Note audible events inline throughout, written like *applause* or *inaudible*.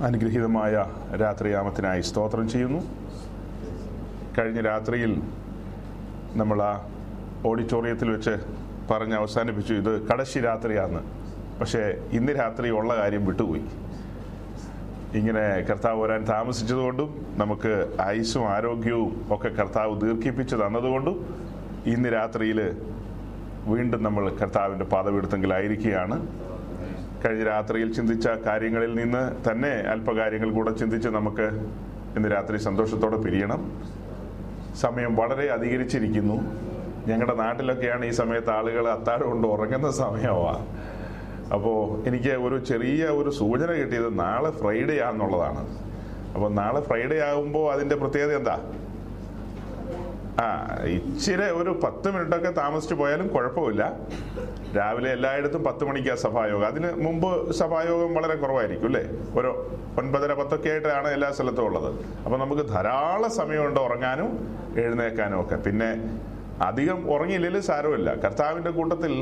അനുഗ്രഹീതമായ രാത്രിയാമത്തിനായി സ്തോത്രം ചെയ്യുന്നു. കഴിഞ്ഞ രാത്രിയിൽ നമ്മൾ ആ ഓഡിറ്റോറിയത്തിൽ വെച്ച് പറഞ്ഞ് അവസാനിപ്പിച്ചു ഇത് കടശി രാത്രിയാണ്. പക്ഷേ ഇന്ന് രാത്രി ഉള്ള കാര്യം വിട്ടുപോയി. ഇങ്ങനെ കർത്താവ് വരാൻ താമസിച്ചതുകൊണ്ടും നമുക്ക് ആയുസ്സും ആരോഗ്യവും ഒക്കെ കർത്താവ് ദീർഘിപ്പിച്ച് തന്നതുകൊണ്ടും ഇന്ന് രാത്രിയിൽ വീണ്ടും നമ്മൾ കർത്താവിന്റെ പാതവീടുത്തെങ്കിലായിരിക്കുകയാണ് കഴിഞ്ഞ രാത്രിയിൽ ചിന്തിച്ച കാര്യങ്ങളിൽ നിന്ന് തന്നെ അല്പകാര്യങ്ങൾ കൂടെ ചിന്തിച്ച് നമുക്ക് ഇന്ന് രാത്രി സന്തോഷത്തോടെ പിരിയണം. സമയം വളരെ അധികരിച്ചിരിക്കുന്നു. ഞങ്ങളുടെ നാട്ടിലൊക്കെയാണ് ഈ സമയത്ത് ആളുകൾ അത്താഴം കൊണ്ട് ഉറങ്ങുന്ന സമയമാണ് അപ്പോൾ എനിക്ക് ഒരു ചെറിയ ഒരു സൂചന കിട്ടിയത് നാളെ ഫ്രൈഡേ ആണെന്നുള്ളതാണ്. അപ്പോൾ നാളെ ഫ്രൈഡേ ആകുമ്പോൾ അതിന്റെ പ്രത്യേകത എന്താ? ആ ഇച്ചിരി ഒരു പത്ത് മിനിറ്റൊക്കെ താമസിച്ചു പോയാലും കുഴപ്പമില്ല. രാവിലെ എല്ലായിടത്തും പത്ത് മണിക്കാണ് സഭായോഗം. അതിന് മുമ്പ് സഭായോഗം വളരെ കുറവായിരിക്കും അല്ലേ? ഒരു ഒൻപതര പത്തൊക്കെ ആയിട്ടാണ് എല്ലാ സ്ഥലത്തും ഉള്ളത്. അപ്പം നമുക്ക് ധാരാളം സമയമുണ്ട് ഉറങ്ങാനും എഴുന്നേക്കാനും ഒക്കെ. പിന്നെ അധികം ഉറങ്ങിയില്ലെങ്കിൽ സാരമില്ല. കർത്താവിന്റെ കൂട്ടത്തിൽ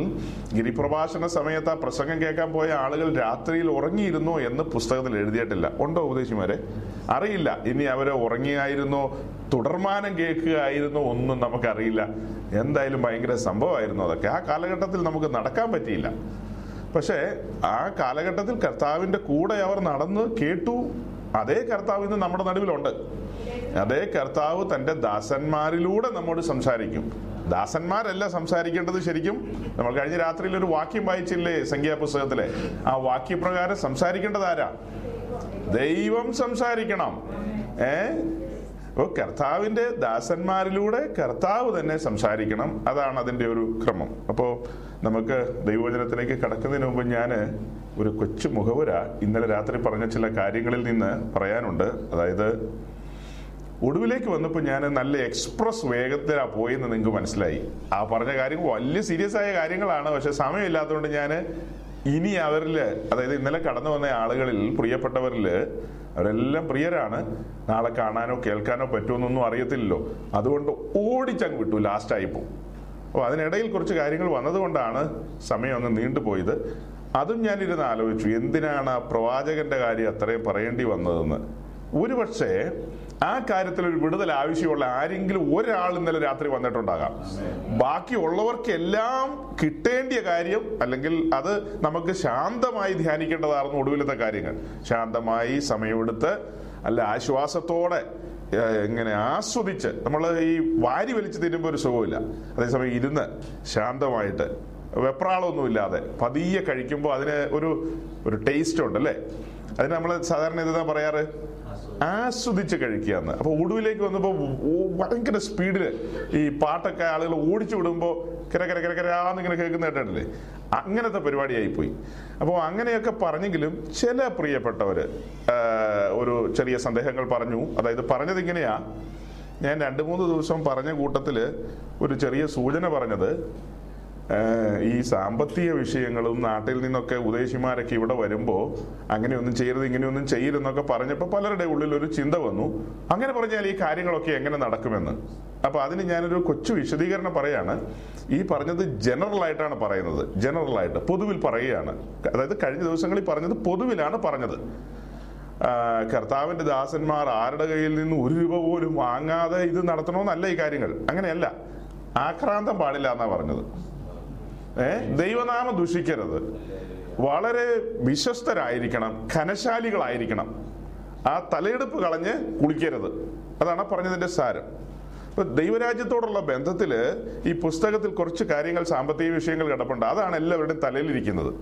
ഗിരിപ്രഭാഷണ സമയത്ത് ആ പ്രസംഗം കേൾക്കാൻ പോയ ആളുകൾ രാത്രിയിൽ ഉറങ്ങിയിരുന്നോ എന്ന് പുസ്തകത്തിൽ എഴുതിയിട്ടില്ല. ഉണ്ടോ ഉപദേശിമാരെ? അറിയില്ല. ഇനി അവർ ഉറങ്ങിയായിരുന്നോ? തുടർമാനം കേൾക്കുകയായിരുന്നു ഒന്നും നമുക്കറിയില്ല. എന്തായാലും ഭയങ്കര സംഭവമായിരുന്നു അതൊക്കെ. ആ കാലഘട്ടത്തിൽ നമുക്ക് നടക്കാൻ പറ്റിയില്ല. പക്ഷേ ആ കാലഘട്ടത്തിൽ കർത്താവിന്റെ കൂടെ അവർ നടന്ന് കേട്ടു. അതേ കർത്താവ് ഇന്ന് നമ്മുടെ നടുവിലുണ്ട്. അതേ കർത്താവ് തന്റെ ദാസന്മാരിലൂടെ നമ്മോട് സംസാരിക്കും. ദാസന്മാരല്ല സംസാരിക്കേണ്ടത് ശരിക്കും. നമ്മൾ കഴിഞ്ഞ രാത്രിയിൽ ഒരു വാക്യം വായിച്ചില്ലേ സംഖ്യാപുസ്തകത്തിലെ? ആ വാക്യപ്രകാരം സംസാരിക്കേണ്ടത് ആരാ? ദൈവം സംസാരിക്കണം. ഏ? അപ്പോൾ കർത്താവിന്റെ ദാസന്മാരിലൂടെ കർത്താവ് തന്നെ സംസാരിക്കണം. അതാണ് അതിന്റെ ഒരു ക്രമം. അപ്പോൾ നമുക്ക് ദൈവവചനത്തിലേക്ക് കടക്കുന്നതിന് മുമ്പ് ഞാൻ ഒരു കൊച്ചു മുഖവുര ഇന്നലെ രാത്രി പറഞ്ഞ ചില കാര്യങ്ങളിൽ നിന്ന് പറയാനുണ്ട്. അതായത് ഒടുവിലേക്ക് വന്നപ്പോൾ ഞാൻ നല്ല എക്സ്പ്രസ് വേഗത്തിലാണ് പോയെന്ന് നിങ്ങൾക്ക് മനസ്സിലായി. ആ പറഞ്ഞ കാര്യങ്ങൾ വലിയ സീരിയസ് ആയ കാര്യങ്ങളാണ്. പക്ഷെ സമയമില്ലാത്തതുകൊണ്ട് ഞാൻ ഇനി അവരിൽ അതായത് ഇന്നലെ കടന്നു വന്ന ആളുകളിൽ പ്രിയപ്പെട്ടവരിൽ അവരെല്ലാം പ്രിയരാണ്. നാളെ കാണാനോ കേൾക്കാനോ പറ്റുമെന്നൊന്നും അറിയത്തില്ലല്ലോ. അതുകൊണ്ട് ഓടിച്ചങ്ങ് വിട്ടു ലാസ്റ്റ് പോകും അപ്പോൾ അതിനിടയിൽ കുറച്ച് കാര്യങ്ങൾ വന്നതുകൊണ്ടാണ് സമയം ഒന്ന് നീണ്ടുപോയത്. അതും ഞാനിരുന്ന് ആലോചിച്ചു എന്തിനാണ് ആ പ്രവാചകന്റെ കാര്യം അത്രയും പറയേണ്ടി വന്നതെന്ന്. ഒരുപക്ഷെ ആ കാര്യത്തിൽ ഒരു വിടുതൽ ആവശ്യമുള്ള ആരെങ്കിലും ഒരാൾ ഇന്നലെ രാത്രി വന്നിട്ടുണ്ടാകാം. ബാക്കിയുള്ളവർക്കെല്ലാം കിട്ടേണ്ടിയ കാര്യം അല്ലെങ്കിൽ അത് നമുക്ക് ശാന്തമായി ധ്യാനിക്കേണ്ടതായിരുന്നു ഒടുവിലത്തെ കാര്യങ്ങൾ. ശാന്തമായി സമയമെടുത്ത് അല്ല ആശ്വാസത്തോടെ ഇങ്ങനെ ആസ്വദിച്ച് നമ്മൾ ഈ വാരി വലിച്ചു തിന്നുമ്പോൾ ഒരു സുഖമില്ല. അതേസമയം ഇരുന്ന് ശാന്തമായിട്ട് വെപ്രാളമൊന്നുമില്ലാതെ പതിയെ കഴിക്കുമ്പോൾ അതിന് ഒരു ഒരു ടേസ്റ്റ് ഉണ്ട് അല്ലേ അതിന് നമ്മൾ സാധാരണ എന്താ പറയാറ്? ആസ്വദിച്ച് കഴിക്കുക എന്ന് അപ്പൊ ഒടുവിലേക്ക് വന്നപ്പോൾ ഭയങ്കര സ്പീഡിൽ ഈ പാട്ടൊക്കെ ആളുകൾ ഓടിച്ചു വിടുമ്പോൾ കിര കിര കിര കേൾക്കുന്ന കേട്ടിട്ടില്ലേ? അങ്ങനത്തെ പരിപാടിയായി പോയി. അപ്പോൾ അങ്ങനെയൊക്കെ പറഞ്ഞെങ്കിലും ചില പ്രിയപ്പെട്ടവര് ഒരു ചെറിയ സന്ദേഹങ്ങൾ പറഞ്ഞു. അതായത് പറഞ്ഞത് ഇങ്ങനെയാ. ഞാൻ രണ്ട് മൂന്ന് ദിവസം പറഞ്ഞ കൂട്ടത്തിൽ ഒരു ചെറിയ സൂചന പറഞ്ഞത് ഈ സാമ്പത്തിക വിഷയങ്ങളും നാട്ടിൽ നിന്നൊക്കെ ഉദ്ദേശിമാരൊക്കെ ഇവിടെ വരുമ്പോൾ അങ്ങനെയൊന്നും ചെയ്യരുത് ഇങ്ങനെയൊന്നും ചെയ്യരുതെന്നൊക്കെ പറഞ്ഞപ്പോൾ പലരുടെ ഉള്ളിൽ ഒരു ചിന്ത വന്നു. അങ്ങനെ പറഞ്ഞാൽ ഈ കാര്യങ്ങളൊക്കെ എങ്ങനെ നടക്കുമെന്ന്? അപ്പൊ അതിന് ഞാനൊരു കൊച്ചു വിശദീകരണം പറയാണ്. ഈ പറഞ്ഞത് ജനറൽ ആയിട്ടാണ് പറയുന്നത്. ജനറൽ ആയിട്ട് പൊതുവിൽ പറയുകയാണ്. അതായത് കഴിഞ്ഞ ദിവസങ്ങളിൽ പറഞ്ഞത് പൊതുവിലാണ് പറഞ്ഞത്. കർത്താവിന്റെ ദാസന്മാർ ആരുടെ കയ്യിൽ നിന്ന് ഒരു രൂപ പോലും വാങ്ങാതെ ഇത് നടത്തണമെന്നല്ല ഈ കാര്യങ്ങൾ. അങ്ങനെയല്ല. ആക്രാന്തം പാടില്ല എന്നാ പറഞ്ഞത്. ഏ? ദൈവനാമം ദുഷിക്കരുത്. വളരെ വിശ്വസ്തരായിരിക്കണം ഘനശാലികളായിരിക്കണം. ആ തലയെടുപ്പ് കളഞ്ഞ് കുളിക്കരുത്. അതാണ് പറഞ്ഞതിന്റെ സാരം. ഇപ്പൊ ദൈവരാജ്യത്തോടുള്ള ബന്ധത്തിൽ ഈ പുസ്തകത്തിൽ കുറച്ച് കാര്യങ്ങൾ സാമ്പത്തിക വിഷയങ്ങൾ കിടപ്പുണ്ട്. അതാണ് എല്ലാവരുടെയും തലയിലിരിക്കുന്നത്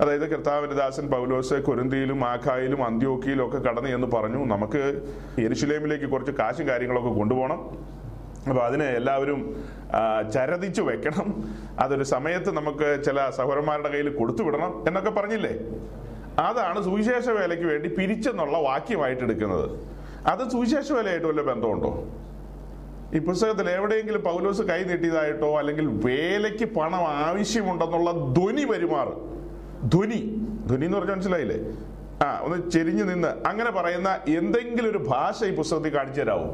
അതായത് കർത്താവിന്റെ ദാസൻ പൗലോസ് കൊരിന്തിയിലും ആഖായിലും അന്ത്യോക്കിയിലും ഒക്കെ കടന്നു എന്ന് പറഞ്ഞു. നമുക്ക് യെരുശലേമിലേക്ക് കുറച്ച് കാശും കാര്യങ്ങളൊക്കെ കൊണ്ടുപോകണം. അപ്പൊ അതിനെ എല്ലാവരും ചരതിച്ചു വെക്കണം. അതൊരു സമയത്ത് നമുക്ക് ചില സഹോദരന്മാരുടെ കയ്യിൽ കൊടുത്തു വിടണം എന്നൊക്കെ പറഞ്ഞില്ലേ? അതാണ് സുവിശേഷ വേലയ്ക്ക് വേണ്ടി പിരിച്ചെന്നുള്ള വാക്യമായിട്ട് എടുക്കുന്നത്. അത് സുവിശേഷ വേലയായിട്ട് വല്ല ബന്ധമുണ്ടോ? ഈ പുസ്തകത്തിൽ എവിടെയെങ്കിലും പൗലോസ് കൈ നീട്ടിയതായിട്ടോ അല്ലെങ്കിൽ വേലയ്ക്ക് പണം ആവശ്യമുണ്ടെന്നുള്ള ധ്വനി പെരുമാറ് ധ്വനി. ധ്വനി എന്ന് പറഞ്ഞാൽ മനസ്സിലായില്ലേ? ആ ഒന്ന് ചെരിഞ്ഞു നിന്ന് അങ്ങനെ പറയുന്ന എന്തെങ്കിലും ഒരു ഭാഷ ഈ പുസ്തകത്തിൽ കാണിച്ചു തരാവോ?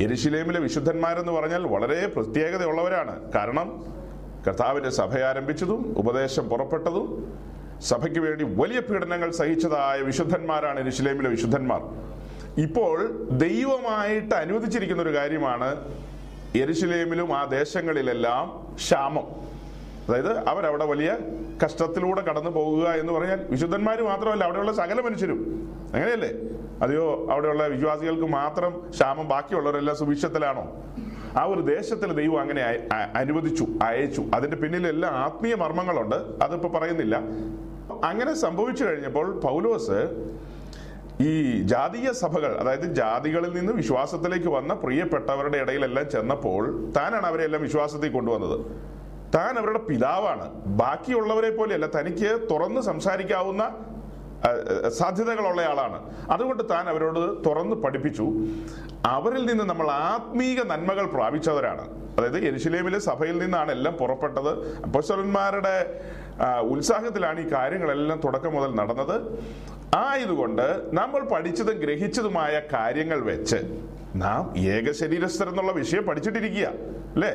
എരുശിലേമിലെ വിശുദ്ധന്മാരെന്ന് പറഞ്ഞാൽ വളരെ പ്രത്യേകതയുള്ളവരാണ്. കാരണം കർത്താവിന്റെ സഭ ആരംഭിച്ചതും ഉപദേശം പുറപ്പെട്ടതും സഭയ്ക്ക് വേണ്ടി വലിയ പീഡനങ്ങൾ സഹിച്ചതായ വിശുദ്ധന്മാരാണ് എരിശിലേമിലെ വിശുദ്ധന്മാർ. ഇപ്പോൾ ദൈവമായിട്ട് അനുവദിച്ചിരിക്കുന്ന ഒരു കാര്യമാണ് എരിശിലേമിലും ആ ദേശങ്ങളിലെല്ലാം ക്ഷാമം. അതായത് അവരവിടെ വലിയ കഷ്ടത്തിലൂടെ കടന്നു പോകുക എന്ന് പറഞ്ഞാൽ വിശുദ്ധന്മാർ മാത്രമല്ല അവിടെയുള്ള സകല മനുഷ്യരും. അങ്ങനെയല്ലേ? അതെയോ? അവിടെയുള്ള വിശ്വാസികൾക്ക് മാത്രം ക്ഷാമം ബാക്കിയുള്ളവരെല്ലാം സുഭിക്ഷത്തിലാണോ? ആ ഒരു ദേശത്തിൽ ദൈവം അങ്ങനെ അനുവദിച്ചു അയച്ചു. അതിന്റെ പിന്നിൽ എല്ലാ ആത്മീയ മർമ്മങ്ങളുണ്ട്. അതിപ്പോ പറയുന്നില്ല. അങ്ങനെ സംഭവിച്ചു കഴിഞ്ഞപ്പോൾ പൗലോസ് ഈ ജാതീയ സഭകൾ അതായത് ജാതികളിൽ നിന്ന് വിശ്വാസത്തിലേക്ക് വന്ന പ്രിയപ്പെട്ടവരുടെ ഇടയിലെല്ലാം ചെന്നപ്പോൾ താനാണ് അവരെല്ലാം വിശ്വാസത്തിൽ കൊണ്ടുവന്നത്. താൻ അവരുടെ പിതാവാണ്. ബാക്കിയുള്ളവരെ പോലെയല്ല തനിക്ക് തുറന്ന് സംസാരിക്കാവുന്ന സാധ്യതകളുള്ള ആളാണ്. അതുകൊണ്ട് താൻ അവരോട് തുറന്ന് പഠിപ്പിച്ചു. അവരിൽ നിന്ന് നമ്മൾ ആത്മീക നന്മകൾ പ്രാപിച്ചവരാണ്. അതായത് എരിശിലേമിലെ സഭയിൽ നിന്നാണ് എല്ലാം പുറപ്പെട്ടത്. അപ്പൊസ്വലന്മാരുടെ ഉത്സാഹത്തിലാണ് ഈ കാര്യങ്ങളെല്ലാം തുടക്കം മുതൽ നടന്നത്. ആയതുകൊണ്ട് നമ്മൾ പഠിച്ചതും ഗ്രഹിച്ചതുമായ കാര്യങ്ങൾ വെച്ച് നാം ഏക ശരീരസ്ഥർ എന്നുള്ള വിഷയം പഠിച്ചിട്ടിരിക്കുക അല്ലേ?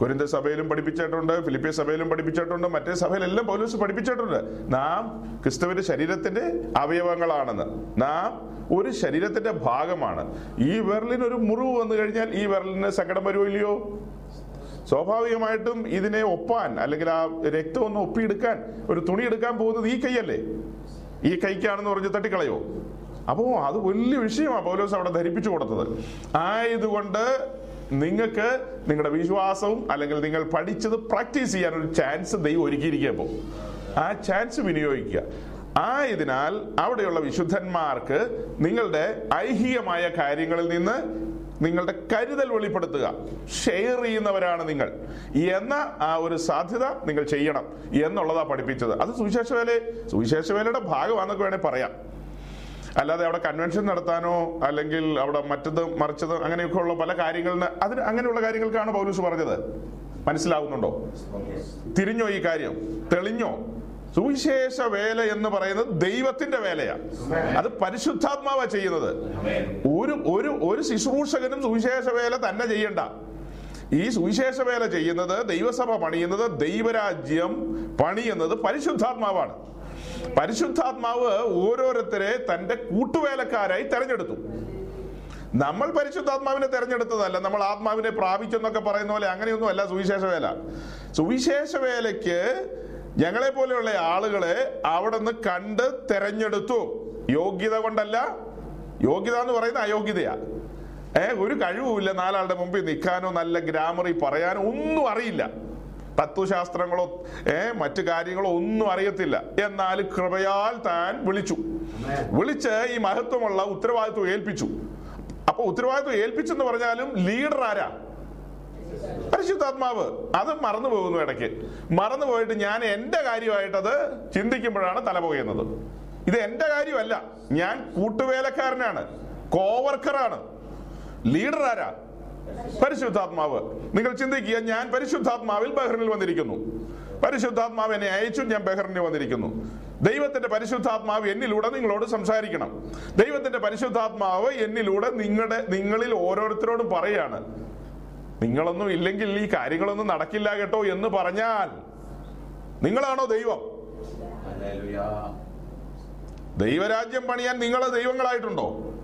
കുരിന്ത സഭയിലും പഠിപ്പിച്ചിട്ടുണ്ട് ഫിലിപ്പിയ സഭയിലും പഠിപ്പിച്ചിട്ടുണ്ട് മറ്റേ സഭയിലെല്ലാം പൗലോസ് പഠിപ്പിച്ചിട്ടുണ്ട്. നാം ക്രിസ്തുവിന്റെ ശരീരത്തിന്റെ അവയവങ്ങളാണെന്ന്. നാം ഒരു ശരീരത്തിന്റെ ഭാഗമാണ്. ഈ വിരലിന് ഒരു മുറിവ് വന്നു കഴിഞ്ഞാൽ ഈ വിരലിന് സങ്കടം വരുമില്ലയോ സ്വാഭാവികമായിട്ടും ഇതിനെ ഒപ്പാൻ അല്ലെങ്കിൽ ആ രക്തം ഒന്ന് ഒപ്പിയെടുക്കാൻ ഒരു തുണി എടുക്കാൻ പോകുന്നത് ഈ കൈയല്ലേ? ഈ കൈക്കാണെന്ന് പറഞ്ഞ് തട്ടിക്കളയോ? അപ്പോ അത് വലിയ വിഷയമാണ് പൗലോസ് അവിടെ ധരിപ്പിച്ചു കൊടുത്തത്. ആയതുകൊണ്ട് നിങ്ങൾക്ക് നിങ്ങളുടെ വിശ്വാസവും അല്ലെങ്കിൽ നിങ്ങൾ പഠിച്ചത് പ്രാക്ടീസ് ചെയ്യാൻ ഒരു ചാൻസ് ദൈവം ഒരുക്കിയിരിക്കുക പോ ആ ചാൻസ് വിനിയോഗിക്കുക. ആയതിനാൽ അവിടെയുള്ള വിശുദ്ധന്മാർക്ക് നിങ്ങളുടെ ഐഹികമായ കാര്യങ്ങളിൽ നിന്ന് നിങ്ങളുടെ കരുതൽ വെളിപ്പെടുത്തുക. ഷെയർ ചെയ്യുന്നവരാണ് നിങ്ങൾ. എന്ന ആ ഒരു സാധ്യത നിങ്ങൾ ചെയ്യണം എന്നുള്ളതാണ് പഠിപ്പിച്ചത്. അത് സുവിശേഷ വേല സുവിശേഷ വേലയുടെ ഭാഗമാണെന്നൊക്കെ വേണേൽ പറയാം. അല്ലാതെ അവിടെ കൺവെൻഷൻ നടത്താനോ അല്ലെങ്കിൽ അവിടെ മറ്റത് മറിച്ചത് അങ്ങനെയൊക്കെ ഉള്ള പല കാര്യങ്ങളിൽ അതിന് അങ്ങനെയുള്ള കാര്യങ്ങൾക്കാണ് പൗലൂസ് പറഞ്ഞത്. മനസ്സിലാവുന്നുണ്ടോ? തിരിഞ്ഞോ ഈ കാര്യം? തെളിഞ്ഞോ? സുവിശേഷ വേല എന്ന് പറയുന്നത് ദൈവത്തിന്റെ വേലയാണ് അത് പരിശുദ്ധാത്മാവാ ചെയ്യുന്നത്. ഒരു ഒരു ഒരു ശുശ്രൂഷകനും സുവിശേഷ വേല തന്നെ ചെയ്യണ്ട. ഈ സുവിശേഷ വേല ചെയ്യുന്നത് ദൈവസഭ പണിയുന്നത് ദൈവരാജ്യം പണിയുന്നത് പരിശുദ്ധാത്മാവാണ്. പരിശുദ്ധാത്മാവ് ഓരോരുത്തരെ തന്റെ കൂട്ടുവേലക്കാരായി തെരഞ്ഞെടുത്തു. നമ്മൾ പരിശുദ്ധാത്മാവിനെ തെരഞ്ഞെടുത്തതല്ല നമ്മൾ ആത്മാവിനെ പ്രാപിച്ചെന്നൊക്കെ പറയുന്ന പോലെ അങ്ങനെയൊന്നും അല്ല സുവിശേഷ വേല സുവിശേഷ വേലയ്ക്ക് ഞങ്ങളെ പോലെയുള്ള ആളുകളെ അവിടെ നിന്ന് കണ്ട് തെരഞ്ഞെടുത്തു. യോഗ്യത കൊണ്ടല്ല. യോഗ്യത എന്ന് പറയുന്ന അയോഗ്യതയാ. ഏഹ് ഒരു കഴിവുമില്ല നാലാളുടെ മുമ്പിൽ നിൽക്കാനോ നല്ല ഗ്രാമറി പറയാനോ ഒന്നും അറിയില്ല. തത്വശാസ്ത്രങ്ങളോ ഏ മറ്റു കാര്യങ്ങളോ ഒന്നും അറിയത്തില്ല. എന്നാൽ കൃപയാൽ താൻ വിളിച്ചു. വിളിച്ച് ഈ മഹത്വമുള്ള ഉത്തരവാദിത്വം ഏൽപ്പിച്ചു. അപ്പൊ ഉത്തരവാദിത്വം ഏൽപ്പിച്ചെന്ന് പറഞ്ഞാലും ലീഡർ ആരാ? പരിശുദ്ധാത്മാവ്. അത് മറന്നു പോകുന്നു ഇടയ്ക്ക്. മറന്നു പോയിട്ട് ഞാൻ എന്റെ കാര്യമായിട്ടത് ചിന്തിക്കുമ്പോഴാണ് തല പോകുന്നത് ഇത് എന്റെ കാര്യമല്ല. ഞാൻ കൂട്ടുവേലക്കാരനാണ്. കോവർക്കറാണ് ലീഡർ ആരാ? പരിശുദ്ധാത്മാവ്. നിങ്ങൾ ചിന്തിക്കുക ഞാൻ പരിശുദ്ധാത്മാവിൽ ബഹ്റിനിൽ വന്നിരിക്കുന്നു. പരിശുദ്ധാത്മാവ് എന്നെ അയച്ചു ഞാൻ ബഹ്റിനിൽ വന്നിരിക്കുന്നു. ദൈവത്തിന്റെ പരിശുദ്ധാത്മാവ് എന്നിലൂടെ നിങ്ങളോട് സംസാരിക്കണം. ദൈവത്തിന്റെ പരിശുദ്ധാത്മാവ് എന്നിലൂടെ നിങ്ങളുടെ നിങ്ങളിൽ ഓരോരുത്തരോടും പറയാണ്. നിങ്ങളൊന്നും ഇല്ലെങ്കിൽ ഈ കാര്യങ്ങളൊന്നും നടക്കില്ല കേട്ടോ എന്ന് പറഞ്ഞാൽ നിങ്ങളാണോ ദൈവം? ദൈവരാജ്യം പണിയാൻ നിങ്ങൾ ദൈവങ്ങളായിട്ടുണ്ടോ?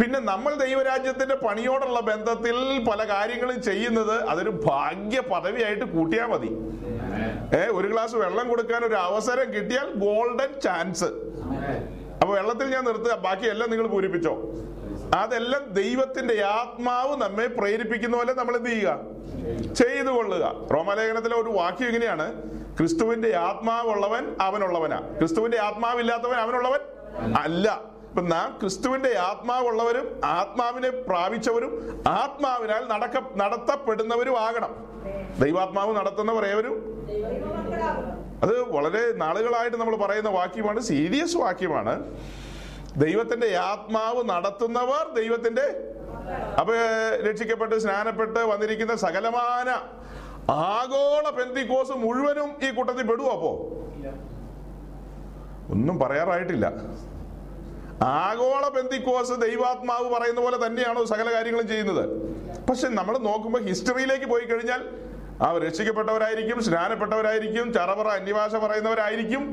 പിന്നെ നമ്മൾ ദൈവരാജ്യത്തിന്റെ പണിയോടുള്ള ബന്ധത്തിൽ പല കാര്യങ്ങളും ചെയ്യുന്നത് അതൊരു ഭാഗ്യ പദവിയായിട്ട് കൂട്ടിയാൽ മതി. ഏ ഒരു ഗ്ലാസ് വെള്ളം കൊടുക്കാൻ ഒരു അവസരം കിട്ടിയാൽ ഗോൾഡൻ ചാൻസ്. അപ്പൊ വെള്ളത്തിൽ ഞാൻ നിർത്തുക. ബാക്കിയെല്ലാം നിങ്ങൾ പൂരിപ്പിച്ചോ. അതെല്ലാം ദൈവത്തിന്റെ ആത്മാവ് നമ്മെ പ്രേരിപ്പിക്കുന്ന പോലെ നമ്മൾ എന്ത് ചെയ്യുക? ചെയ്തു കൊള്ളുക. റോമാലേഖനത്തിലെ ഒരു വാക്യം ഇങ്ങനെയാണ്. ക്രിസ്തുവിന്റെ ആത്മാവുള്ളവൻ അവനുള്ളവനാ. ക്രിസ്തുവിന്റെ ആത്മാവില്ലാത്തവൻ അവനുള്ളവൻ അല്ല. ഇപ്പൊ നാം ക്രിസ്തുവിന്റെ ആത്മാവുള്ളവരും ആത്മാവിനെ പ്രാപിച്ചവരും ആത്മാവിനാൽ നടക്ക നടത്തപ്പെടുന്നവരും ആകണം. ദൈവാത്മാവ് നടത്തുന്നവർ ഏവരും? അത് വളരെ നാളുകളായിട്ട് നമ്മൾ പറയുന്ന വാക്യമാണ് സീരിയസ് വാക്യമാണ്. ദൈവത്തിന്റെ ആത്മാവ് നടത്തുന്നവർ ദൈവത്തിന്റെ അപ്പൊ രക്ഷിക്കപ്പെട്ട് സ്നാനപ്പെട്ട് വന്നിരിക്കുന്ന സകലമാന ആഗോള പെന്തിക്കോസ് മുഴുവനും ഈ കൂട്ടത്തിൽ പെടുവോ അപ്പോ? ഒന്നും പറയാറായിട്ടില്ല. ആഗോള ബന്ധിക്കോസ് ദൈവാത്മാവ് പറയുന്ന പോലെ തന്നെയാണോ സകല കാര്യങ്ങളും ചെയ്യുന്നത്? പക്ഷെ നമ്മൾ നോക്കുമ്പോൾ ഹിസ്റ്ററിയിലേക്ക് പോയി കഴിഞ്ഞാൽ അവർ രക്ഷിക്കപ്പെട്ടവരായിരിക്കും സ്നാനപ്പെട്ടവരായിരിക്കും ചറപറ അന്യഭാഷ പറയുന്നവരായിരിക്കും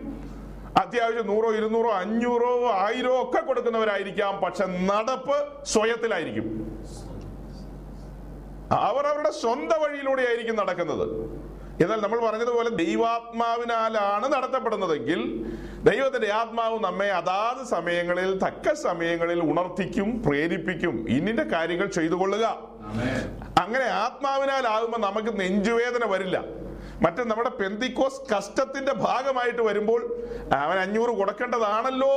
അത്യാവശ്യം നൂറോ ഇരുന്നൂറോ അഞ്ഞൂറോ ആയിരോ ഒക്കെ കൊടുക്കുന്നവരായിരിക്കാം പക്ഷെ നടപ്പ് സ്വയത്തിലായിരിക്കും. അവർ അവരുടെ സ്വന്തം വഴിയിലൂടെ ആയിരിക്കും നടക്കുന്നത്. എന്നാൽ നമ്മൾ പറഞ്ഞതുപോലെ ദൈവാത്മാവിനാലാണ് നടത്തപ്പെടുന്നതെങ്കിൽ ദൈവത്തിന്റെ ആത്മാവ് നമ്മെ അതാത് സമയങ്ങളിൽ തക്ക സമയങ്ങളിൽ ഉണർത്തിക്കും പ്രേരിപ്പിക്കും. ഇന്നിന്റെ കാര്യങ്ങൾ ചെയ്തു കൊള്ളുക. അങ്ങനെ ആത്മാവിനാലാകുമ്പോൾ നമുക്ക് നെഞ്ചുവേദന വരില്ല. മറ്റേ നമ്മുടെ പെന്തിക്കോസ് കഷ്ടത്തിന്റെ ഭാഗമായിട്ട് വരുമ്പോൾ അവൻ അഞ്ഞൂറ് കൊടുക്കേണ്ടതാണല്ലോ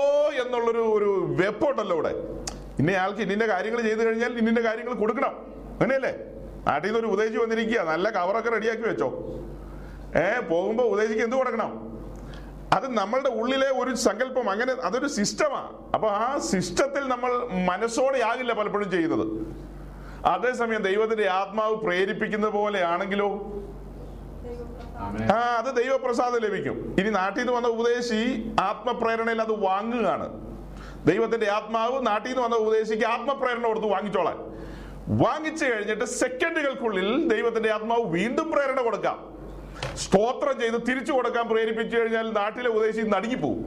എന്നുള്ളൊരു ഒരു വെപ്പുണ്ടല്ലോ ഇവിടെ ഇന്നയാൾക്ക് ഇന്നിന്റെ കാര്യങ്ങൾ ചെയ്തു കഴിഞ്ഞാൽ ഇന്നിന്റെ കാര്യങ്ങൾ കൊടുക്കണം. അങ്ങനെയല്ലേ? നാട്ടിൽ നിന്ന് ഒരു ഉദ്ദേശി വന്നിരിക്കുക നല്ല കവറൊക്കെ റെഡിയാക്കി വെച്ചോ. ഏ പോകുമ്പോ ഉദ്ദേശിക്ക് എന്ത് കൊടുക്കണം? അത് നമ്മളുടെ ഉള്ളിലെ ഒരു സങ്കല്പം അങ്ങനെ അതൊരു സിസ്റ്റമാണ് അപ്പൊ ആ സിസ്റ്റത്തിൽ നമ്മൾ മനസ്സോടെ ആകില്ല പലപ്പോഴും ചെയ്യുന്നത്. അതേസമയം ദൈവത്തിന്റെ ആത്മാവ് പ്രേരിപ്പിക്കുന്ന പോലെയാണെങ്കിലോ ആ അത് ദൈവപ്രസാദം ലഭിക്കും. ഇനി നാട്ടിൽ നിന്ന് വന്ന ഉപദേശി ആത്മപ്രേരണയിൽ അത് വാങ്ങുകയാണ്. ദൈവത്തിന്റെ ആത്മാവ് നാട്ടിൽ നിന്ന് വന്ന ഉപദേശിക്ക് ആത്മപ്രേരണ കൊടുത്ത് വാങ്ങിച്ചോളാൻ. വാങ്ങിച്ചു കഴിഞ്ഞിട്ട് സെക്കൻഡുകൾക്കുള്ളിൽ ദൈവത്തിന്റെ ആത്മാവ് വീണ്ടും പ്രേരണ കൊടുക്കാം. സ്തോത്രം ചെയ്ത് തിരിച്ചു കൊടുക്കാൻ പ്രേരിപ്പിച്ചു കഴിഞ്ഞാൽ നാട്ടിലെ ഉപദേശി നടുങ്ങിപ്പോവും.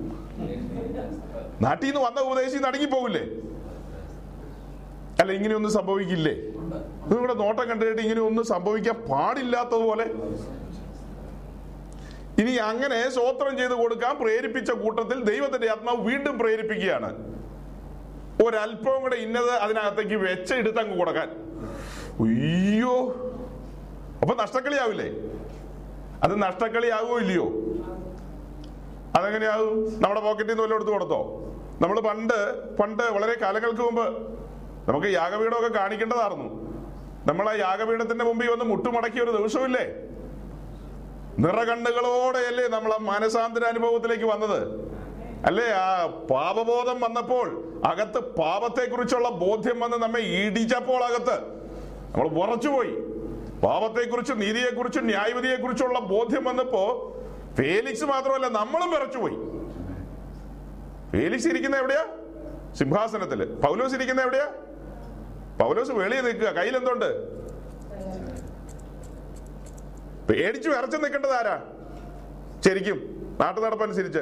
നാട്ടിൽ നിന്ന് വന്ന ഉപദേശി നടുങ്ങിപ്പോവില്ലേ? അല്ല ഇങ്ങനെയൊന്നും സംഭവിക്കില്ലേ? നിങ്ങളുടെ നോട്ടം കണ്ടിട്ട് ഇങ്ങനെയൊന്നും സംഭവിക്കാൻ പാടില്ലാത്തതുപോലെ. ഇനി അങ്ങനെ സ്തോത്രം ചെയ്ത് കൊടുക്കാൻ പ്രേരിപ്പിച്ച കൂട്ടത്തിൽ ദൈവത്തിന്റെ ആത്മാവ് വീണ്ടും പ്രേരിപ്പിക്കുകയാണ്. ഒരല്പവും കൂടെ ഇന്നത് അതിനകത്തേക്ക് വെച്ച എടുത്തങ്ങ് കൊടുക്കാൻ. അയ്യോ. അപ്പൊ നഷ്ടക്കളിയാവില്ലേ? അത് നഷ്ടക്കളിയാവോ ഇല്ലയോ? അതെങ്ങനെയാവും? നമ്മുടെ പോക്കറ്റിൽ നിന്ന് വല്ലതും എടുത്ത് കൊടുത്തോ? നമ്മൾ പണ്ട് പണ്ട് വളരെ കാലങ്ങൾക്ക് മുമ്പ് നമുക്ക് യാഗപീഠമൊക്കെ കാണിക്കേണ്ടതായിരുന്നു. നമ്മൾ ആ യാഗപീഠത്തിന്റെ മുമ്പിൽ വന്ന് മുട്ടുമടക്കിയ ഒരു ദിവസമില്ലേ? നിറകണ്ണുകളോടെയല്ലേ നമ്മൾ ആ മാനസാന്തര അനുഭവത്തിലേക്ക് വന്നത്? അല്ലേ? ആ പാപബോധം വന്നപ്പോൾ അകത്ത് പാപത്തെക്കുറിച്ചുള്ള ബോധ്യം വന്ന് നമ്മെ ഇടിച്ചപ്പോൾ അകത്ത്. നമ്മൾ ഉറച്ചുപോയി. പാപത്തെക്കുറിച്ചും നീതിയെക്കുറിച്ചും ന്യായവിധിയെക്കുറിച്ചുള്ള ബോധ്യം വന്നപ്പോ ഫേലിക്സ് മാത്രമല്ല നമ്മളും വിറച്ചുപോയി. ഫേലിക്സ് ഇരിക്കുന്ന എവിടെയാ? സിംഹാസനത്തിൽ. പൗലോസ് ഇരിക്കുന്ന എവിടെയാ? പൗലോസ് വെളിയിൽ നിൽക്കുക. കയ്യിൽ എന്തുണ്ട്? പേടിച്ചു വിറച്ചു നിൽക്കേണ്ടത് ആരാ? ശരിക്കും. നാട്ടു നടപ്പനുസരിച്ച്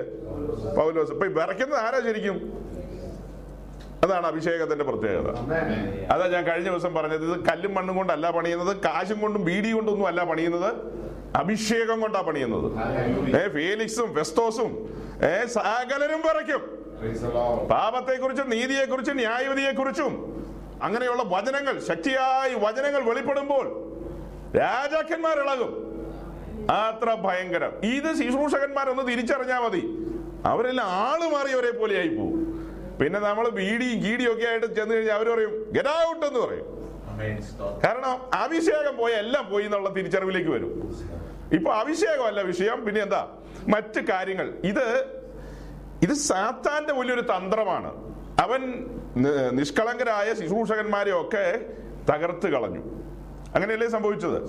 പൗലോസ്. ഇപ്പൊ വിറയ്ക്കുന്നത് ആരാ ശരിക്കും? അതാണ് അഭിഷേകത്തിന്റെ പ്രത്യേകത. അതാ ഞാൻ കഴിഞ്ഞ ദിവസം പറഞ്ഞത് ഇത് കല്ലും മണ്ണും കൊണ്ടല്ല പണിയുന്നത് കാശും കൊണ്ടും ബീഡി കൊണ്ടൊന്നും അല്ല പണിയുന്നത് അഭിഷേകം കൊണ്ടാ പണിയുന്നത്. ഏ ഫേലിക്സും ഫെസ്തോസും ഏ സകലരും നീതിയെ പാപത്തെക്കുറിച്ചും നീതിയെക്കുറിച്ചും ന്യായവിധിയെക്കുറിച്ചും അങ്ങനെയുള്ള വചനങ്ങൾ ശക്തിയായി വചനങ്ങൾ വെളിപ്പെടുമ്പോൾ രാജാക്കന്മാർ ഇളകും. അത്ര ഭയങ്കരം. ഇത് ശുശ്രൂഷകന്മാരൊന്ന് തിരിച്ചറിഞ്ഞാൽ മതി. അവരെല്ലാം ആൾ മാറിയവരെ പോലെ ആയി പോകും പിന്നെ നമ്മൾ ബീഡിയും ഗീഡിയും ഒക്കെ ആയിട്ട് ചെന്ന് കഴിഞ്ഞാൽ അവർ പറയും ഗെറ്റ് ഔട്ട് എന്ന് പറയും. കാരണം അഭിഷേകം പോയ എല്ലാം പോയി എന്നുള്ള തിരിച്ചറിവിലേക്ക് വരും. ഇപ്പൊ അഭിഷേകമല്ല വിഷയം പിന്നെ എന്താ? മറ്റു കാര്യങ്ങൾ. ഇത് ഇത് സാത്താന്റെ വലിയൊരു തന്ത്രമാണ്. അവൻ നിഷ്കളങ്കരായ ശുശ്രൂഷകന്മാരെ ഒക്കെ തകർത്ത് കളഞ്ഞു. അങ്ങനെയല്ലേ സംഭവിച്ചത്?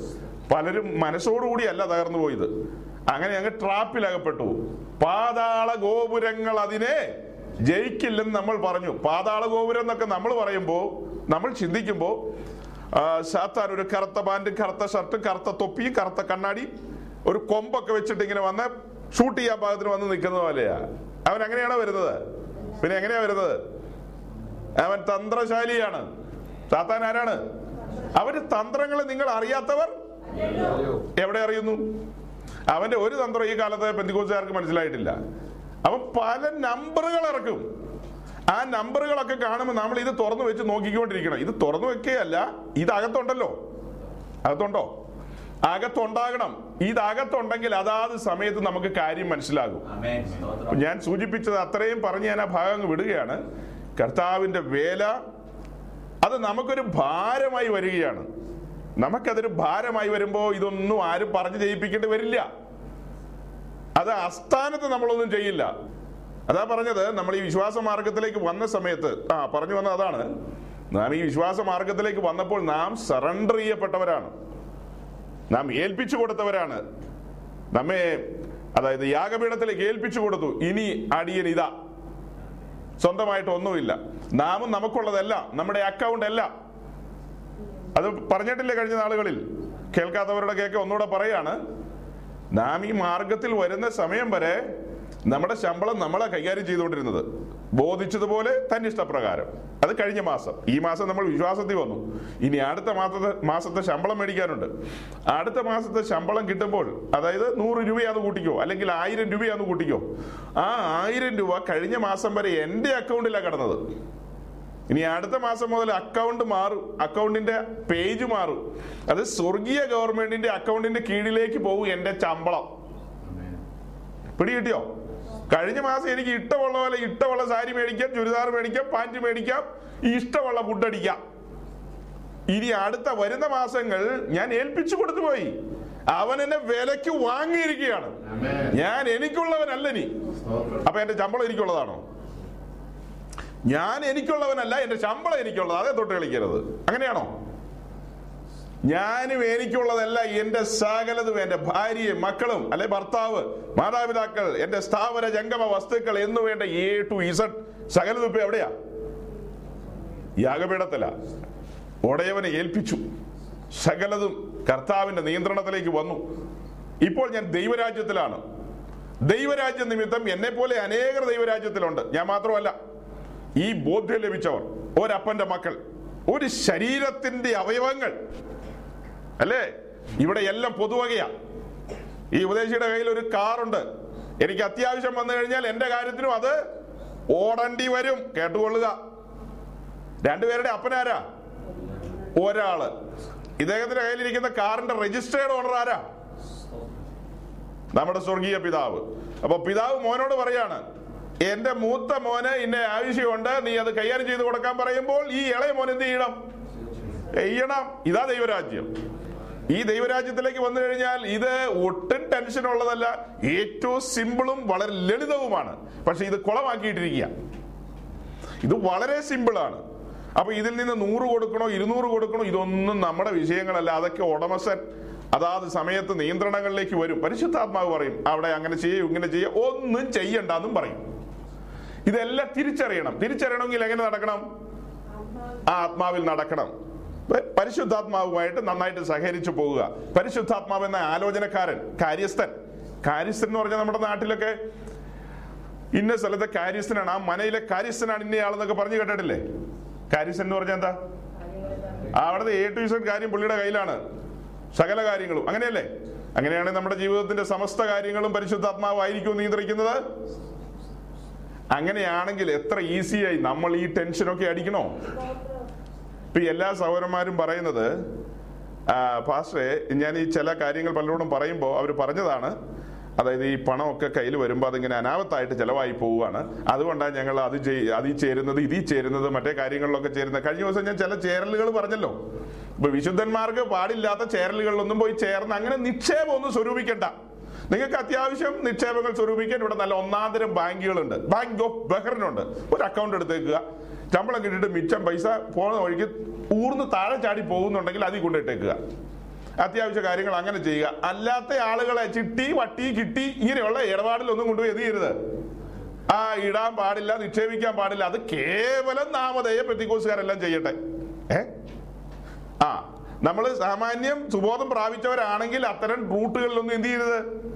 പലരും മനസ്സോടുകൂടിയല്ല തകർന്നു പോയത്. അങ്ങനെ അങ്ങ് ട്രാപ്പിലകപ്പെട്ടു. പാതാള ഗോപുരങ്ങൾ അതിനെ ജയിക്കില്ലെന്ന് നമ്മൾ പറഞ്ഞു. പാതാള ഗോപുരം എന്നൊക്കെ നമ്മൾ പറയുമ്പോൾ നമ്മൾ ചിന്തിക്കുമ്പോൾ സാത്താൻ ഒരു കറുത്ത പാന്റും കറുത്ത ഷർട്ട് കറുത്ത തൊപ്പി കറുത്ത കണ്ണാടി ഒരു കൊമ്പൊക്കെ വെച്ചിട്ട് ഇങ്ങനെ വന്ന് ഷൂട്ട് ചെയ്യാൻ പാകത്തിന് വന്ന് നിൽക്കുന്ന പോലെയാ. അവൻ അങ്ങനെയാണോ വരുന്നത്? പിന്നെ എങ്ങനെയാ വരുന്നത്? അവൻ തന്ത്രശാലിയാണ്. സാത്താൻ ആരാണ്? അവന്റെ തന്ത്രങ്ങൾ നിങ്ങൾ അറിയാത്തവർ എവിടെ അറിയുന്നു? അവന്റെ ഒരു തന്ത്രം ഈ കാലത്ത് പെന്തിക്കോസുകാർക്ക് മനസ്സിലായിട്ടില്ല. അവൻ പല നമ്പറുകൾ ഇറക്കും. ആ നമ്പറുകളൊക്കെ കാണുമ്പോൾ നമ്മൾ ഇത് തുറന്നു വെച്ച് നോക്കിക്കൊണ്ടിരിക്കണം. ഇത് തുറന്നു വെക്കുകയല്ല ഇത് അകത്തുണ്ടല്ലോ. അകത്തുണ്ടോ? അകത്തുണ്ടാകണം. ഇതകത്തുണ്ടെങ്കിൽ അകത്തുണ്ടെങ്കിൽ അതാത് സമയത്ത് നമുക്ക് കാര്യം മനസ്സിലാകും. ഞാൻ സൂചിപ്പിച്ചത് അത്രയും പറഞ്ഞ് ഞാൻ ആ ഭാഗം വിടുകയാണ്. കർത്താവിന്റെ വേല അത് നമുക്കൊരു ഭാരമായി വരികയാണ്. നമുക്കതൊരു ഭാരമായി വരുമ്പോൾ ഇതൊന്നും ആരും പറഞ്ഞു ചെയ്യിപ്പിക്കേണ്ടി വരില്ല. അത് അസ്ഥാനത്ത് നമ്മളൊന്നും ചെയ്യില്ല. അതാ പറഞ്ഞത് നമ്മൾ ഈ വിശ്വാസ മാർഗത്തിലേക്ക് വന്ന സമയത്ത് ആ പറഞ്ഞു വന്ന അതാണ്. നാം ഈ വിശ്വാസ മാർഗത്തിലേക്ക് വന്നപ്പോൾ നാം സറണ്ടർ ചെയ്യപ്പെട്ടവരാണ്. നാം ഏൽപ്പിച്ചു കൊടുത്തവരാണ്. നമ്മെ അതായത് യാഗപീഠത്തിലേക്ക് ഏൽപ്പിച്ചു കൊടുത്തു. ഇനി അടിയൻ ഇതാ. സ്വന്തമായിട്ട് ഒന്നുമില്ല. നാമും നമുക്കുള്ളതല്ല നമ്മുടെ അക്കൗണ്ട് അല്ല അത് പറഞ്ഞിട്ടില്ലേ കഴിഞ്ഞ നാളുകളിൽ? കേൾക്കാത്തവരുടെ കേക്ക് ഒന്നുകൂടെ പറയാണ്. നാം ഈ മാർഗത്തിൽ വരുന്ന സമയം വരെ നമ്മുടെ ശമ്പളം നമ്മളെ കൈകാര്യം ചെയ്തുകൊണ്ടിരുന്നത്. ബോധിച്ചതുപോലെ തന്നെ ഇഷ്ടപ്രകാരം. അത് കഴിഞ്ഞ മാസം. ഈ മാസം നമ്മൾ വിശ്വാസത്തിൽ വന്നു. ഇനി അടുത്ത മാസത്തെ മാസത്തെ ശമ്പളം മേടിക്കാനുണ്ട്. അടുത്ത മാസത്തെ ശമ്പളം കിട്ടുമ്പോൾ അതായത് നൂറ് രൂപയാന്ന് കൂട്ടിക്കോ അല്ലെങ്കിൽ ആയിരം രൂപയാന്ന് കൂട്ടിക്കോ. ആ ആയിരം രൂപ കഴിഞ്ഞ മാസം വരെ എന്റെ അക്കൗണ്ടിലാണ് കിടന്നത്. ഇനി അടുത്ത മാസം മുതൽ അക്കൗണ്ട് മാറും. അക്കൗണ്ടിന്റെ പേജ് മാറും. അത് സ്വർഗീയ ഗവൺമെന്റിന്റെ അക്കൗണ്ടിന്റെ കീഴിലേക്ക് പോകും എന്റെ ശമ്പളം. പിടി കിട്ടിയോ കഴിഞ്ഞ മാസം എനിക്ക് ഇഷ്ടമുള്ള പോലെ ഇഷ്ടമുള്ള സാരി മേടിക്കാം ചുരിദാർ മേടിക്കാം പാന്റ് മേടിക്കാം ഇഷ്ടമുള്ള ഫുഡ് അടിക്കാം. ഇനി അടുത്ത വരുന്ന മാസങ്ങൾ ഞാൻ ഏൽപ്പിച്ചു കൊടുത്തു പോയി. അവൻ എന്നെ വിലക്ക് വാങ്ങിയിരിക്കുകയാണ്. ഞാൻ എനിക്കുള്ളവനല്ല നീ അപ്പൊ എന്റെ ശമ്പളം എനിക്കുള്ളതാണോ? ഞാൻ എനിക്കുള്ളവനല്ല എന്റെ ശമ്പളം എനിക്കുള്ളത് അതേ തൊട്ട് കളിക്കരുത്. അങ്ങനെയാണോ? ഞാനും എനിക്കുള്ളതല്ല എന്റെ സകലതും എന്റെ ഭാര്യയും മക്കളും അല്ലെ ഭർത്താവ് മാതാപിതാക്കൾ എന്റെ സ്ഥാപന ജംഗമ വസ്തുക്കൾ എന്നു വേണ്ട എ ടു ഇസഡ് സകലതും ഇപ്പൊ എവിടെയാ? യാഗപീഠത്തില ഉടയവനെ ഏൽപ്പിച്ചു. സകലതും കർത്താവിന്റെ നിയന്ത്രണത്തിലേക്ക് വന്നു. ഇപ്പോൾ ഞാൻ ദൈവരാജ്യത്തിലാണ്. ദൈവരാജ്യ നിമിത്തം എന്നെ പോലെ അനേകർ ദൈവരാജ്യത്തിലുണ്ട്. ഞാൻ മാത്രമല്ല. ഈ ബോധ്യം ലഭിച്ചവർ ഒരപ്പന്റെ മക്കൾ ഒരു ശരീരത്തിന്റെ അവയവങ്ങൾ അല്ലേ? ഇവിടെ എല്ലാം പൊതുവകയാ. ഈ ഉപദേശിയുടെ കയ്യിൽ ഒരു കാറുണ്ട്. എനിക്ക് അത്യാവശ്യം വന്നു കഴിഞ്ഞാൽ എന്റെ കാര്യത്തിനും അത് ഓടേണ്ടി വരും. കേട്ടുകൊള്ളുക. രണ്ടുപേരുടെ അപ്പനാരാ? ഒരാൾ. ഇദ്ദേഹത്തിന്റെ കയ്യിലിരിക്കുന്ന കാറിന്റെ രജിസ്റ്റേർഡ് ഓണർ ആരാ? നമ്മുടെ സ്വർഗീയ പിതാവ്. അപ്പൊ പിതാവ് മോനോട് പറയാണ് എന്റെ മൂത്ത മോന് ഇന്നെ ആവശ്യമുണ്ട് നീ അത് കൈകാര്യം ചെയ്ത് കൊടുക്കാൻ പറയുമ്പോൾ ഈ ഇളയ മോൻ എന്ത് ചെയ്യണം? ചെയ്യണം. ഇതാ ദൈവരാജ്യം. ഈ ദൈവരാജ്യത്തിലേക്ക് വന്നു കഴിഞ്ഞാൽ ഇത് ഒട്ടും ടെൻഷൻ ഉള്ളതല്ല ഏറ്റവും സിമ്പിളും വളരെ ലളിതവുമാണ്. പക്ഷെ ഇത് കുളമാക്കിയിട്ടിരിക്കുക ഇത് വളരെ സിമ്പിളാണ് അപ്പൊ ഇതിൽ നിന്ന് നൂറ് കൊടുക്കണോ ഇരുന്നൂറ് കൊടുക്കണോ ഇതൊന്നും നമ്മുടെ വിഷയങ്ങളല്ല. അതൊക്കെ ഉടമസ്ഥൻ അതാത് സമയത്ത് നിയന്ത്രണങ്ങളിലേക്ക് വരും. പരിശുദ്ധാത്മാവ് പറയും അവിടെ അങ്ങനെ ചെയ്യും ഇങ്ങനെ ചെയ്യും ഒന്നും ചെയ്യണ്ടെന്നും പറയും. ഇതെല്ലാം തിരിച്ചറിയണം. തിരിച്ചറിയണമെങ്കിൽ എങ്ങനെ നടക്കണം? ആ ആത്മാവിൽ നടക്കണം. പരിശുദ്ധാത്മാവുമായിട്ട് നന്നായിട്ട് സഹകരിച്ചു പോവുക. പരിശുദ്ധാത്മാവ് എന്ന ആലോചനക്കാരൻ കാര്യസ്ഥൻ. കാര്യസ്ഥൻ എന്ന് പറഞ്ഞാൽ നമ്മുടെ നാട്ടിലൊക്കെ ഇന്ന സ്ഥലത്തെ കാര്യസ്ഥനാണ്. ആ മനയിലെ കാര്യസ്ഥനാണ് ഇന്നയാളെന്നൊക്കെ പറഞ്ഞു കേട്ടിട്ടില്ലേ? കാര്യസ്ഥൻ എന്ന് പറഞ്ഞാൽ എന്താ? അവിടുത്തെ എ ടു ഇസഡ് കാര്യം പുള്ളിയുടെ കയ്യിലാണ്. സകല കാര്യങ്ങളും. അങ്ങനെയല്ലേ? അങ്ങനെയാണെങ്കിൽ നമ്മുടെ ജീവിതത്തിന്റെ സമസ്ത കാര്യങ്ങളും പരിശുദ്ധാത്മാവായിരിക്കും നിയന്ത്രിക്കുന്നത്. അങ്ങനെയാണെങ്കിൽ എത്ര ഈസിയായി നമ്മൾ ഈ ടെൻഷനൊക്കെ അടിക്കണോ? ഇപ്പൊ എല്ലാ സഹോദരന്മാരും പറയുന്നത് ഫാസ്റ്ററെ ഞാൻ ഈ ചില കാര്യങ്ങൾ പലരോടും പറയുമ്പോൾ അവർ പറഞ്ഞതാണ് അതായത് ഈ പണമൊക്കെ കയ്യിൽ വരുമ്പോൾ അതിങ്ങനെ അനാവത്തായിട്ട് ചിലവായി പോവുകയാണ്. അതുകൊണ്ടാണ് ഞങ്ങൾ അത് അതിൽ ചേരുന്നത് ഇതിൽ ചേരുന്നത് മറ്റേ കാര്യങ്ങളിലൊക്കെ ചേരുന്നത്. കഴിഞ്ഞ ദിവസം ഞാൻ ചില ചേരലുകൾ പറഞ്ഞല്ലോ. ഇപ്പൊ വിശുദ്ധന്മാർക്ക് പാടില്ലാത്ത ചേരലുകളിലൊന്നും പോയി ചേർന്ന് അങ്ങനെ നിക്ഷേപം ഒന്നും സ്വരൂപിക്കണ്ട. നിങ്ങൾക്ക് അത്യാവശ്യം നിക്ഷേപങ്ങൾ സ്വരൂപിക്കാൻ ഇവിടെ നല്ല ഒന്നാന്തരം ബാങ്കുകളുണ്ട്. ബാങ്ക് ഓഫ് ബഹ്റിനുണ്ട് ഒരു അക്കൗണ്ട് എടുത്തേക്കുക. ശമ്പളം കിട്ടിട്ട് മിച്ചം പൈസ പോകുന്ന വഴിക്ക് ഊർന്ന് താഴെ ചാടി പോകുന്നുണ്ടെങ്കിൽ അതിൽ കൊണ്ടിട്ടേക്കുക അത്യാവശ്യ കാര്യങ്ങൾ അങ്ങനെ ചെയ്യുക. അല്ലാത്ത ആളുകളെ ചിട്ടി വട്ടി കിട്ടി ഇങ്ങനെയുള്ള ഇടപാടിലൊന്നും കൊണ്ടുപോയി എന്ത് ചെയ്യരുത്. ആ ഇടാൻ പാടില്ല നിക്ഷേപിക്കാൻ പാടില്ല. അത് കേവലം നാമധേയ പ്രതികോസുകാരെല്ലാം ചെയ്യട്ടെ. ഏ? ആ നമ്മൾ സാമാന്യം സുബോധം പ്രാപിച്ചവരാണെങ്കിൽ അത്തരം റൂട്ടുകളിലൊന്നും എന്ത് ചെയ്യരുത്.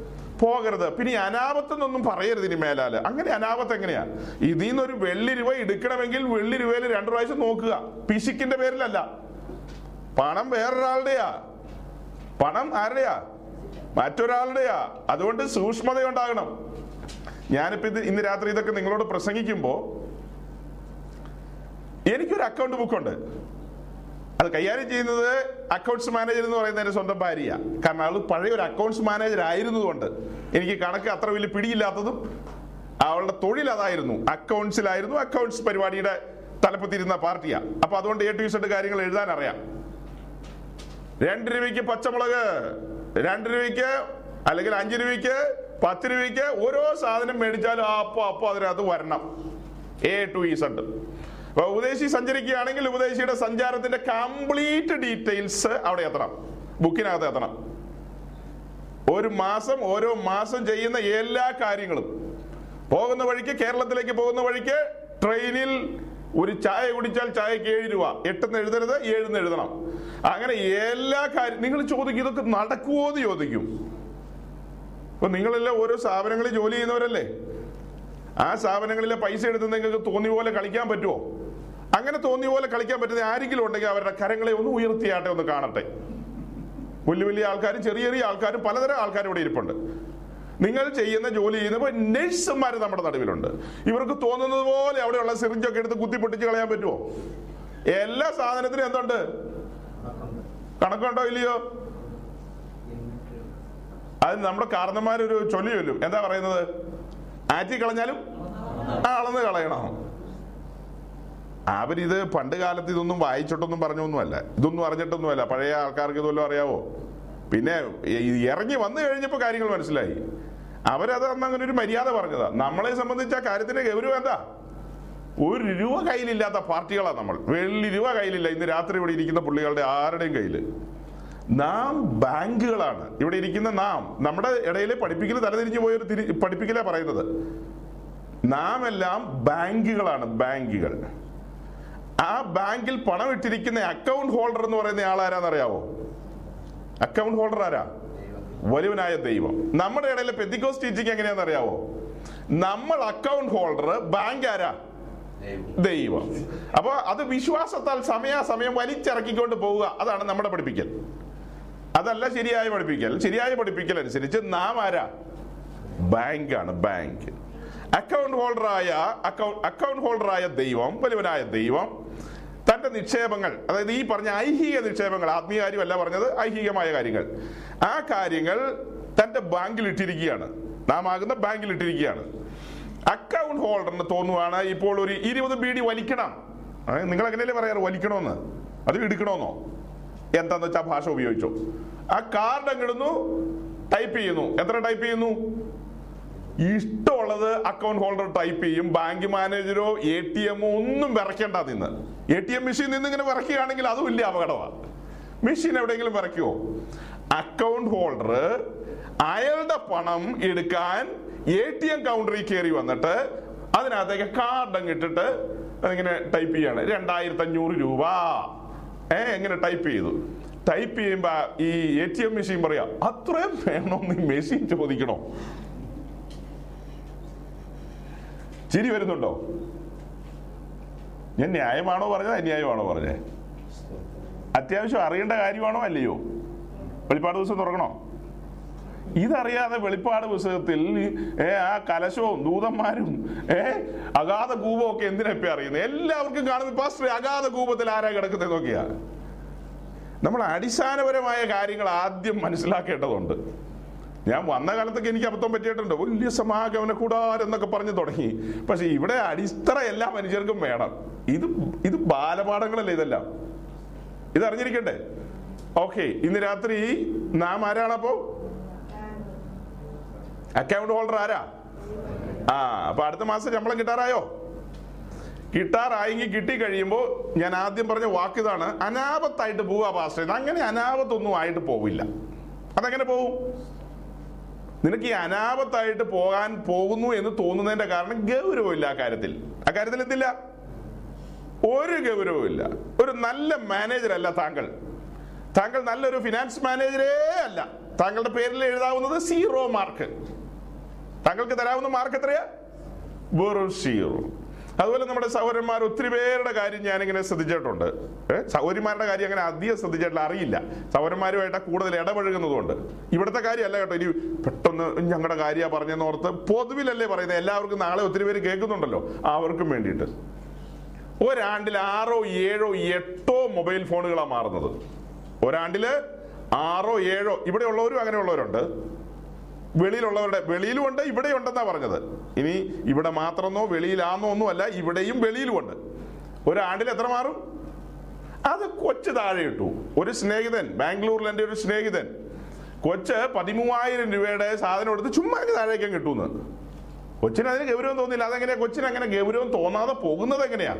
പോകരുത്. പിന്നെ ഈ അനാപത്തെന്നൊന്നും പറയരുത് ഇനി മേലാൽ. അങ്ങനെ അനാപത്ത് എങ്ങനെയാ? ഇതിൽ നിന്നൊരു വെള്ളി രൂപ എടുക്കണമെങ്കിൽ വെള്ളി രൂപയിൽ രണ്ടു പ്രാവശ്യം നോക്കുക. പിശിക്കിന്റെ പേരിലല്ല. പണം വേറൊരാളുടെയാ. പണം ആരുടെയാ? മറ്റൊരാളുടെയാ. അതുകൊണ്ട് സൂക്ഷ്മത ഉണ്ടാകണം ഞാനിപ്പോ ഇത് ഇന്ന് രാത്രി ഇതൊക്കെ നിങ്ങളോട് പ്രസംഗിക്കുമ്പോ എനിക്കൊരു അക്കൗണ്ട് ബുക്കുണ്ട് അത് കൈകാര്യം ചെയ്യുന്നത് അക്കൗണ്ട്സ് മാനേജർ എന്ന് പറയുന്നത് എന്റെ സ്വന്തം ഭാര്യ കാരണം അവൾ പഴയ ഒരു അക്കൗണ്ട്സ് മാനേജർ ആയിരുന്നതുകൊണ്ട് എനിക്ക് കണക്ക് അത്ര വലിയ പിടിയില്ലാത്തതും അവളുടെ തൊഴിൽ അതായിരുന്നു. അക്കൗണ്ട്സിലായിരുന്നു അക്കൗണ്ട്സ് പരിപാടിയുടെ തലപ്പത്തിരുന്ന പാർട്ടിയാ. അപ്പൊ അതുകൊണ്ട് എ ടു ഇസഡ് കാര്യങ്ങൾ എഴുതാൻ അറിയാം. രണ്ട് രൂപയ്ക്ക് പച്ചമുളക് രണ്ട് രൂപയ്ക്ക് അല്ലെങ്കിൽ അഞ്ച് രൂപയ്ക്ക് പത്ത് രൂപയ്ക്ക് ഓരോ സാധനം മേടിച്ചാലും അപ്പോ അപ്പോ അതിനകത്ത് വരണം. എ ടു ഇസഡ് ഉപദേശി സഞ്ചരിക്കുകയാണെങ്കിൽ ഉപദേശിയുടെ സഞ്ചാരത്തിന്റെ കംപ്ലീറ്റ് ഡീറ്റെയിൽസ് അവിടെ എത്തണം. ബുക്കിനകത്ത് എത്തണം. ഒരു മാസം ഓരോ മാസം ചെയ്യുന്ന എല്ലാ കാര്യങ്ങളും. പോകുന്ന വഴിക്ക് കേരളത്തിലേക്ക് പോകുന്ന വഴിക്ക് ട്രെയിനിൽ ഒരു ചായ കുടിച്ചാൽ ചായക്ക് ഏഴ് രൂപ. എട്ടെന്ന് എഴുതരുത് ഏഴെന്ന് എഴുതണം. അങ്ങനെ എല്ലാ കാര്യം നിങ്ങൾ ചോദിക്കും ഇതൊക്കെ നടക്കുമോ എന്ന് ചോദിക്കും. അപ്പൊ നിങ്ങളെല്ലാം ഓരോ സ്ഥാപനങ്ങളിൽ ജോലി ചെയ്യുന്നവരല്ലേ? ആ സ്ഥാപനങ്ങളിലെ പൈസ എടുത്ത് നിങ്ങൾക്ക് തോന്നിയ പോലെ കളിക്കാൻ പറ്റുമോ? അങ്ങനെ തോന്നിയ പോലെ കളിക്കാൻ പറ്റുന്ന ആരെങ്കിലും ഉണ്ടെങ്കിൽ അവരുടെ കരങ്ങളെ ഒന്ന് ഉയർത്തിയാട്ടെ ഒന്ന് കാണട്ടെ. വലിയ വലിയ ആൾക്കാരും ചെറിയ ചെറിയ ആൾക്കാരും പലതരം ആൾക്കാരും ഇവിടെ ഇരിപ്പുണ്ട്. നിങ്ങൾ ചെയ്യുന്ന ജോലി ചെയ്യുന്നപ്പോൾ നഴ്സുമാർ നമ്മുടെ നടുവിലുണ്ട്. ഇവർക്ക് തോന്നുന്നത് പോലെ അവിടെയുള്ള സിറിഞ്ചൊക്കെ എടുത്ത് കുത്തി പൊട്ടിച്ച് കളയാൻ പറ്റുമോ? എല്ലാ സാധനത്തിനും എന്തുണ്ട്? കണക്കുണ്ടോ ഇല്ലയോ? അത് നമ്മുടെ കാരണന്മാരൊരു ചൊല്ലി ചൊല്ലും എന്താ പറയുന്നത്? ആറ്റി കളഞ്ഞാലും അളന്ന് കളയണം. അവരിത് പണ്ട് കാലത്ത് ഇതൊന്നും വായിച്ചിട്ടൊന്നും പറഞ്ഞൊന്നുമല്ല. ഇതൊന്നും അറിഞ്ഞിട്ടൊന്നുമല്ല. പഴയ ആൾക്കാർക്ക് ഇതുവല്ലോ അറിയാവോ? പിന്നെ ഇറങ്ങി വന്നു കഴിഞ്ഞപ്പോൾ കാര്യങ്ങൾ മനസ്സിലായി. അവരത് അന്ന് അങ്ങനെ ഒരു മര്യാദ പറഞ്ഞതാ. നമ്മളെ സംബന്ധിച്ച ആ കാര്യത്തിന്റെ ഗൗരവം എന്താ? ഒരു രൂപ കയ്യിലില്ലാത്ത പാർട്ടികളാണ് നമ്മൾ. വെള്ളി രൂപ കയ്യിലില്ല. ഇന്ന് രാത്രി ഇവിടെ ഇരിക്കുന്ന പുള്ളികളുടെ ആരുടെയും കയ്യിൽ നാം ബാങ്കുകളാണ്. ഇവിടെ ഇരിക്കുന്ന നാം നമ്മുടെ ഇടയിലെ പഠിപ്പിക്കൽ തലതിരിഞ്ഞു പോയൊരു തിരി പഠിപ്പിക്കലാ പറയുന്നത്. നാം എല്ലാം ബാങ്കുകളാണ് ബാങ്കുകൾ. ആ ബാങ്കിൽ പണം ഇട്ടിരിക്കുന്ന അക്കൗണ്ട് ഹോൾഡർ എന്ന് പറയുന്ന ആളാരാന്നറിയാവോ? അക്കൗണ്ട് ഹോൾഡർ ആരാ? വലുവനായ ദൈവം. നമ്മുടെ ഇടയിലെ പെന്തിക്കോസ് ടീച്ചിങ് എങ്ങനെയാണെന്ന് അറിയാവോ നമ്മൾ അക്കൗണ്ട് ഹോൾഡർ ബാങ്ക് ആരാ? ദൈവം. അപ്പൊ അത് വിശ്വാസത്താൽ സമയാസമയം വലിച്ചിറക്കിക്കൊണ്ട് പോവുക. അതാണ് നമ്മുടെ പഠിപ്പിക്കൽ. അതല്ല ശരിയായ പഠിപ്പിക്കൽ. ശരിയായ പഠിപ്പിക്കൽ അനുസരിച്ച് നാം ആരാ? ബാങ്കാണ് ബാങ്ക്. അക്കൗണ്ട് ഹോൾഡറായ അക്കൗണ്ട് അക്കൗണ്ട് ഹോൾഡറായ ദൈവം വലിയവനായ ദൈവം തന്റെ നിക്ഷേപങ്ങൾ അതായത് ഈ പറഞ്ഞ ഐഹിക നിക്ഷേപങ്ങൾ ആത്മീയ കാര്യമല്ല പറഞ്ഞത് ഐഹികമായ കാര്യങ്ങൾ. ആ കാര്യങ്ങൾ തന്റെ ബാങ്കിൽ ഇട്ടിരിക്കുകയാണ് നാം ആകുന്ന ബാങ്കിൽ ഇട്ടിരിക്കുകയാണ് അക്കൗണ്ട് ഹോൾഡറിന് തോന്നുവാണ് ഇപ്പോൾ ഒരു ഇരുപത് ബീഡി വലിക്കണം. നിങ്ങൾ എങ്ങനെയല്ലേ പറയാറ്? വലിക്കണമെന്ന് അത് എടുക്കണമെന്നോ എന്താന്ന് വെച്ചാൽ ഭാഷ ഉപയോഗിച്ചു. ആ കാർഡ് അങ്ങിടുന്നു ടൈപ്പ് ചെയ്യുന്നു. എത്ര ടൈപ്പ് ചെയ്യുന്നു? ഇഷ്ടമുള്ളത് അക്കൗണ്ട് ഹോൾഡർ ടൈപ്പ് ചെയ്യും. ബാങ്ക് മാനേജരോ എ ടി എമ്മോ ഒന്നും വിറയ്ക്കേണ്ട നിന്ന് എ ടി എം മെഷീൻ നിന്ന് ഇങ്ങനെ വിറയ്ക്കുകയാണെങ്കിൽ അതും വലിയ അപകടമാണ് മെഷീൻ എവിടെയെങ്കിലും വിറയ്ക്കുമോ അക്കൗണ്ട് ഹോൾഡർ അയാളുടെ പണം എടുക്കാൻ എ ടി എം കൗണ്ടറിൽ കയറി വന്നിട്ട് അതിനകത്തേക്ക് കാർഡ് അങ്ങിട്ടിട്ട് അതിങ്ങനെ ടൈപ്പ് ചെയ്യാണ്. രണ്ടായിരത്തി അഞ്ഞൂറ് രൂപ. ഏ എങ്ങനെ ടൈപ്പ് ചെയ്തു? ടൈപ്പ് ചെയ്യുമ്പോ ഈ എ ടി എം മെഷീൻ പറയാ അത്രയും വേണമെന്ന് ഈ മെഷീൻ ചോദിക്കണോ? ചിരി വരുന്നുണ്ടോ? ഞാൻ ന്യായമാണോ പറഞ്ഞത് അന്യായമാണോ പറഞ്ഞത്? അത്യാവശ്യം അറിയേണ്ട കാര്യമാണോ അല്ലയോ? വെളിപ്പാട് ദിവസം തുറക്കണോ? ഇതറിയാതെ വെളിപ്പാട് പുസ്തകത്തിൽ ഏ ആ കലശവും ദൂതന്മാരും ഏ അഗാധ കൂപവും ഒക്കെ എന്തിനാ ഇപ്പൊ അറിയുന്നത് എല്ലാവർക്കും കാണുമ്പോൾ പാസ്റ്റർ അഗാധ കൂപത്തിൽ ആരാ കിടക്കുന്നത് നോക്കിയാ? നമ്മൾ അടിസ്ഥാനപരമായ കാര്യങ്ങൾ ആദ്യം മനസ്സിലാക്കേണ്ടതുണ്ട്. ഞാൻ വന്ന കാലത്തൊക്കെ എനിക്ക് അബദ്ധം പറ്റിയിട്ടുണ്ട്. വലിയ സമാഗമന കൂടാരം എന്നൊക്കെ പറഞ്ഞു തുടങ്ങി. പക്ഷെ ഇവിടെ അടിത്തറ എല്ലാ മനുഷ്യർക്കും വേണം. ഇത് ഇത് ബാലപാഠങ്ങളല്ലേ ഇതെല്ലാം? ഇത് അറിഞ്ഞിരിക്കട്ടെ ഓക്കെ ഇന്ന് രാത്രി നാം ആരാണപ്പോ അക്കൗണ്ട് ഹോൾഡർ ആരാ? ആ അപ്പൊ അടുത്ത മാസം ശമ്പളം കിട്ടാറായോ? കിട്ടാറായെങ്കിൽ കിട്ടി കഴിയുമ്പോൾ ഞാൻ ആദ്യം പറഞ്ഞ വാക്ക് ഇതാണ് അനാപത്തായിട്ട് പോവുക പാസ്റ്റർ അങ്ങനെ അനാപത്തൊന്നും ആയിട്ട് പോവില്ല. അതങ്ങനെ പോവും? നിനക്ക് ഈ അനാപത്തായിട്ട് പോകാൻ പോകുന്നു എന്ന് തോന്നുന്നതിന്റെ കാരണം ഗൗരവമില്ല ആ കാര്യത്തിൽ. ആ കാര്യത്തിൽ എന്തില്ല? ഒരു ഗൗരവമില്ല ഒരു നല്ല മാനേജർ അല്ല താങ്കൾ. താങ്കൾ നല്ലൊരു ഫിനാൻസ് മാനേജരേ അല്ല. താങ്കളുടെ പേരിൽ എഴുതാവുന്നത് സീറോ മാർക്ക് താങ്കൾക്ക് തരാവുന്ന മാർക്ക് എത്രയാ? വെറും സീറോ. അതുപോലെ നമ്മുടെ സഹോദരന്മാർ ഒത്തിരി പേരുടെ കാര്യം ഞാനിങ്ങനെ ശ്രദ്ധിച്ചിട്ടുണ്ട്. സഹോദരിമാരുടെ കാര്യം അങ്ങനെ അധികം ശ്രദ്ധിച്ചിട്ടില്ല അറിയില്ല. സഹോദരന്മാരുമായിട്ട് കൂടുതൽ ഇടപഴകുന്നതുകൊണ്ട്. ഇവിടുത്തെ കാര്യമല്ല കേട്ടോ ഇനി പെട്ടെന്ന് ഞങ്ങളുടെ കാര്യമാണ് പറഞ്ഞെന്ന് ഓർത്ത് പൊതുവിലല്ലേ പറയുന്നത്? എല്ലാവർക്കും നാളെ ഒത്തിരി പേര് കേൾക്കുന്നുണ്ടല്ലോ അവർക്കും വേണ്ടിയിട്ട്. ഒരാണ്ടിൽ ആറോ ഏഴോ എട്ടോ മൊബൈൽ ഫോണുകളാണ് മാറുന്നത്. ഒരാണ്ടിൽ ആറോ ഏഴോ ഇവിടെ ഉള്ളവരും അങ്ങനെയുള്ളവരുണ്ട്. വെളിയിലുള്ളവരുടെ വെളിയിലും ഉണ്ട് ഇവിടെ ഉണ്ടെന്നാ പറഞ്ഞത്. ഇനി ഇവിടെ മാത്രമെന്നോ വെളിയിലാന്നോ ഒന്നുമല്ല ഇവിടെയും വെളിയിലും ഉണ്ട് ഒരാണ്ടിൽ എത്ര മാറും? അത് കൊച്ച് താഴെ ഇട്ടു. ഒരു സ്നേഹിതൻ ബാംഗ്ലൂരിൽ എന്റെ ഒരു സ്നേഹിതൻ. കൊച്ച് പതിമൂവായിരം രൂപയുടെ സാധനം എടുത്ത് ചുമ്മാ താഴേക്കും കിട്ടുമെന്ന് കൊച്ചിന് അതിന് ഗൗരവം തോന്നില്ല. അതെങ്ങനെയാ? കൊച്ചിന് അങ്ങനെ ഗൗരവം തോന്നാതെ പോകുന്നത് എങ്ങനെയാ?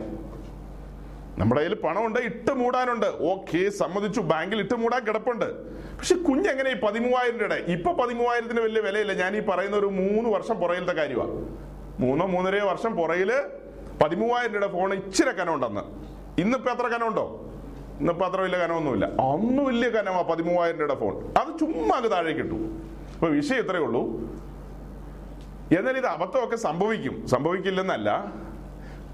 നമ്മുടെ കയ്യിൽ പണമുണ്ട് ഇട്ട് മൂടാനുണ്ട്. ഓക്കെ സമ്മതിച്ചു. ബാങ്കിൽ ഇട്ട് മൂടാൻ കിടപ്പുണ്ട്. പക്ഷെ കുഞ്ഞെങ്ങനെ ഈ പതിമൂവായിരം രൂപയുടെ ഇപ്പൊ പതിമൂവായിരത്തിന് വലിയ വിലയില്ല. ഞാൻ ഈ പറയുന്ന ഒരു മൂന്ന് വർഷം പുറയിലത്തെ കാര്യമാണ് മൂന്നോ മൂന്നരയോ വർഷം പുറയിൽ പതിമൂവായിരം രൂപയുടെ ഫോൺ ഇച്ചിരി കനമുണ്ടെന്ന്. ഇന്നിപ്പോ എത്ര കനമുണ്ടോ? ഇന്നിപ്പോ അത്ര വലിയ കനമൊന്നുമില്ല. അന്ന് വലിയ കനമാ പതിമൂവായിരം രൂപയുടെ ഫോൺ അത് ചുമ്മാ അങ്ങ് താഴേക്ക് ഇട്ടു. അപ്പൊ വിഷയം ഇത്രയേ ഉള്ളൂ. എന്നാൽ ഇത് അബദ്ധമൊക്കെ സംഭവിക്കും. സംഭവിക്കില്ലെന്നല്ല.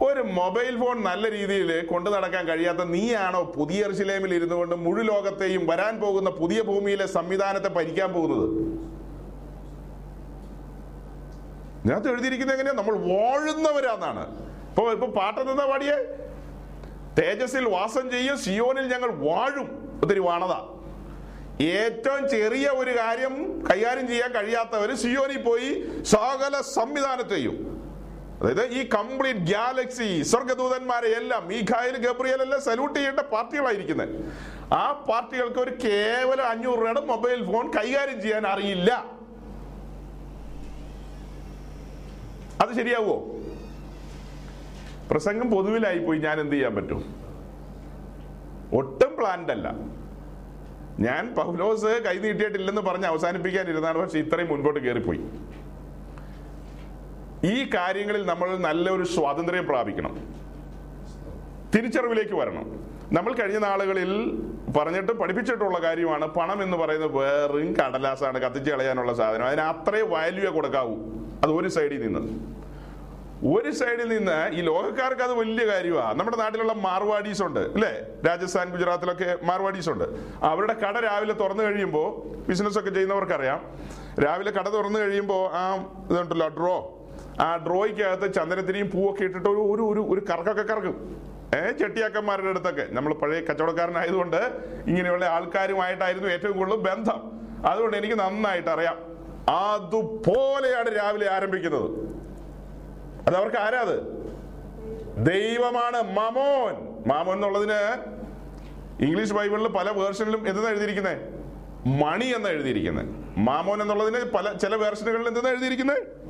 ഒരു മൊബൈൽ ഫോൺ നല്ല രീതിയിൽ കൊണ്ടു നടക്കാൻ കഴിയാത്ത നീയാണോ പുതിയ എർശിലേമിൽ ഇരുന്നു കൊണ്ട് മുഴു ലോകത്തെയും വരാൻ പോകുന്ന പുതിയ ഭൂമിയിലെ സംവിധാനത്തെ ഭരിക്കാൻ പോകുന്നത്? ഇതിനകത്ത് എഴുതിയിരിക്കുന്നത് എങ്ങനെയാ? നമ്മൾ വാഴുന്നവരാന്നാണ്. ഇപ്പൊ ഇപ്പൊ പാട്ടെന്താ പാടിയേ? തേജസ്സിൽ വാസം ചെയ്യും സിയോനിൽ ഞങ്ങൾ വാഴും. ഒത്തിരി വാണത. ഏറ്റവും ചെറിയ ഒരു കാര്യം കൈകാര്യം ചെയ്യാൻ കഴിയാത്തവർ സിയോനിൽ പോയി സകല സംവിധാനത്തെയും അതായത് ഈ കംപ്ലീറ്റ് ഗാലക്സി സ്വർഗദൂതന്മാരെ എല്ലാം ഈ ഖായൽ ഗബ്രിയൽ എല്ലാം സല്യൂട്ട് ചെയ്യേണ്ട പാർട്ടികളായിരിക്കുന്നത് ആ പാർട്ടികൾക്ക് ഒരു കേവലം അഞ്ഞൂറ് രൂപയുടെ മൊബൈൽ ഫോൺ കൈകാര്യം ചെയ്യാൻ അറിയില്ല. അത് ശരിയാവോ? പ്രസംഗം പൊതുവിലായി പോയി ഞാൻ എന്ത് ചെയ്യാൻ പറ്റും? ഒട്ടും പ്ലാൻഡ് അല്ല. ഞാൻ പൗലോസ് കൈ നീട്ടിയിട്ടില്ലെന്ന് പറഞ്ഞ് അവസാനിപ്പിക്കാനിരുന്നാണ് പക്ഷെ ഇത്രയും മുൻപോട്ട് കയറിപ്പോയി ഈ കാര്യങ്ങളിൽ നമ്മൾ നല്ലൊരു സ്വാതന്ത്ര്യം പ്രാപിക്കണം. തിരിച്ചറിവിലേക്ക് വരണം. നമ്മൾ കഴിഞ്ഞ നാളുകളിൽ പറഞ്ഞിട്ട് പഠിപ്പിച്ചിട്ടുള്ള കാര്യമാണ് പണം എന്ന് പറയുന്നത് വേറും കടലാസാണ് കത്തിച്ച് കളയാനുള്ള സാധനം. അതിന് അത്രയും വാല്യൂ കൊടുക്കാവൂ. അത് ഒരു സൈഡിൽ നിന്ന്. ഒരു സൈഡിൽ നിന്ന് ഈ ലോകക്കാർക്ക് അത് വലിയ കാര്യമാണ് നമ്മുടെ നാട്ടിലുള്ള മാർവാഡീസ് ഉണ്ട് അല്ലേ? രാജസ്ഥാൻ ഗുജറാത്തിലൊക്കെ മാർവാഡീസ് ഉണ്ട്. അവരുടെ കട രാവിലെ തുറന്നു കഴിയുമ്പോൾ ബിസിനസ് ഒക്കെ ചെയ്യുന്നവർക്കറിയാം രാവിലെ കട തുറന്നു കഴിയുമ്പോൾ ആ ഇതുണ്ടല്ലോ ഡ്രോ ആ ഡ്രോയ്ക്കകത്ത് ചന്ദനത്തിനെയും പൂവൊക്കെ ഇട്ടിട്ട് ഒരു ഒരു ഒരു കറക്കൊക്കെ കറക്കും. ഏഹ് ചെട്ടിയാക്കന്മാരുടെ അടുത്തൊക്കെ. നമ്മൾ പഴയ കച്ചവടക്കാരനായതുകൊണ്ട് ഇങ്ങനെയുള്ള ആൾക്കാരുമായിട്ടായിരുന്നു ഏറ്റവും കൂടുതൽ ബന്ധം. അതുകൊണ്ട് എനിക്ക് നന്നായിട്ട് അറിയാം അതുപോലെയാണ് രാവിലെ ആരംഭിക്കുന്നത്. അത് അവർക്ക് ആരാ അത്? ദൈവമാണ് മമോൻ. മാമോൻ എന്നുള്ളതിന് ഇംഗ്ലീഷ് ബൈബിളിൽ പല വേർഷനിലും എന്താ എഴുതിയിരിക്കുന്നത് മണി എന്ന് എഴുതിയിരിക്കുന്നത് മാമോൻ എന്നുള്ളതിന് പല ചില വേർഷനുകളിൽ എന്താ എഴുതിയിരിക്കുന്നത്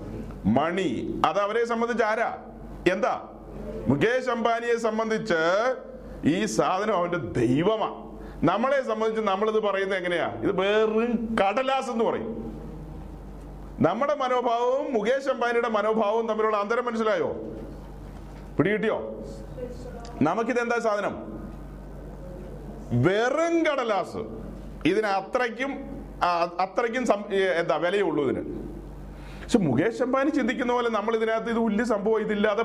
മണി. അത് അവരെ സംബന്ധിച്ച് ആരാ? എന്താ? മുകേഷ് അംബാനിയെ സംബന്ധിച്ച് ഈ സാധനം അവന്റെ ദൈവമാ. നമ്മളെ സംബന്ധിച്ച് നമ്മളിത് പറയുന്നത് എങ്ങനെയാ? ഇത് വെറും കടലാസ് എന്ന് പറയും. നമ്മുടെ മനോഭാവവും മുകേഷ് അംബാനിയുടെ മനോഭാവവും തമ്മിലുള്ള അന്തരം മനസ്സിലായോ? പിടികിട്ടിയോ? നമുക്കിത് എന്താ സാധനം? വെറും കടലാസ്. ഇതിന് അത്രയ്ക്കും അത്രയ്ക്കും എന്താ വിലയുള്ളൂ ഇതിന്. പക്ഷെ മുകേഷ് അംബാനി ചിന്തിക്കുന്ന പോലെ നമ്മൾ ഇതിനകത്ത് ഇത് വലിയ സംഭവം ഇതില്ലാതെ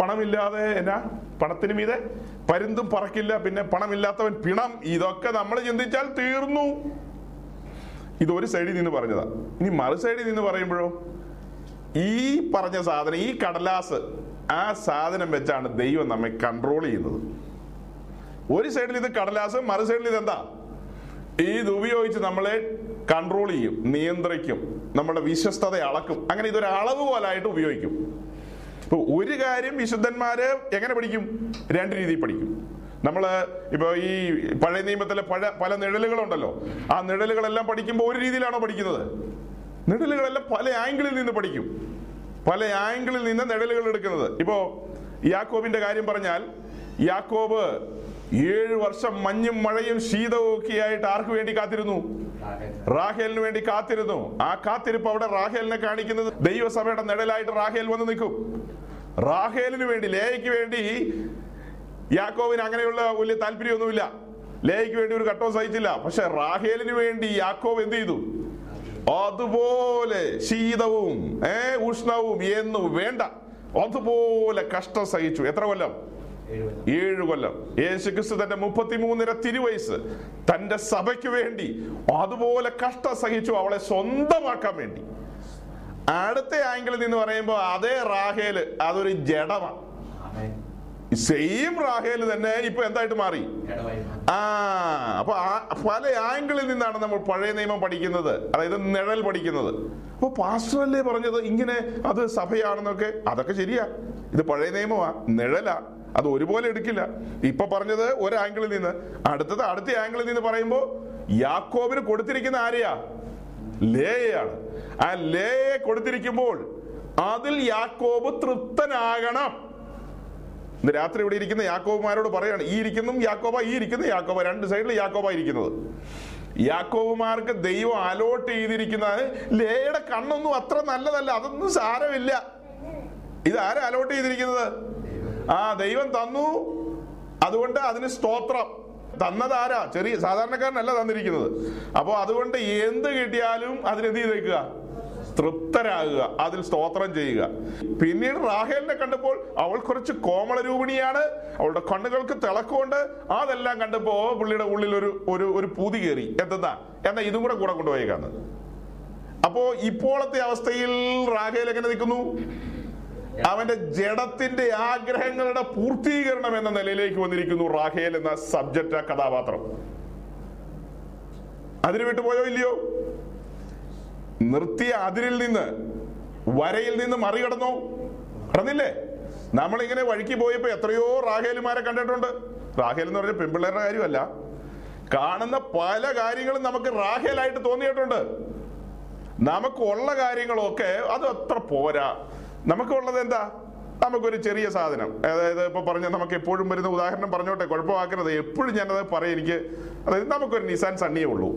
പണമില്ലാതെ എന്നാ? പണത്തിന് മീതെ? പരുന്തും പറക്കില്ല പിന്നെ പണമില്ലാത്തവൻ പിണം. ഇതൊക്കെ നമ്മൾ ചിന്തിച്ചാൽ തീർന്നു. ഇത് ഒരു സൈഡിൽ നിന്ന് പറഞ്ഞതാ. ഇനി മറു സൈഡിൽ നിന്ന് പറയുമ്പോഴോ? ഈ പറഞ്ഞ സാധനം ഈ കടലാസ് ആ സാധനം വെച്ചാണ് ദൈവം നമ്മെ കൺട്രോൾ ചെയ്യുന്നത്. ഒരു സൈഡിൽ ഇത് കടലാസ് മറു സൈഡിൽ ഇത് എന്താ ഇത് ഉപയോഗിച്ച് നമ്മളെ കൺട്രോൾ ചെയ്യും നിയന്ത്രിക്കും നമ്മുടെ വിശ്വസ്തത അളക്കും. അങ്ങനെ ഇതൊരു അളവ് പോലായിട്ട് ഉപയോഗിക്കും. ഇപ്പൊ ഒരു കാര്യം വിശുദ്ധന്മാര് എങ്ങനെ പഠിക്കും? രണ്ട് രീതിയിൽ പഠിക്കും. നമ്മൾ ഇപ്പൊ ഈ പഴയ നിയമത്തിലെ പഴ പല നിഴലുകളുണ്ടല്ലോ. ആ നിഴലുകളെല്ലാം പഠിക്കുമ്പോൾ ഒരു രീതിയിലാണോ പഠിക്കുന്നത്? നിഴലുകളെല്ലാം പല ആംഗിളിൽ നിന്ന് പഠിക്കും. പല ആംഗിളിൽ നിന്ന് നിഴലുകൾ എടുക്കുന്നത്. ഇപ്പോ യാക്കോബിന്റെ കാര്യം പറഞ്ഞാൽ യാക്കോബ് ഏഴു വർഷം മഞ്ഞും മഴയും ശീതവും ഒക്കെ ആയിട്ട് ആർക്ക് വേണ്ടി കാത്തിരുന്നു? റാഹേലിന് വേണ്ടി കാത്തിരുന്നു. ആ കാത്തിരിപ്പ് അവിടെ റാഹേലിനെ കാണിക്കുന്നത്. ദൈവസഭയുടെ നിഴലായിട്ട് റാഹേൽ വന്ന് നിൽക്കും. റാഹേലിന് വേണ്ടി ലേയയ്ക്ക് വേണ്ടി യാക്കോവിന് അങ്ങനെയുള്ള വലിയ താല്പര്യമൊന്നുമില്ല. ലേഹയ്ക്ക് വേണ്ടി ഒരു ഘട്ടവും സഹിച്ചില്ല. പക്ഷെ റാഹേലിന് വേണ്ടി യാക്കോവ് എന്ത് ചെയ്തു? അതുപോലെ ശീതവും ഏ ഉഷ്ണവും എന്നു വേണ്ട. അതുപോലെ കഷ്ടം സഹിച്ചു. എത്ര കൊല്ലം? ഏഴു കൊല്ലം. യേശുക്രിസ്തു തന്റെ മുപ്പത്തിമൂന്നര തിരുവയസ് തന്റെ സഭയ്ക്ക് വേണ്ടി അതുപോലെ കഷ്ട സഹിച്ചു അവളെ സ്വന്തമാക്കാൻ വേണ്ടി. അടുത്ത ആംഗിളിൽ നിന്ന് പറയുമ്പോൾ അതേ റാഹേൽ അതൊരു ജഡമാണ് സെയിം റാഹേൽ തന്നെ ഇപ്പൊ എന്തായിട്ട് മാറി? ആ അപ്പൊ പല ആംഗിളിൽ നിന്നാണ് നമ്മൾ പഴയ നിയമം പഠിക്കുന്നത്. അതായത് നിഴൽ പഠിക്കുന്നത്. അപ്പൊ പാസ്റ്ററല്ലേ പറഞ്ഞത് ഇങ്ങനെ അത് സഭയാണെന്നൊക്കെ? അതൊക്കെ ശരിയാ. ഇത് പഴയ നിയമമാ. നിഴലാ. അത് ഒരുപോലെ എടുക്കില്ല. ഇപ്പൊ പറഞ്ഞത് ഒരു ആംഗിളിൽ നിന്ന്. അടുത്തത് അടുത്ത ആംഗിളിൽ നിന്ന് പറയുമ്പോൾ യാക്കോബിന് കൊടുത്തിരിക്കുന്ന ആരെയാ? ലേയാണ് ആ ലേയെ കൊടുത്തിരിക്കുമ്പോൾ അതിൽ യാക്കോബ് തൃപ്തനാകണം. ഇന്ന് രാത്രി ഇവിടെ ഇരിക്കുന്ന യാക്കോബുമാരോട് പറയാണ് ഈ ഇരിക്കുന്നതും യാക്കോബ ഈ ഇരിക്കുന്ന യാക്കോബ. രണ്ട് സൈഡിൽ യാക്കോബ ഇരിക്കുന്നത്. യാക്കോബുമാർക്ക് ദൈവം അലോട്ട് ചെയ്തിരിക്കുന്നത് ലേയുടെ കണ്ണൊന്നും അത്ര നല്ലതല്ല അതൊന്നും സാരമില്ല. ഇത് ആരാ അലോട്ട് ചെയ്തിരിക്കുന്നത്? ആ ദൈവം തന്നു. അതുകൊണ്ട് അതിന് സ്തോത്രം. തന്നതാരാ? ചെറിയ സാധാരണക്കാരനല്ല തന്നിരിക്കുന്നത്. അപ്പോൾ അതുകൊണ്ട് എന്ത് കിട്ടിയാലും അതിനെന്ത് ചെയ്തേക്കുക? തൃപ്തരാകുക. അതിൽ സ്തോത്രം ചെയ്യുക. പിന്നീട് റാഹേലിനെ കണ്ടപ്പോൾ അവൾ കുറച്ച് കോമള രൂപിണിയാണ് അവളുടെ കണ്ണുകൾക്ക് തിളക്കമുണ്ട്. അതെല്ലാം കണ്ടപ്പോ പുള്ളിയുടെ ഉള്ളിൽ ഒരു ഒരു ഒരു പൂതി കയറി. എന്തെന്നാ? എന്നാ ഇതും കൂടെ കൂടെ കൊണ്ടുപോയേക്കാന്ന്. അപ്പോ ഇപ്പോഴത്തെ അവസ്ഥയിൽ റാഹേൽ എങ്ങനെ നിൽക്കുന്നു? അവന്റെ ജഡത്തിന്റെ ആഗ്രഹങ്ങളുടെ പൂർത്തീകരണം എന്ന നിലയിലേക്ക് വന്നിരിക്കുന്നു റാഹേൽ എന്ന സബ്ജക്റ്റ് ആ കഥാപാത്രം. അതിന് വിട്ടുപോയോ ഇല്ലയോ? നിർത്തിയ അതിരിൽ നിന്ന് വരയിൽ നിന്ന് മറികടന്നോ? കടന്നില്ലേ? നമ്മളിങ്ങനെ വഴിക്ക് പോയപ്പോ എത്രയോ റാഹേലുമാരെ കണ്ടിട്ടുണ്ട്. റാഹേൽ എന്ന് പറഞ്ഞ പെൺപിള്ളേരുടെ കാര്യമല്ല. കാണുന്ന പല കാര്യങ്ങളും നമുക്ക് റാഹേലായിട്ട് തോന്നിയിട്ടുണ്ട്. നമുക്കുള്ള കാര്യങ്ങളൊക്കെ അത് അത്ര പോരാ. നമുക്കുള്ളത് എന്താ? നമുക്കൊരു ചെറിയ സാധനം. അതായത് ഇപ്പൊ പറഞ്ഞ നമുക്ക് എപ്പോഴും വരുന്ന ഉദാഹരണം പറഞ്ഞോട്ടെ കുഴപ്പമാക്കരുത്. എപ്പോഴും ഞാനത് പറയും എനിക്ക്. അതായത് നമുക്കൊരു നിസാൻ സണ്ണിയേ ഉള്ളൂ.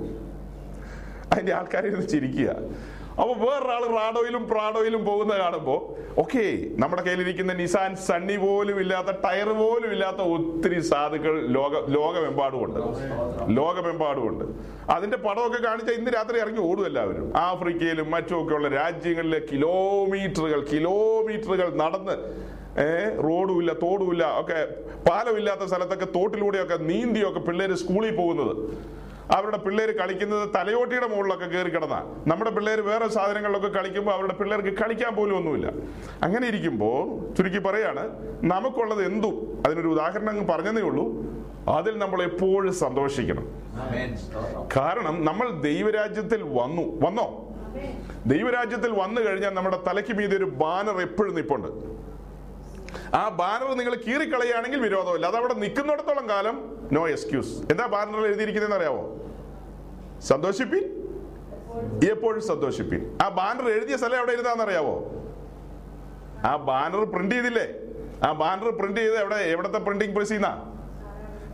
അതിന്റെ ഒന്ന് ചിരിക്കുക. അപ്പൊ വേറൊരാൾ റാഡോയിലും പ്രാഡോയിലും പോകുന്ന കാണുമ്പോൾ ഓക്കെ നമ്മുടെ കയ്യിലിരിക്കുന്ന നിസാൻ സണ്ണി പോലും ഇല്ലാത്ത ടയർ പോലും ഇല്ലാത്ത ഒത്തിരി സാധുക്കൾ ലോക ലോകമെമ്പാടുമുണ്ട്. ലോകമെമ്പാടുമുണ്ട്. അതിന്റെ പടമൊക്കെ കാണിച്ച ഇന്ന് രാത്രി ഇറങ്ങി ഓടും എല്ലാവരും. ആഫ്രിക്കയിലും മറ്റുമൊക്കെയുള്ള രാജ്യങ്ങളിലെ കിലോമീറ്ററുകൾ കിലോമീറ്ററുകൾ നടന്ന് ഏഹ് റോഡുമില്ല തോടുമില്ല ഒക്കെ പാലമില്ലാത്ത സ്ഥലത്തൊക്കെ തോട്ടിലൂടെയൊക്കെ നീന്തിയൊക്കെ പിള്ളേര് സ്കൂളിൽ പോകുന്നത്. അവരുടെ പിള്ളേർ കളിക്കുന്നത് തലയോട്ടിയുടെ മുകളിലൊക്കെ കയറി കിടന്ന. നമ്മുടെ പിള്ളേർ വേറെ സാധനങ്ങളിലൊക്കെ കളിക്കുമ്പോൾ അവരുടെ പിള്ളേർക്ക് കളിക്കാൻ പോലും ഒന്നുമില്ല. അങ്ങനെ ഇരിക്കുമ്പോൾ ചുരുക്കി പറയാണ് നമുക്കുള്ളത് എന്തും? അതിനൊരു ഉദാഹരണം അങ്ങ് പറഞ്ഞതേ ഉള്ളൂ. അതിൽ നമ്മൾ എപ്പോഴും സന്തോഷിക്കണം. ആമേൻ. കാരണം നമ്മൾ ദൈവരാജ്യത്തിൽ വന്നു. വന്നോ? ദൈവരാജ്യത്തിൽ വന്നു കഴിഞ്ഞാൽ നമ്മുടെ തലയ്ക്ക് മീതെ ഒരു ബാനർ എപ്പോഴും നിപ്പുണ്ട്. ആ ബാനർ നിങ്ങൾ കീറിക്കളയുകയാണെങ്കിൽ വിരോധമില്ല. അത് അവിടെ നിൽക്കുന്നിടത്തോളം കാലം നോ എക്സ്ക്യൂസ് എന്താ ബാനറിൽ എഴുതിയിരിക്കുന്നതെന്ന് അറിയാവോ? സന്തോഷിപ്പിൻ? എപ്പോഴും സന്തോഷിപ്പിൻ. ആ ബാനർ എഴുതിയ സ്ഥലം എവിടെ ഇരുന്നാന്ന് അറിയാവോ? ആ ബാനർ പ്രിന്റ് ചെയ്തില്ലേ? ആ ബാനർ പ്രിന്റ് ചെയ്ത് എവിടെ? എവിടത്തെ പ്രിന്റിംഗ് പ്രസ് ചെയ്യുന്ന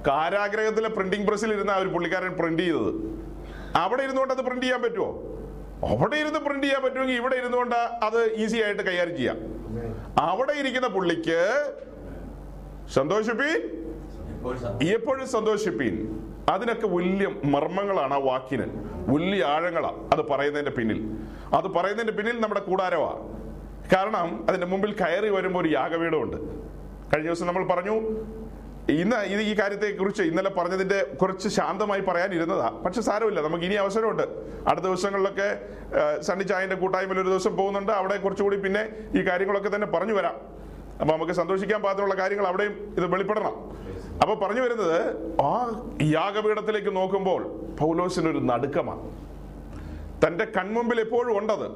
കാരാഗ്രഹത്തിലെ പ്രിന്റിംഗ് പ്രസ്സിൽ ഇരുന്ന ഒരു പുള്ളിക്കാരൻ പ്രിന്റ് ചെയ്തത്. അവിടെ ഇരുന്നുകൊണ്ട് അത് പ്രിന്റ് ചെയ്യാൻ പറ്റുമോ അവിടെ ഇരുന്ന് പ്രിന്റ് ചെയ്യാൻ പറ്റുമെങ്കിൽ ഇവിടെ ഇരുന്നുകൊണ്ട് അത് ഈസി ആയിട്ട് കൈകാര്യം ചെയ്യാം. അവിടെ ഇരിക്കുന്ന പുള്ളിക്ക് സന്തോഷിപ്പീൻ. എപ്പോഴും സന്തോഷിപ്പീൻ അതിനൊക്കെ വലിയ മർമ്മങ്ങളാണ് ആ വാക്കിന്. വലിയ ആഴങ്ങളാ. അത് പറയുന്നതിന്റെ പിന്നിൽ. അത് പറയുന്നതിന്റെ പിന്നിൽ നമ്മുടെ കൂടാരവാ. കാരണം അതിന്റെ മുമ്പിൽ കയറി വരുമ്പോൾ ഒരു യാഗവീടമുണ്ട് കഴിഞ്ഞ ദിവസം നമ്മൾ പറഞ്ഞു ഇന്ന് ഇത് ഈ കാര്യത്തെ കുറിച്ച് ഇന്നലെ പറഞ്ഞതിന്റെ കുറച്ച് ശാന്തമായി പറയാനിരുന്നതാ. പക്ഷെ സാരമില്ല നമുക്ക് ഇനി അവസരമുണ്ട്. അടുത്ത ദിവസങ്ങളിലൊക്കെ സണ്ണി ചായന്റെ കൂട്ടായ്മയിൽ ഒരു ദിവസം പോകുന്നുണ്ട്. അവിടെ കുറച്ചുകൂടി പിന്നെ ഈ കാര്യങ്ങളൊക്കെ തന്നെ പറഞ്ഞു വരാം. അപ്പൊ നമുക്ക് സന്തോഷിക്കാൻ പാകത്തിനുള്ള കാര്യങ്ങൾ അവിടെയും ഇത് വെളിപ്പെടണം. അപ്പൊ പറഞ്ഞു വരുന്നത് ആ യാഗപീഠത്തിലേക്ക് നോക്കുമ്പോൾ പൗലോസിന് ഒരു നടുക്കമാണ്. തന്റെ കൺമുമ്പിൽ എപ്പോഴും ഉണ്ടത്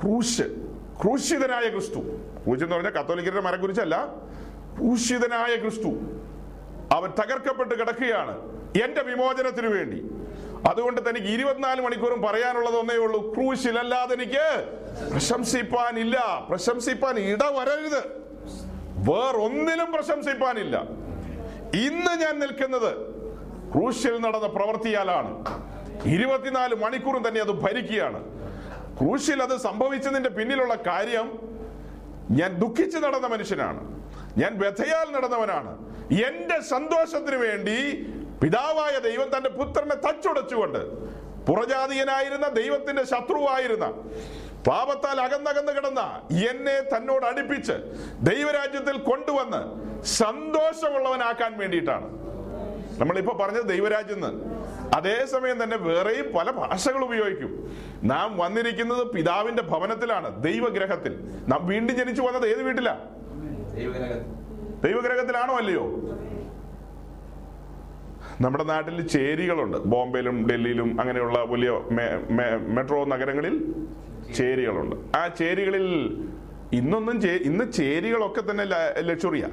ക്രൂശ് ക്രൂശിതനായ ക്രിസ്തു. ക്രൂശ് എന്ന് പറഞ്ഞാൽ കത്തോലിക്കരുടെ മരക്കുരിച്ചല്ല ക്രൂശിതനായ ക്രിസ്തു അവൻ തകർക്കപ്പെട്ട് കിടക്കുകയാണ്. എന്റെ വിമോചനത്തിനു വേണ്ടി. അതുകൊണ്ട് തനിക്ക് ഇരുപത്തിനാല് മണിക്കൂറും പറയാനുള്ളത് ഒന്നേ ഉള്ളൂ. ക്രൂശിലല്ലാതെ എനിക്ക് പ്രശംസിപ്പാനില്ല. പ്രശംസിപ്പാൻ ഇട വരരുത് വേറൊന്നിലും പ്രശംസിപ്പാനില്ല. ഇന്ന് ഞാൻ നിൽക്കുന്നത് ക്രൂശിൽ നടന്ന പ്രവൃത്തിയാലാണ്. ഇരുപത്തിനാല് മണിക്കൂറും തന്നെ അത് ഭരിക്കുകയാണ്. ക്രൂശിൽ അത് സംഭവിച്ചതിന്റെ പിന്നിലുള്ള കാര്യം ഞാൻ ദുഃഖിച്ച് നടന്ന മനുഷ്യനാണ്. ഞാൻ വ്യഥയാൽ നടന്നവനാണ്. എന്റെ സന്തോഷത്തിന് വേണ്ടി പിതാവായ ദൈവം തന്റെ പുത്രനെ തച്ചുടച്ചുകൊണ്ട് പുറജാതിയനായിരുന്ന ദൈവത്തിന്റെ ശത്രുവായിരുന്ന പാപത്താൽ അകന്നകന്ന് കിടന്ന എന്നെ തന്നോട് അടുപ്പിച്ച് ദൈവരാജ്യത്തിൽ കൊണ്ടുവന്ന് സന്തോഷമുള്ളവനാക്കാൻ വേണ്ടിയിട്ടാണ്. നമ്മളിപ്പോ പറഞ്ഞത് ദൈവരാജ്യം അതേസമയം തന്നെ വേറെയും പല ഭാഷകൾ ഉപയോഗിക്കും. നാം വന്നിരിക്കുന്നത് പിതാവിന്റെ ഭവനത്തിലാണ് ദൈവഗ്രഹത്തിൽ. നാം വീണ്ടും ജനിച്ചു വന്നത് ഏത് വീട്ടിലാ? ദൈവഗ്രഹത്തിൽ. ദൈവഗ്രഹത്തിലാണോ അല്ലയോ? നമ്മുടെ നാട്ടിൽ ചേരികളുണ്ട്. ബോംബെയിലും ഡൽഹിയിലും അങ്ങനെയുള്ള വലിയ മെട്രോ നഗരങ്ങളിൽ ചേരികളുണ്ട്. ആ ചേരികളിൽ ഇന്നൊന്നും ചേ- ഇന്ന് ചേരികളൊക്കെ തന്നെ ലക്ഷറിയ.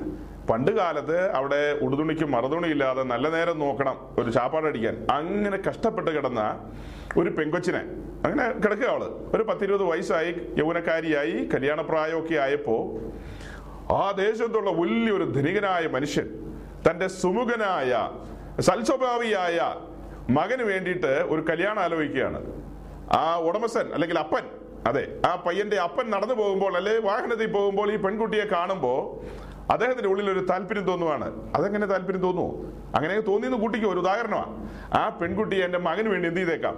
പണ്ട് കാലത്ത് അവിടെ ഉടുതുണിക്ക് മറുതുണി ഇല്ലാതെ നല്ല നേരം നോക്കണം ഒരു ചാപ്പാടടിക്കാൻ അങ്ങനെ കഷ്ടപ്പെട്ട് കിടന്ന ഒരു പെങ്കൊച്ചിനെ അങ്ങനെ കിടക്കുക അവൾ. ഒരു പത്തിരുപത് വയസ്സായി യൗവനക്കാരിയായി കല്യാണപ്രായമൊക്കെ ആയപ്പോ ആ ദേശത്തുള്ള വലിയൊരു ധനികനായ മനുഷ്യൻ തന്റെ സുമുഖനായ സൽസ്വഭാവിയായ മകന് വേണ്ടിയിട്ട് ഒരു കല്യാണം ആലോചിക്കുകയാണ്. ആ ഉടമസ്ഥൻ അല്ലെങ്കിൽ അപ്പൻ അതെ ആ പയ്യന്റെ അപ്പൻ നടന്നു പോകുമ്പോൾ അല്ലെ വാഹനത്തിൽ പോകുമ്പോൾ ഈ പെൺകുട്ടിയെ കാണുമ്പോൾ അദ്ദേഹത്തിന്റെ ഉള്ളിൽ ഒരു താല്പര്യം തോന്നുവാണ്. അതെങ്ങനെ താല്പര്യം തോന്നുമോ അങ്ങനെ തോന്നിയെന്ന് കൂട്ടിക്കോ ഒരു ഉദാഹരണമാണ്. ആ പെൺകുട്ടിയെ എന്റെ മകന് വേണ്ടി എന്ത് ചെയ്തേക്കാം?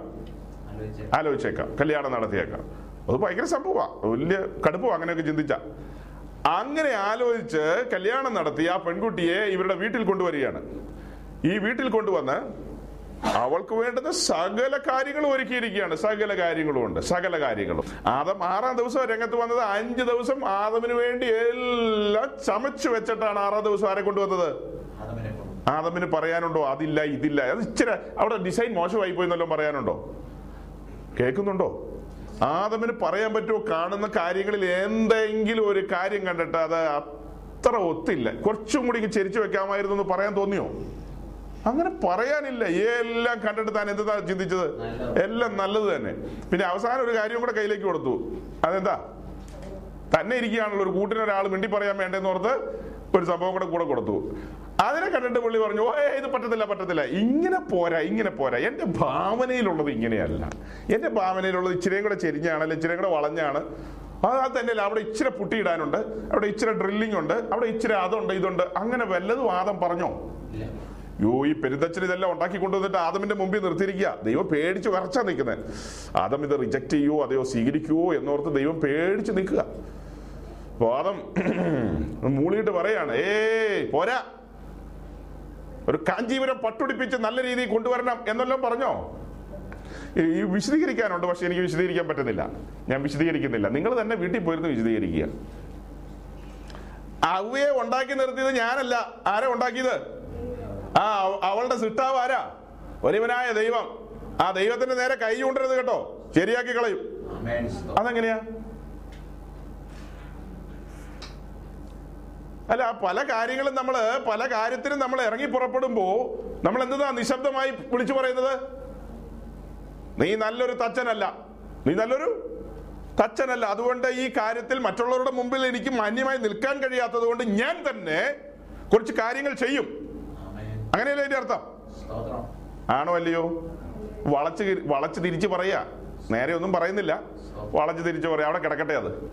ആലോചിച്ചേക്കാം. കല്യാണം നടത്തിയേക്കാം. അത് ഭയങ്കര സംഭവമാണ്. വലിയ കടുപ്പം അങ്ങനെയൊക്കെ ചിന്തിച്ച അങ്ങനെ ആലോചിച്ച് കല്യാണം നടത്തി ആ പെൺകുട്ടിയെ ഇവരുടെ വീട്ടിൽ കൊണ്ടുവരികയാണ്. ഈ വീട്ടിൽ കൊണ്ടുവന്ന് അവൾക്ക് വേണ്ടുന്ന സകല കാര്യങ്ങളും ഒരുക്കിയിരിക്കുകയാണ്. സകല കാര്യങ്ങളും ഉണ്ട്. സകല കാര്യങ്ങളും. ആദം ആറാം ദിവസം രംഗത്ത് വന്നത് അഞ്ച് ദിവസം ആദമിന് വേണ്ടി എല്ലാം ചമച്ചു വെച്ചിട്ടാണ് ആറാം ദിവസം ആരെ കൊണ്ടുവന്നത്? ആദമിനെ പറയാനുണ്ടോ? അതില്ല ഇതില്ല. അത് ഇച്ചിരി അവിടെ ഡിസൈൻ മോശമായി പോയി എന്നല്ലോ പറയാനുണ്ടോ? കേൾക്കുന്നുണ്ടോ? ആദമിന് പറയാൻ പറ്റുമോ? കാണുന്ന കാര്യങ്ങളിൽ എന്തെങ്കിലും ഒരു കാര്യം കണ്ടിട്ട് അത് അത്ര ഒത്തില്ല. കുറച്ചും കൂടി ചെരിച്ചു വെക്കാമായിരുന്നു എന്ന് പറയാൻ തോന്നിയോ? അങ്ങനെ പറയാനില്ല. എല്ലാം കണ്ടിട്ട് താൻ എന്താ ചിന്തിച്ചത്? എല്ലാം നല്ലത് തന്നെ. പിന്നെ അവസാനം ഒരു കാര്യം കൂടെ കയ്യിലേക്ക് കൊടുത്തു. അതെന്താ? തന്നെ ഇരിക്കുകയാണല്ലോ. ഒരു കൂട്ടിനൊരാൾ മിണ്ടി പറയാൻ വേണ്ടെന്ന് ഓർത്ത് ഒരു സംഭവം കൂടെ കൂടെ കൊടുത്തു. അതിനെ കണ്ടിട്ട് പുള്ളി പറഞ്ഞു ഓ ഇത് പറ്റത്തില്ല പറ്റത്തില്ല. ഇങ്ങനെ പോരാ ഇങ്ങനെ പോരാ. എന്റെ ഭാവനയിലുള്ളത് ഇങ്ങനെയല്ല. എന്റെ ഭാവനയിലുള്ളത് ഇച്ചിരിയും കൂടെ ചെരിഞ്ഞാണ് അല്ലെ ഇച്ചിരിയും കൂടെ വളഞ്ഞാണ്. അത് തന്നെയല്ല അവിടെ ഇച്ചിരി പുട്ടിയിടാനുണ്ട് അവിടെ ഇച്ചിരി ഡ്രില്ലിംഗ് ഉണ്ട് അവിടെ ഇച്ചിരി അതുണ്ട് ഇതുണ്ട്. അങ്ങനെ വല്ലതും വാദം പറഞ്ഞോ? യോ ഈ പെരുന്തച്ഛൻ ഇതെല്ലാം ഉണ്ടാക്കി കൊണ്ടുവന്നിട്ട് ആദമിന്റെ മുമ്പിൽ നിർത്തിയിരിക്കുക. ദൈവം പേടിച്ച് വരച്ചാ നിൽക്കുന്നത് ആദം ഇത് റിജക്ട് ചെയ്യുവോ അതെയോ സ്വീകരിക്കുവോ എന്നോർത്ത് ദൈവം പേടിച്ച് നിൽക്കുക. അപ്പൊ ആദം *clears throat* മൂളിയിട്ട് പറയാണ് ഏ പോരാ. ഒരു കാഞ്ചീപുരം പട്ടുടിപ്പിച്ച് നല്ല രീതിയിൽ കൊണ്ടുവരണം എന്നെല്ലാം പറഞ്ഞോ? ഈ- വിശദീകരിക്കാനുണ്ട് പക്ഷെ എനിക്ക് വിശദീകരിക്കാൻ പറ്റുന്നില്ല. ഞാൻ വിശദീകരിക്കുന്നില്ല. നിങ്ങൾ തന്നെ വീട്ടിൽ പോയിരുന്നു വിശദീകരിക്കുക. അവയെ ഉണ്ടാക്കി നിർത്തിയത് ഞാനല്ല. ആരാ ഉണ്ടാക്കിയത്? ആ അവളുടെ സിട്ടാവ് ആരാ? ഒരുവനായ ദൈവം. ആ ദൈവത്തിന്റെ നേരെ കൈ ചൂണ്ടരുത് കേട്ടോ. ശരിയാക്കി കളയും. അതെങ്ങനെയാ? അല്ല പല കാര്യങ്ങളും നമ്മൾ പല കാര്യത്തിനും നമ്മൾ ഇറങ്ങി പുറപ്പെടുമ്പോ നമ്മൾ എന്താ നിശബ്ദമായി വിളിച്ചു പറയുന്നത്? നീ നല്ലൊരു തച്ചനല്ല. നീ നല്ലൊരു തച്ചനല്ല. അതുകൊണ്ട് ഈ കാര്യത്തിൽ മറ്റുള്ളവരുടെ മുമ്പിൽ എനിക്ക് മാന്യമായി നിൽക്കാൻ കഴിയാത്തത് കൊണ്ട് ഞാൻ തന്നെ കുറച്ച് കാര്യങ്ങൾ ചെയ്യും. അങ്ങനെയല്ലേ അതിന്റെ അർത്ഥം? ആണോ അല്ലയോ? വളച്ച് വളച്ച് തിരിച്ച് പറയാ. നേരെ ഒന്നും പറയുന്നില്ല. വളച്ച് തിരിച്ച് പറയാ. അവിടെ കിടക്കട്ടെ അത്.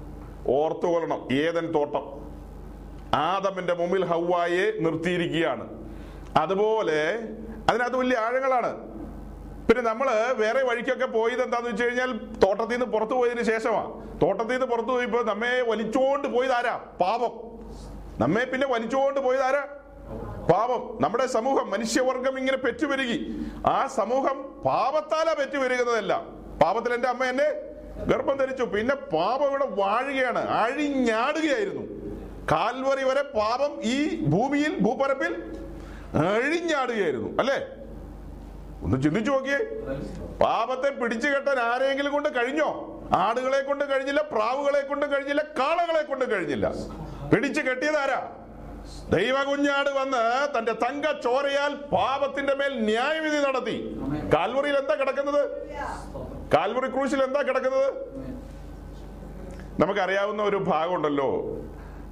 ഓർത്തുകൊള്ളണം. ഏതൻ തോട്ടം. ആദമിന്റെ മുമ്പിൽ ഹൗവായെ നിർത്തിയിരിക്കുകയാണ്. അതുപോലെ അതിനകത്ത് വലിയ ആഴങ്ങളാണ്. പിന്നെ നമ്മൾ വേറെ വഴിക്കൊക്കെ പോയത് എന്താന്ന് വെച്ച് കഴിഞ്ഞാൽ തോട്ടത്തിൽ നിന്ന് പുറത്തു പോയതിന് ശേഷമാണ് തോട്ടത്തിൽ നിന്ന് പുറത്തു പോയപ്പോ നമ്മെ വലിച്ചുകൊണ്ട് പോയത് ആരാ? പാപം. നമ്മെ പിന്നെ വലിച്ചുകൊണ്ട് പോയത് ആരാ? പാപം. നമ്മുടെ സമൂഹം മനുഷ്യവർഗം ഇങ്ങനെ പെറ്റുപെരുകി. ആ സമൂഹം പാപത്താലാ പെറ്റുപെരുകുന്നതല്ല. പാപത്തിൽ എന്റെ അമ്മ എന്നെ ഗർഭം ധരിച്ചു. പിന്നെ പാപം ഇവിടെ വാഴുകയാണ്. അഴിഞ്ഞാടുകയായിരുന്നു. കാൽവറി വരെ പാപം ഈ ഭൂമിയിൽ ഭൂപരപ്പിൽ അഴിഞ്ഞാടുകയായിരുന്നു. അല്ലേ? ഒന്ന് ചിന്തിച്ചു നോക്കിയേ. പാപത്തെ പിടിച്ചു കെട്ടാൻ ആരെങ്കിലും കൊണ്ട് കഴിഞ്ഞോ? ആടുകളെ കൊണ്ട് കഴിഞ്ഞില്ല പ്രാവുകളെ കൊണ്ട് കഴിഞ്ഞില്ല കാളകളെ കൊണ്ട് കഴിഞ്ഞില്ല. പിടിച്ചു കെട്ടിയതാരാ ദൈവകുഞ്ഞാട് വന്ന് തന്റെ തങ്ക ചോരയാൽ പാപത്തിന്റെ മേൽ ന്യായവിധി നടത്തി. കാൽവറിയിൽ എന്താ കിടക്കുന്നത്? കാൽവറി ക്രൂശിൽ എന്താ കിടക്കുന്നത്? നമുക്കറിയാവുന്ന ഒരു ഭാഗമുണ്ടല്ലോ.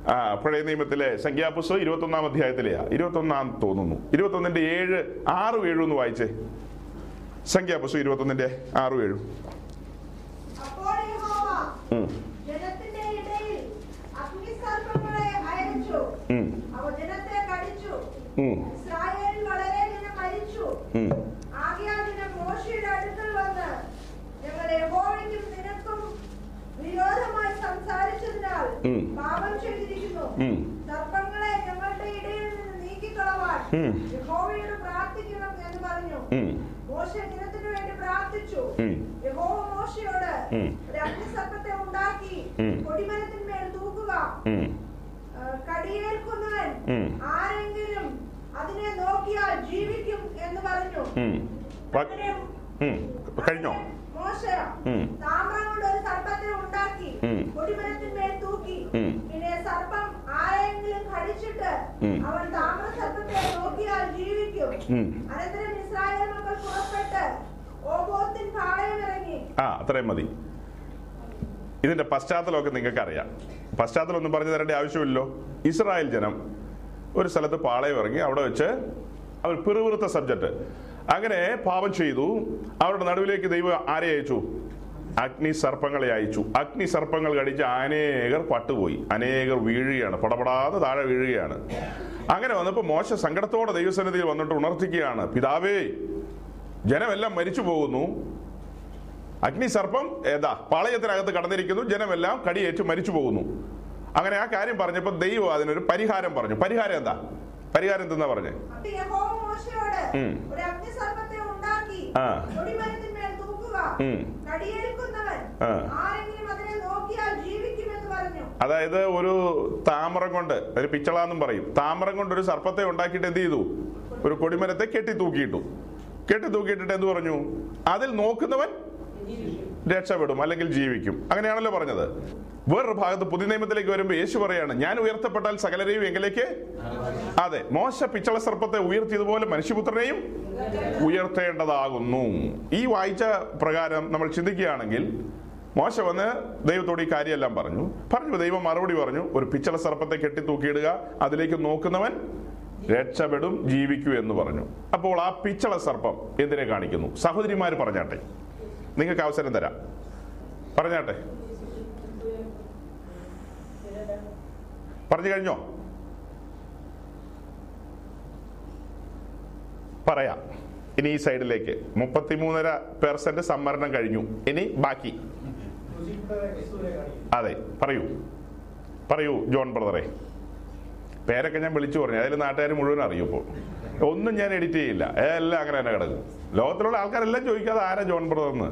ആ പഴയ നിയമത്തിലെ സംഖ്യാപുസ്തകം ഇരുപത്തി ഒന്നാം അധ്യായത്തിലെയാ. ഇരുപത്തി ഒന്നാം തോന്നുന്നു. ഇരുപത്തി ഒന്നിന്റെ ഏഴ് ആറും ഏഴും എന്ന് വായിച്ചേ. സംഖ്യാപുസ്തകം ഇരുപത്തി ഒന്നിന്റെ ആറും ഏഴും. ഉം, ആരെങ്കിലും അതിനെ നോക്കിയാൽ ജീവിക്കും എന്ന് പറഞ്ഞു. കഴിഞ്ഞോ? മോശ. താമ്രം കൊണ്ട് ഒരു സർപ്പത്തെ ഉണ്ടാക്കി കൊടിമരത്തിന്മേൽ തൂക്കി. സർപ്പം ആരെങ്കിലും കടിച്ചിട്ട് അവൻ താമ്ര സർപ്പത്തെ നോക്കിയാൽ ജീവിക്കും. അനന്തരം ഇസ്രായേൽ മക്കൾ പുറപ്പെട്ട് ഓബോത്തിൻ പാളയമിറങ്ങി. ആ അത്രയും മതി. ഇതിന്റെ പശ്ചാത്തലമൊക്കെ നിങ്ങൾക്ക് അറിയാം പശ്ചാത്തലം ഒന്നും പറഞ്ഞു തരേണ്ട ആവശ്യമില്ലല്ലോ. ഇസ്രായേൽ ജനം ഒരു സ്ഥലത്ത് പാളയം ഇറങ്ങി അവിടെ വെച്ച് അവർ പിറുവിറുത്ത സബ്ജക്റ്റ് അങ്ങനെ പാപം ചെയ്തു. അവരുടെ നടുവിലേക്ക് ദൈവം ആരെ അയച്ചു? അഗ്നി സർപ്പങ്ങളെ അയച്ചു. അഗ്നി സർപ്പങ്ങൾ കടിച്ച് അനേകർ പട്ടുപോയി. അനേകർ വീഴുകയാണ്. പടപടാതെ താഴെ വീഴുകയാണ്. അങ്ങനെ വന്നപ്പോൾ മോശ സങ്കടത്തോടെ ദൈവസന്നിധിയിൽ വന്നിട്ട് ഉണർത്തിക്കുകയാണ്. പിതാവേ ജനമെല്ലാം മരിച്ചു പോകുന്നു. അഗ്നി സർപ്പം ഏതാ പാളയത്തിനകത്ത് കടന്നിരിക്കുന്നു. ജനമെല്ലാം കടിയേറ്റ് മരിച്ചു പോകുന്നു. അങ്ങനെ ആ കാര്യം പറഞ്ഞപ്പോൾ ദൈവം അതിനൊരു പരിഹാരം പറഞ്ഞു. പരിഹാരം എന്താ? പരിഹാരം എന്തെന്നാ പറഞ്ഞേ? ആ. അതായത് ഒരു താമരം കൊണ്ട് ഒരു പിച്ചളാന്നും പറയും. താമരം കൊണ്ട് ഒരു സർപ്പത്തെ ഉണ്ടാക്കിയിട്ട് എന്ത് ചെയ്തു? ഒരു കൊടിമരത്തെ കെട്ടി തൂക്കിയിട്ടു കെട്ടി തൂക്കിയിട്ടിട്ട് എന്ത് പറഞ്ഞു? അതിൽ നോക്കുന്നവൻ രക്ഷപ്പെടും അല്ലെങ്കിൽ ജീവിക്കും. അങ്ങനെയാണല്ലോ പറഞ്ഞത്. വേറൊരു ഭാഗത്ത് പുതിയ നിയമത്തിലേക്ക് വരുമ്പോൾ യേശു പറയാണ് ഞാൻ ഉയർത്തപ്പെട്ടാൽ സകലരെയും എങ്കിലേക്ക് അതെ മോശ പിച്ചള സർപ്പത്തെ ഉയർത്തിയതുപോലെ മനുഷ്യപുത്രനെയും ഉയർത്തേണ്ടതാകുന്നു. ഈ വായിച്ച പ്രകാരം നമ്മൾ ചിന്തിക്കുകയാണെങ്കിൽ മോശ വന്ന് ദൈവത്തോട് ഈ കാര്യമെല്ലാം പറഞ്ഞു. പറഞ്ഞു ദൈവം മറുപടി പറഞ്ഞു ഒരു പിച്ചള സർപ്പത്തെ കെട്ടി തൂക്കിയിടുക അതിലേക്ക് നോക്കുന്നവൻ രക്ഷപ്പെടും ജീവിക്കൂ എന്ന് പറഞ്ഞു. അപ്പോൾ ആ പിച്ചള സർപ്പം എന്തിനെ കാണിക്കുന്നു? സഹോദരിമാര് പറഞ്ഞാട്ടെ. നിങ്ങൾക്ക് അവസരം തരാം. പറഞ്ഞാട്ടെ? പറഞ്ഞു കഴിഞ്ഞോ? പറയാം. ഇനി ഈ സൈഡിലേക്ക് മുപ്പത്തിമൂന്നര പെർസെന്റ് സംവരണം കഴിഞ്ഞു. ഇനി ബാക്കി. അതെ പറയൂ. പറയൂ ജോൺ ബ്രദറെ. പേരൊക്കെ ഞാൻ വിളിച്ചു പറഞ്ഞു. അതിൽ നാട്ടുകാർ മുഴുവൻ അറിയും ഇപ്പോൾ. ഒന്നും ഞാൻ എഡിറ്റ് ചെയ്യില്ല. എല്ലാം അങ്ങനെ തന്നെ കിടക്കും. ലോകത്തിലുള്ള ആൾക്കാരെല്ലാം ചോദിക്കാതെ ആരാ ജോൺ ബ്രദർ എന്ന്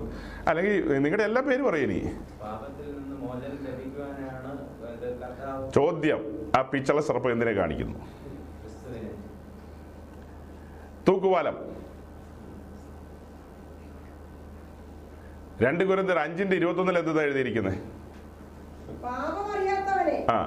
അല്ലെങ്കിൽ നിങ്ങളുടെ എല്ലാ പേരും പറയും ഇനി. പാപത്തിൽ നിന്ന് മോചനം ലഭിക്കുവാനാണ് കർത്താവ് ചോദ്യം ആ പിച്ചള സർപ്പം എന്തിനെ കാണിക്കുന്നു? തൂക്കുപാലം. രണ്ട് കുരന്തർ അഞ്ചിന്റെ ഇരുപത്തൊന്നിൽ എന്താ എഴുതിയിരിക്കുന്നത് ആ.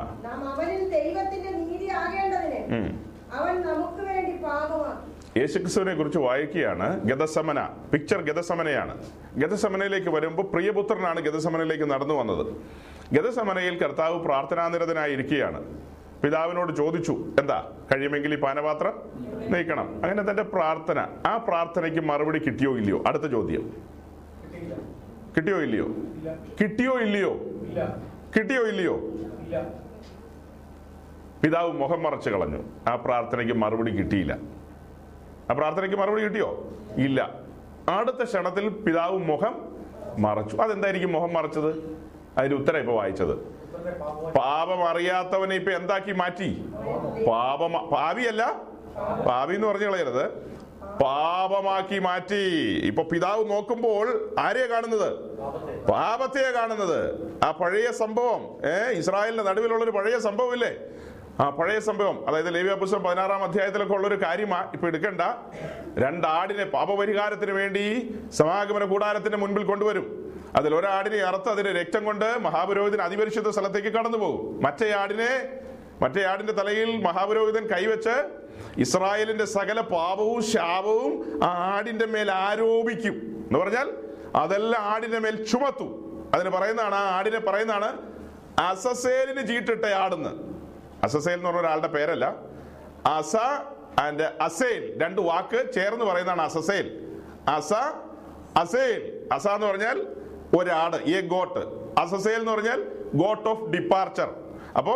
അവൻ നമുക്ക് വേണ്ടി പാപമാക്കി. യേശുക്രിസ്തുവിനെ കുറിച്ച് വായിക്കുകയാണ് ഗതസമന പിക്ചർ ഗതസമനയാണ് ഗതസമനയിലേക്ക് വരുമ്പോൾ പ്രിയപുത്രനാണ് ഗതസമനയിലേക്ക് നടന്നു വന്നത്. ഗതസമനയിൽ കർത്താവ് പ്രാർത്ഥനാനിരതനായിരിക്കുകയാണ്. പിതാവിനോട് ചോദിച്ചു എന്താ കഴിയുമെങ്കിൽ ഈ പാനപാത്രം നീക്കണം. അങ്ങനെ തന്റെ പ്രാർത്ഥന ആ പ്രാർത്ഥനയ്ക്ക് മറുപടി കിട്ടിയോ ഇല്ലയോ? അടുത്ത ചോദ്യം. കിട്ടിയോ ഇല്ലയോ? കിട്ടിയോ ഇല്ലയോ? കിട്ടിയോ ഇല്ലയോ? പിതാവ് മുഖം മറച്ചു കളഞ്ഞു. ആ പ്രാർത്ഥനയ്ക്ക് മറുപടി കിട്ടിയില്ല. ആ പ്രാർത്ഥനയ്ക്ക് മറുപടി കിട്ടിയോ? ഇല്ല. അടുത്ത ക്ഷണത്തിൽ പിതാവ് മുഖം മറച്ചു. അതെന്തായിരിക്കും മുഖം മറച്ചത്? അതിന്റെ ഉത്തരം ഇപ്പൊ വായിച്ചത്. പാപം അറിയാത്തവനെ ഇപ്പൊ എന്താക്കി മാറ്റി? പാപം പാവിയല്ല. പാവി എന്ന് പറഞ്ഞു കളയരുത്. പാപമാക്കി മാറ്റി. ഇപ്പൊ പിതാവ് നോക്കുമ്പോൾ ആരെയാ കാണുന്നത്? പാപത്തെയാ കാണുന്നത്. ആ പഴയ സംഭവം ഏ ഇസ്രായേലിന്റെ നടുവിലുള്ള ഒരു പഴയ സംഭവം ഇല്ലേ ആ പഴയ സംഭവം അതായത് ലേവ്യാപുസ്തകം പതിനാറാം അധ്യായത്തിലൊക്കെ ഉള്ള ഒരു കാര്യമാണ് ഇപ്പൊ എടുക്കണ്ട. രണ്ടാടിനെ പാപപരിഹാരത്തിന് വേണ്ടി സമാഗമന കൂടാരത്തിന്റെ മുൻപിൽ കൊണ്ടുവരും. അതിൽ ഒരാടിനെ അറുത്ത് അതിന്റെ രക്തം കൊണ്ട് മഹാപുരോഹിതൻ അതിപരിശുദ്ധ സ്ഥലത്തേക്ക് കടന്നു പോകും. മറ്റേ ആടിനെ മറ്റേ ആടിന്റെ തലയിൽ മഹാപുരോഹിതൻ കൈവച്ച് ഇസ്രായേലിന്റെ സകല പാപവും ശാപവും ആ ആടിന്റെ മേൽ ആരോപിക്കും. എന്ന് പറഞ്ഞാൽ അതെല്ലാം ആടിന്റെ മേൽ ചുമത്തും. അതിന് പറയുന്നതാണ് ആ ആടിനെ പറയുന്നതാണ് അസസേലിന് ചീട്ടിട്ട ആടെന്ന് അസസേൽ എന്ന് പറഞ്ഞ ഒരാളുടെ പേരല്ല. അസ ആൻഡ് അസേൽ രണ്ട് വാക്ക് ചേർന്ന് പറയുന്നതാണ് അസസേൽ. അസ അസേൽ. അസ എന്ന് പറഞ്ഞാൽ ഒരാട് എ ഗോട്ട്. അസസേൽ എന്ന് പറഞ്ഞാൽ ഗോട്ട് ഓഫ് ഡിപ്പാർച്ചർ. അപ്പോ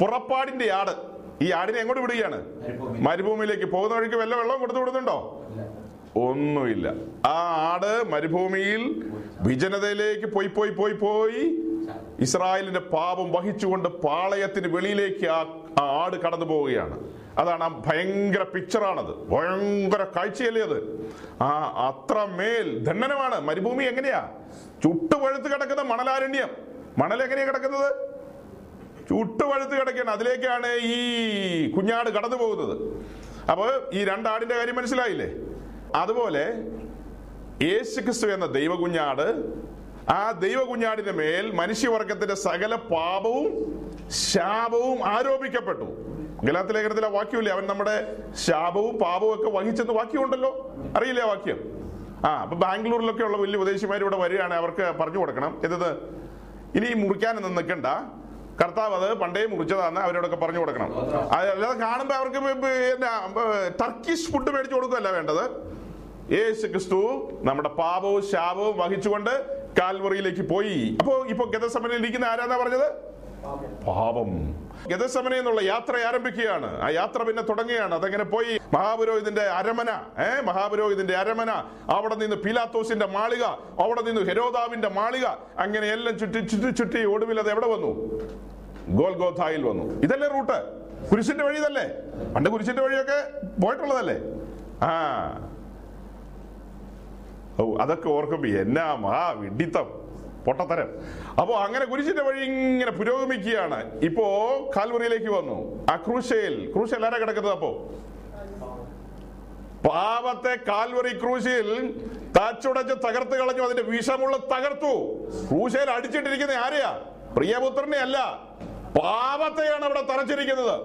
പുറപ്പാടിന്റെ ആട് ഈ ആടിനെ എങ്ങോട്ട് വിടുകയാണ്? മരുഭൂമിയിലേക്ക്. പോകുന്ന വഴിക്ക് വല്ല വെള്ളം കൊടുത്തു വിടുന്നുണ്ടോ? ഒന്നുമില്ല. ആ ആട് മരുഭൂമിയിൽ വിജനതയിലേക്ക് പോയി പോയി പോയി പോയി ഇസ്രായേലിന്റെ പാപം വഹിച്ചുകൊണ്ട് പാളയത്തിന് വെളിയിലേക്ക് ആ ആട് കടന്നു പോവുകയാണ്. അതാണ് ആ ഭയങ്കര പിക്ചറാണത് ഭയങ്കര കാഴ്ചയല്ലേ അത്? ആ അത്രമേൽ ദണ്ഡനമാണ് മരുഭൂമി എങ്ങനെയാ? ചുട്ടുപഴുത്ത് കിടക്കുന്ന മണലാരണ്യം. മണൽ എങ്ങനെയാ കിടക്കുന്നത്? ചുട്ടുപഴുത്ത് കിടക്കുകയാണ്. അതിലേക്കാണ് ഈ കുഞ്ഞാട് കടന്നു പോകുന്നത്. അപ്പോൾ ഈ രണ്ടാടിന്റെ കാര്യം മനസ്സിലായില്ലേ? അതുപോലെ യേശുക്രിസ്തു എന്ന ദൈവകുഞ്ഞാട് ആ ദൈവ കുഞ്ഞാടിന്റെ മേൽ മനുഷ്യവർഗത്തിന്റെ സകല പാപവും ശാപവും ആരോപിക്കപ്പെട്ടു. ഗലാത്ത ലേഖനത്തിലെ വാക്യമില്ലേ? അവൻ നമ്മുടെ ശാപവും പാപവും ഒക്കെ വഹിച്ചെന്ന് വാക്യമുണ്ടല്ലോ. അറിയില്ലേ ആ വാക്യം? ആ അപ്പൊ ബാംഗ്ലൂരിലൊക്കെ ഉള്ള വലിയ ഉപദേശിമാർ ഇവിടെ വരികയാണ്. അവർക്ക് പറഞ്ഞു കൊടുക്കണം. എന്തത് ഇനി മുറിക്കാനൊന്നും നിൽക്കണ്ട. കർത്താവ് അത് പണ്ടേ മുറിച്ചതാന്ന് അവരോടൊക്കെ പറഞ്ഞു കൊടുക്കണം. അതല്ലാതെ കാണുമ്പോൾ കാണുമ്പോ അവർക്ക് ടർക്കിഷ് ഫുഡ് മേടിച്ചു കൊടുക്കുകയല്ല വേണ്ടത്. യേശു ക്രിസ്തു നമ്മുടെ പാപവും ശാപവും വഹിച്ചുകൊണ്ട് കാൽവറിയിലേക്ക് പോയി. അപ്പോ ഇപ്പൊ ഗതസമനിൽ ഇരിക്കുന്ന ആരാന്നാ പറഞ്ഞത്? പാപം. ഗതസമന എന്നുള്ള യാത്ര ആരംഭിക്കുകയാണ്. ആ യാത്ര പിന്നെ തുടങ്ങുകയാണ്. അതങ്ങനെ പോയി? മഹാപുരോഹിതന്റെ അരമന ഏ? മഹാപുരോഹിതന്റെ അരമന. അവിടെ നിന്ന് പിലാത്തോസിന്റെ മാളിക അവിടെ നിന്ന് ഹെരോദാവിന്റെ മാളിക. അങ്ങനെ എല്ലാം ചുറ്റി ചുറ്റി ചുറ്റി ഒടുവിൽ അത് എവിടെ വന്നു? ഗോൽഗോഥായിൽ വന്നു. ഇതല്ലേ റൂട്ട്? കുരിശിന്റെ വഴി ഇതല്ലേ പണ്ട് കുരിശിന്റെ വഴിയൊക്കെ പോയിട്ടുള്ളതല്ലേ? ആ. ഓ അതൊക്കെ ഓർക്കുമ്പോ എന്നാ മഹാ വിഡിത്തം. പൊട്ടത്തരം. അപ്പോ അങ്ങനെ കുരിശിന്റെ വഴി ഇങ്ങനെ പുരോഗമിക്കുകയാണ്. ഇപ്പോ കാൽവറിയിലേക്ക് വന്നു. ആ ക്രൂശയിൽ ക്രൂശയിൽ ആരാ കിടക്കുന്നത് അപ്പോ? പാപത്തെ കാൽവറി ക്രൂശിൽ തച്ചുടച്ച് തകർത്ത് കളഞ്ഞു. അതിന്റെ വിഷമുള്ള തകർത്തു. ക്രൂശയിൽ അടിച്ചിട്ടിരിക്കുന്ന ആരെയാ? പ്രിയപുത്രനെ അല്ല. പാപത്തെയാണ് അവിടെ തറച്ചിരിക്കുന്നത്.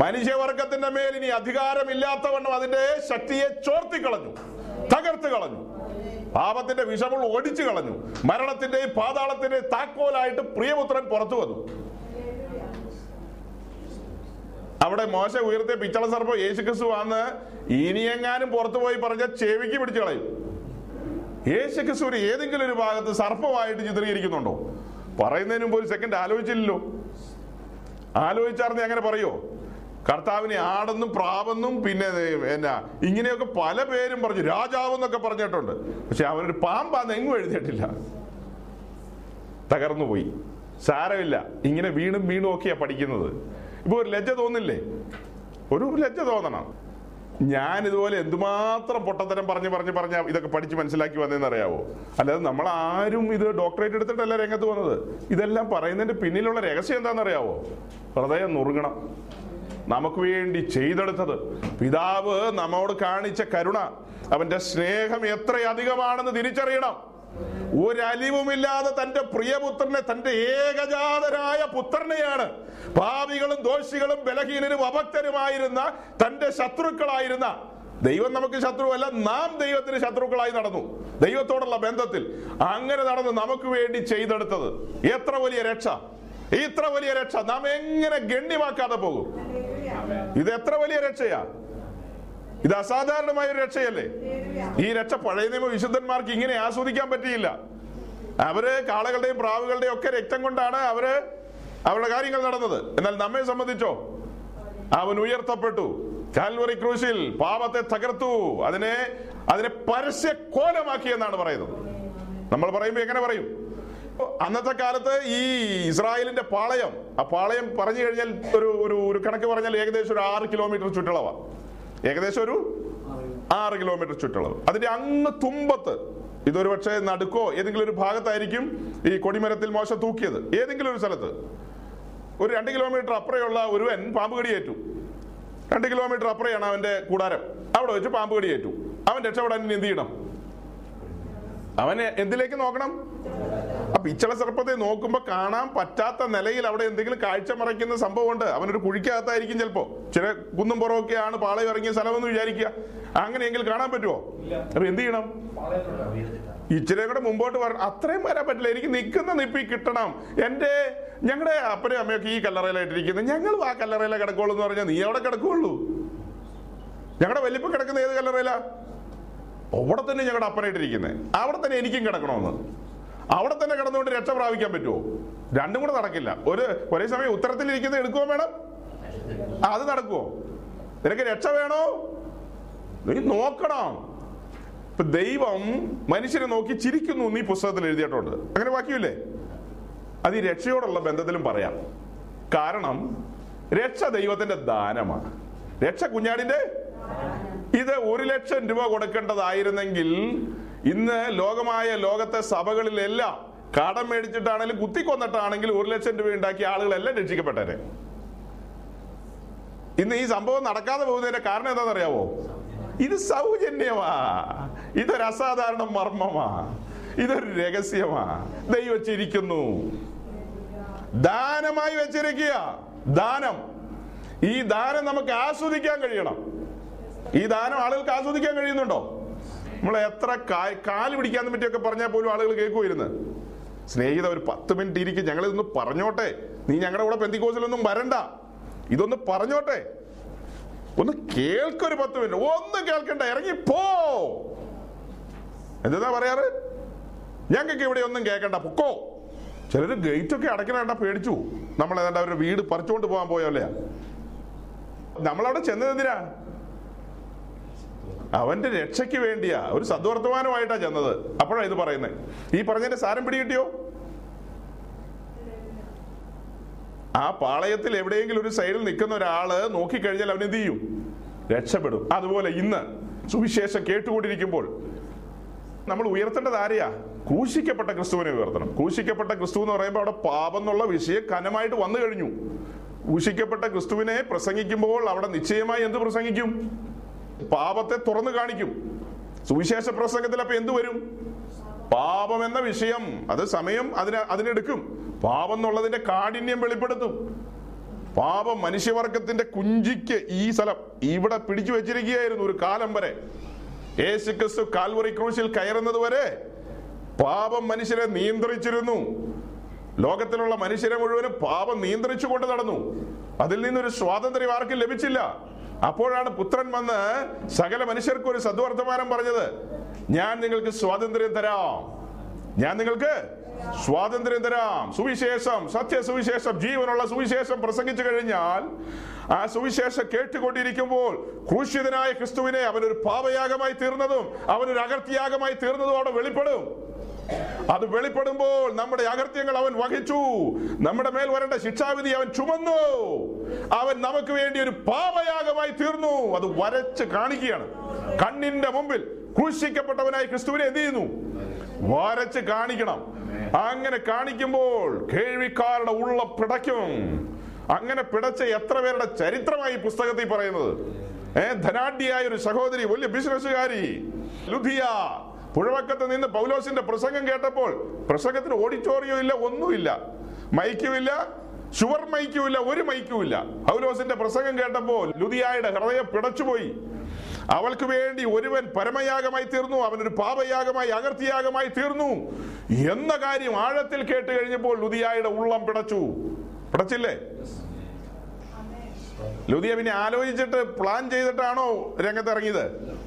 മനുഷ്യവർഗത്തിന്റെ മേൽ ഇനി അധികാരമില്ലാത്തവണ്ണം അതിന്റെ ശക്തിയെ ചോർത്തിക്കളഞ്ഞു. തകർത്ത് കളഞ്ഞു. പാപത്തിന്റെ വിഷമുള്ള ഒടിച്ചു കളഞ്ഞു. മരണത്തിന്റെയും പാതാളത്തിന്റെയും താക്കോലായിട്ട് പ്രിയപുത്രൻ പുറത്തു വന്നു. അവിടെ മോശ ഉയർത്തിയ പിച്ചള സർപ്പം യേശുക്രിസ്തു വന്ന് ഇനിയെങ്ങാനും പുറത്തു പോയി പറഞ്ഞ ചെവിക്ക് പിടിച്ചു കളയും. യേശുക്രിസ്തു ഒരു ഏതെങ്കിലും ഒരു ഭാഗത്ത് സർപ്പമായിട്ട് ചിത്രീകരിക്കുന്നുണ്ടോ? പറയുന്നതിന് മുമ്പ് ഒരു സെക്കൻഡ് ആലോചിച്ചില്ലല്ലോ. ആലോചിച്ചാർന്ന് അങ്ങനെ പറയോ? കർത്താവിനെ ആടെന്നും പ്രാവെന്നും പിന്നെ എന്നാ ഇങ്ങനെയൊക്കെ പല പേരും പറഞ്ഞു രാജാവെന്നൊക്കെ പറഞ്ഞിട്ടുണ്ട്. പക്ഷെ അവനൊരു പാമ്പാന്ന് എങ്ങും എഴുതിയിട്ടില്ല. തകർന്നു പോയി സാരമില്ല. ഇങ്ങനെ വീണും വീണും ഒക്കെയാ പഠിക്കുന്നത്. ഇപ്പൊ ഒരു ലജ്ജ തോന്നില്ലേ? ഒരു ലജ്ജ തോന്നണം. ഞാൻ ഇതുപോലെ എന്തുമാത്രം പൊട്ടത്തരം പറഞ്ഞ് പറഞ്ഞ് പറഞ്ഞ ഇതൊക്കെ പഠിച്ച് മനസ്സിലാക്കി വന്നതെന്ന് അറിയാവോ അല്ലാതെ നമ്മൾ ആരും ഇത് ഡോക്ടറേറ്റ് എടുത്തിട്ടല്ല രംഗത്ത് വന്നത്. ഇതെല്ലാം പറയുന്നതിന്റെ പിന്നിലുള്ള രഹസ്യം എന്താണെന്നറിയാവോ ഹൃദയം നുറുങ്ങണം. നമുക്ക് വേണ്ടി ചെയ്തെടുത്തത്. പിതാവ് നമ്മോട് കാണിച്ച കരുണ അവന്റെ സ്നേഹം എത്രയധികമാണെന്ന് തിരിച്ചറിയണം. ഒരലിവുമില്ലാതെ തന്റെ പ്രിയപുത്രനെ തന്റെ ഏകജാതരായ പുത്രനെയാണ് പാപികളും ദോഷികളും ബലഹീനരും അഭക്തരുമായിരുന്ന തന്റെ ശത്രുക്കളായിരുന്ന ദൈവം നമുക്ക് ശത്രുവല്ല നാം ദൈവത്തിന് ശത്രുക്കളായി നടന്നു. ദൈവത്തോടുള്ള ബന്ധത്തിൽ അങ്ങനെ നടന്ന് നമുക്ക് വേണ്ടി ചെയ്തെടുത്തത്. എത്ര വലിയ രക്ഷ ഇത്ര വലിയ രക്ഷ. നാം എങ്ങനെ ഗണ്യമാക്കാതെ പോകും? ഇത് എത്ര വലിയ രക്ഷയാ? ഇത് അസാധാരണമായ ഒരു രക്ഷയല്ലേ? ഈ രക്ഷ പഴയ നിയമ വിശുദ്ധന്മാർക്ക് ഇങ്ങനെ ആസ്വദിക്കാൻ പറ്റിയില്ല. അവർ കാളകളുടെയും പ്രാവുകളുടെയും ഒക്കെ രക്തം കൊണ്ടാണ് അവർ അവരുടെ കാര്യങ്ങൾ നടന്നത്. എന്നാൽ നമ്മെ സംബന്ധിച്ചോ അവൻ ഉയർത്തപ്പെട്ടു. കാൽവറി ക്രൂശിൽ പാപത്തെ തകർത്തു. അതിനെ അതിനെ പരസ്യ കോലമാക്കി എന്നാണ് പറയുന്നത്. നമ്മൾ പറയുമ്പോ എങ്ങനെ പറയും? അന്നത്തെ കാലത്ത് ഈ ഇസ്രായേലിന്റെ പാളയം ആ പാളയം പറഞ്ഞു കഴിഞ്ഞാൽ ഒരു ഒരു ഒരു കണക്ക് പറഞ്ഞാൽ ഏകദേശം ഒരു ആറ് കിലോമീറ്റർ ചുറ്റളവാ. ഏകദേശം ഒരു ആറ് കിലോമീറ്റർ ചുറ്റളവ്. അതിന്റെ അങ്ങ് തുമ്പത്ത് ഇതൊരു പക്ഷേ നടുക്കോ ഏതെങ്കിലും ഒരു ഭാഗത്തായിരിക്കും ഈ കൊടിമരത്തിൽ മോശ തൂക്കിയത്. ഏതെങ്കിലും ഒരു സ്ഥലത്ത്. ഒരു രണ്ട് കിലോമീറ്റർ അപ്പുറയുള്ള ഒരുവൻ പാമ്പ് കടിയേറ്റു. രണ്ട് കിലോമീറ്റർ അപ്പുറയാണ് അവന്റെ കൂടാരം. അവിടെ വെച്ച് പാമ്പ് കടിയേറ്റു. അവൻ രക്ഷപ്പെടാൻ എന്ത് ചെയ്യണം? അവന് എന്തിലേക്ക് നോക്കണം? ആ ഇച്ചള സർപ്പത്തെ നോക്കുമ്പോ കാണാൻ പറ്റാത്ത നിലയിൽ അവിടെ എന്തെങ്കിലും കാഴ്ച മറയ്ക്കുന്ന സംഭവമുണ്ട്. അവനൊരു കുഴിക്കകത്തായിരിക്കും ചിലപ്പോ. ചില കുന്നും പുറമൊക്കെയാണ് പാളയം ഇറങ്ങിയ സ്ഥലമെന്ന് വിചാരിക്കുക. അങ്ങനെയെങ്കിൽ കാണാൻ പറ്റുമോ അപ്പൊ എന്ത് ചെയ്യണം? ഇച്ചിരി കൂടെ മുമ്പോട്ട് വരണം. അത്രയും വരാൻ പറ്റില്ല. എനിക്ക് നിൽക്കുന്ന നിപ്പി കിട്ടണം. എന്റെ ഞങ്ങളുടെ അപ്പനും അമ്മയൊക്കെ ഈ കല്ലറയിലായിട്ടിരിക്കുന്നത് ഞങ്ങളും ആ കല്ലറയിലെ കിടക്കുള്ളൂ എന്ന് പറഞ്ഞാൽ നീ അവിടെ കിടക്കുള്ളൂ. ഞങ്ങളുടെ വലിപ്പം കിടക്കുന്ന ഏത് കല്ലറയിലാ? അവിടെ തന്നെ ഞങ്ങളുടെ അപ്പനായിട്ടിരിക്കുന്നത് അവിടെ തന്നെ എനിക്കും കിടക്കണമെന്ന്. അവിടെ തന്നെ കിടന്നുകൊണ്ട് രക്ഷ പ്രാപിക്കാൻ പറ്റുമോ രണ്ടും കൂടെ നടക്കില്ല. ഒരു ഒരേ സമയം ഉത്തരത്തിലിരിക്കുന്ന എടുക്കുവോ വേണം അത് നടക്കുവോ? നിനക്ക് രക്ഷ വേണോ? നീ നോക്കണം. ഇപ്പൊ ദൈവം മനുഷ്യനെ നോക്കി ചിരിക്കുന്നു നീ പുസ്തകത്തിൽ എഴുതിയിട്ടുണ്ട്. അങ്ങനെ വാക്യമില്ലേ? അത് ഈ രക്ഷയോടുള്ള ബന്ധത്തിലും പറയാം. കാരണം രക്ഷ ദൈവത്തിന്റെ ദാനമാണ്. രക്ഷ കുഞ്ഞാടിന്റെ ഇത് ഒരു ലക്ഷം രൂപ കൊടുക്കേണ്ടതായിരുന്നെങ്കിൽ ഇന്ന് ലോകമായ ലോകത്തെ സഭകളിലെല്ലാം കടം മേടിച്ചിട്ടാണെങ്കിലും കുത്തിക്കൊന്നിട്ടാണെങ്കിലും ഒരു ലക്ഷം രൂപ ഉണ്ടാക്കിയ ആളുകളെല്ലാം രക്ഷിക്കപ്പെട്ടേനെ. ഇന്ന് ഈ സംഭവം നടക്കാതെ പോകുന്നതിന്റെ കാരണം എന്താണെന്നറിയാവോ? ഇത് സൗജന്യമാ. ഇതൊരു അസാധാരണ മർമ്മമാ. ഇതൊരു രഹസ്യമാ. ദൈവം വെച്ചിരിക്കുന്നു ദാനമായി വെച്ചിരിക്കുക. ദാനം. ഈ ദാനം നമുക്ക് ആസ്വദിക്കാൻ കഴിയണം. ഈ ദാനം ആളുകൾക്ക് ആസ്വദിക്കാൻ കഴിയുന്നുണ്ടോ? നമ്മൾ എത്ര കാൽ പിടിക്കാന്ന് പറ്റിയൊക്കെ പറഞ്ഞാൽ പോലും ആളുകൾ കേൾക്കുമായിരുന്നു സ്നേഹിത ഒരു പത്ത് മിനിറ്റ് ഇരിക്കും ഇതൊന്ന് പറഞ്ഞോട്ടെ. നീ ഞങ്ങളുടെ കൂടെ പെന്തിക്കോസിലൊന്നും വരണ്ട. ഇതൊന്ന് പറഞ്ഞോട്ടെ. ഒന്ന് കേൾക്കൊരു പത്ത് മിനിറ്റ്. ഒന്ന് കേൾക്കണ്ട. ഇറങ്ങി പോ. എന്താ പറയാറ്? ഞങ്ങൾക്ക് ഇവിടെ ഒന്നും കേൾക്കണ്ട. പൊക്കോ. ചിലർ ഗേറ്റ് ഒക്കെ അടയ്ക്കണ പേടിച്ചു. നമ്മൾ അവരുടെ വീട് പറിച്ചുകൊണ്ട് പോകാൻ പോയല്ലേ നമ്മളവിടെ ചെന്നത് എന്തിനാ? അവന്റെ രക്ഷയ്ക്ക് വേണ്ടിയാ. ഒരു സദ്വർത്തമാനമായിട്ടാ ചെന്നത്. അപ്പോഴാ ഇത് പറയുന്നത് ഈ പറഞ്ഞതിന്റെ സാരം പിടികിട്ടിയോ? ആ പാളയത്തിൽ എവിടെയെങ്കിലും ഒരു സൈഡിൽ നിൽക്കുന്ന ഒരാൾ നോക്കിക്കഴിഞ്ഞാൽ അവൻ എന്ത് ചെയ്യും? രക്ഷപ്പെടും. അതുപോലെ ഇന്ന് സുവിശേഷം കേട്ടുകൊണ്ടിരിക്കുമ്പോൾ നമ്മൾ ഉയർത്തേണ്ടത് ആരെയാ? ക്രൂശിക്കപ്പെട്ട ക്രിസ്തുവിനെ ഉയർത്തണം. ക്രൂശിക്കപ്പെട്ട ക്രിസ്തു എന്ന് പറയുമ്പോൾ അവിടെ പാപം എന്നുള്ള വിഷയം കനമായിട്ട് വന്നു കഴിഞ്ഞു. ക്രൂശിക്കപ്പെട്ട ക്രിസ്തുവിനെ പ്രസംഗിക്കുമ്പോൾ അവിടെ നിശ്ചയമായി എന്ത് പ്രസംഗിക്കും? പാപത്തെ തുറന്നു കാണിക്കും. സുവിശേഷ പ്രസംഗത്തിൽ അപ്പൊ എന്തു വരും? പാപം എന്ന വിഷയം അത് സമയം അതിന് അതിനെടുക്കും. പാപം എന്നുള്ളതിന്റെ കാഠിന്യം വെളിപ്പെടുത്തും. പാപം മനുഷ്യവർഗത്തിന്റെ കുഞ്ചിക്ക് ഈ സ്ഥലം ഇവിടെ പിടിച്ചു വെച്ചിരിക്കുകയായിരുന്നു ഒരു കാലം വരെ. യേശു ക്രിസ്തു കാൽവറി ക്രൂശിൽ കയറുന്നത് വരെ പാപം മനുഷ്യരെ നിയന്ത്രിച്ചിരുന്നു. ലോകത്തിലുള്ള മനുഷ്യരെ മുഴുവനും പാപം നിയന്ത്രിച്ചു കൊണ്ട് നടന്നു. അതിൽ നിന്നൊരു സ്വാതന്ത്ര്യം ആർക്കും ലഭിച്ചില്ല. അപ്പോഴാണ് പുത്രൻ വന്ന് സകല മനുഷ്യർക്കും ഒരു സദ്വർത്തമാനം പറഞ്ഞത്. ഞാൻ നിങ്ങൾക്ക് സ്വാതന്ത്ര്യം തരാം. ഞാൻ നിങ്ങൾക്ക് സ്വാതന്ത്ര്യം തരാം. സുവിശേഷം സത്യ സുവിശേഷം ജീവനുള്ള സുവിശേഷം പ്രസംഗിച്ചു കഴിഞ്ഞാൽ ആ സുവിശേഷം കേട്ടുകൊണ്ടിരിക്കുമ്പോൾ ക്രൂശിതനായ ക്രിസ്തുവിനെ അവനൊരു പാപയാഗമായി തീർന്നതും അവനൊരു അകർത്തിയാഗമായി തീർന്നതും അവിടെ വെളിപ്പെടും. അത് വെളിപ്പെടുമ്പോൾ നമ്മുടെ അകൃത്യങ്ങൾ അവൻ വഹിച്ചു. നമ്മുടെ മേൽ വരേണ്ട ശിക്ഷാവിധി അവൻ ചുമന്നു. അവൻ നമുക്ക് വേണ്ടി ഒരു പാപയാഗമായി തീർന്നു. അത് വരച്ച് കാണിക്കുകയാണ്. കണ്ണിന്റെ മുമ്പിൽ ക്രൂശിക്കപ്പെട്ടവനായി ക്രിസ്തുവിനെ എന്ത് ചെയ്യുന്നു? വരച്ച് കാണിക്കണം. അങ്ങനെ കാണിക്കുമ്പോൾ കേൾവിക്കാരുടെ ഉള്ള പിടയ്ക്കും. അങ്ങനെ പിടച്ച എത്ര പേരുടെ ചരിത്രമായി പുസ്തകത്തിൽ പറയുന്നത്? ഏ ധനാഢ്യായ ഒരു സഹോദരി വലിയ ബിസിനസ്സുകാരി ലുധിയ പുഴവക്കത്ത് നിന്ന് പൗലോസിന്റെ പ്രസംഗം കേട്ടപ്പോൾ പ്രസംഗത്തിന് ഓഡിറ്റോറിയം ഇല്ല ഒന്നുമില്ല. മൈക്കുമില്ല ഷുവർ മൈക്കുമില്ല ഒരു മൈക്കുമില്ല. പൗലോസിന്റെ പ്രസംഗം കേട്ടപ്പോൾ ലുതിയായുടെ ഹൃദയം പിടച്ചുപോയി. അവൾക്ക് വേണ്ടി ഒരുവൻ പരമയാഗമായി തീർന്നു അവനൊരു പാപയാഗമായി അകർത്തിയാഗമായി തീർന്നു എന്ന കാര്യം ആഴത്തിൽ കേട്ട് കഴിഞ്ഞപ്പോൾ ലുതിയായുടെ ഉള്ളം പിടച്ചു. പിടച്ചില്ലേ? ലുതിയ പിന്നെ ആലോചിച്ചിട്ട് പ്ലാൻ ചെയ്തിട്ടാണോ രംഗത്ത് ഇറങ്ങിയത്?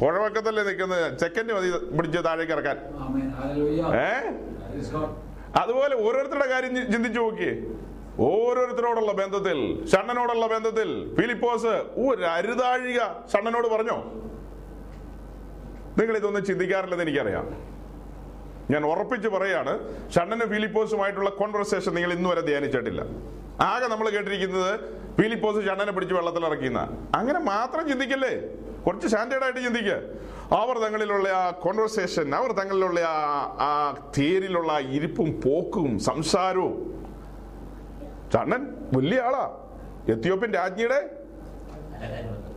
പുഴവക്കത്തല്ലേ നിൽക്കുന്നത്? സെക്കൻഡ് മതി പിടിച്ച് താഴേക്ക് ഇറക്കാൻ. ഏ? അതുപോലെ ഓരോരുത്തരുടെ കാര്യം ചിന്തിച്ചു നോക്കിയേ. ഓരോരുത്തരോടുള്ള ബന്ധത്തിൽ ഷണ്ണനോടുള്ള ബന്ധത്തിൽ ഫിലിപ്പോസ് ഒരു അരുതാഴിക ഷണ്ണനോട് പറഞ്ഞോ? നിങ്ങൾ ഇതൊന്നും ചിന്തിക്കാറില്ലെന്ന് എനിക്കറിയാം. ഞാൻ ഉറപ്പിച്ച് പറയാണ് ഷണ്ണനും ഫിലിപ്പോസുമായിട്ടുള്ള കോൺവെർസേഷൻ നിങ്ങൾ ഇന്നു വരെ ധ്യാനിച്ചിട്ടില്ല. ആകെ നമ്മൾ കേട്ടിരിക്കുന്നത് ഫിലിപ്പോസ് ഷണ്ണനെ പിടിച്ച് വെള്ളത്തിൽ ഇറക്കിയെന്ന. അങ്ങനെ മാത്രം ചിന്തിക്കല്ലേ? കുറച്ച് സ്റ്റാൻഡേർഡ് ആയിട്ട് ചിന്തിക്കുക അവർ തങ്ങളിലുള്ള ആ കോൺവെർസേഷൻ അവർ തങ്ങളിലുള്ള ആ ആ തേരിലുള്ള ആ ഇരിപ്പും പോക്കും സംസാരവും. ചണ്ണൻ വലിയ ആളാ. എത്യോപ്യൻ രാജ്ഞിയുടെ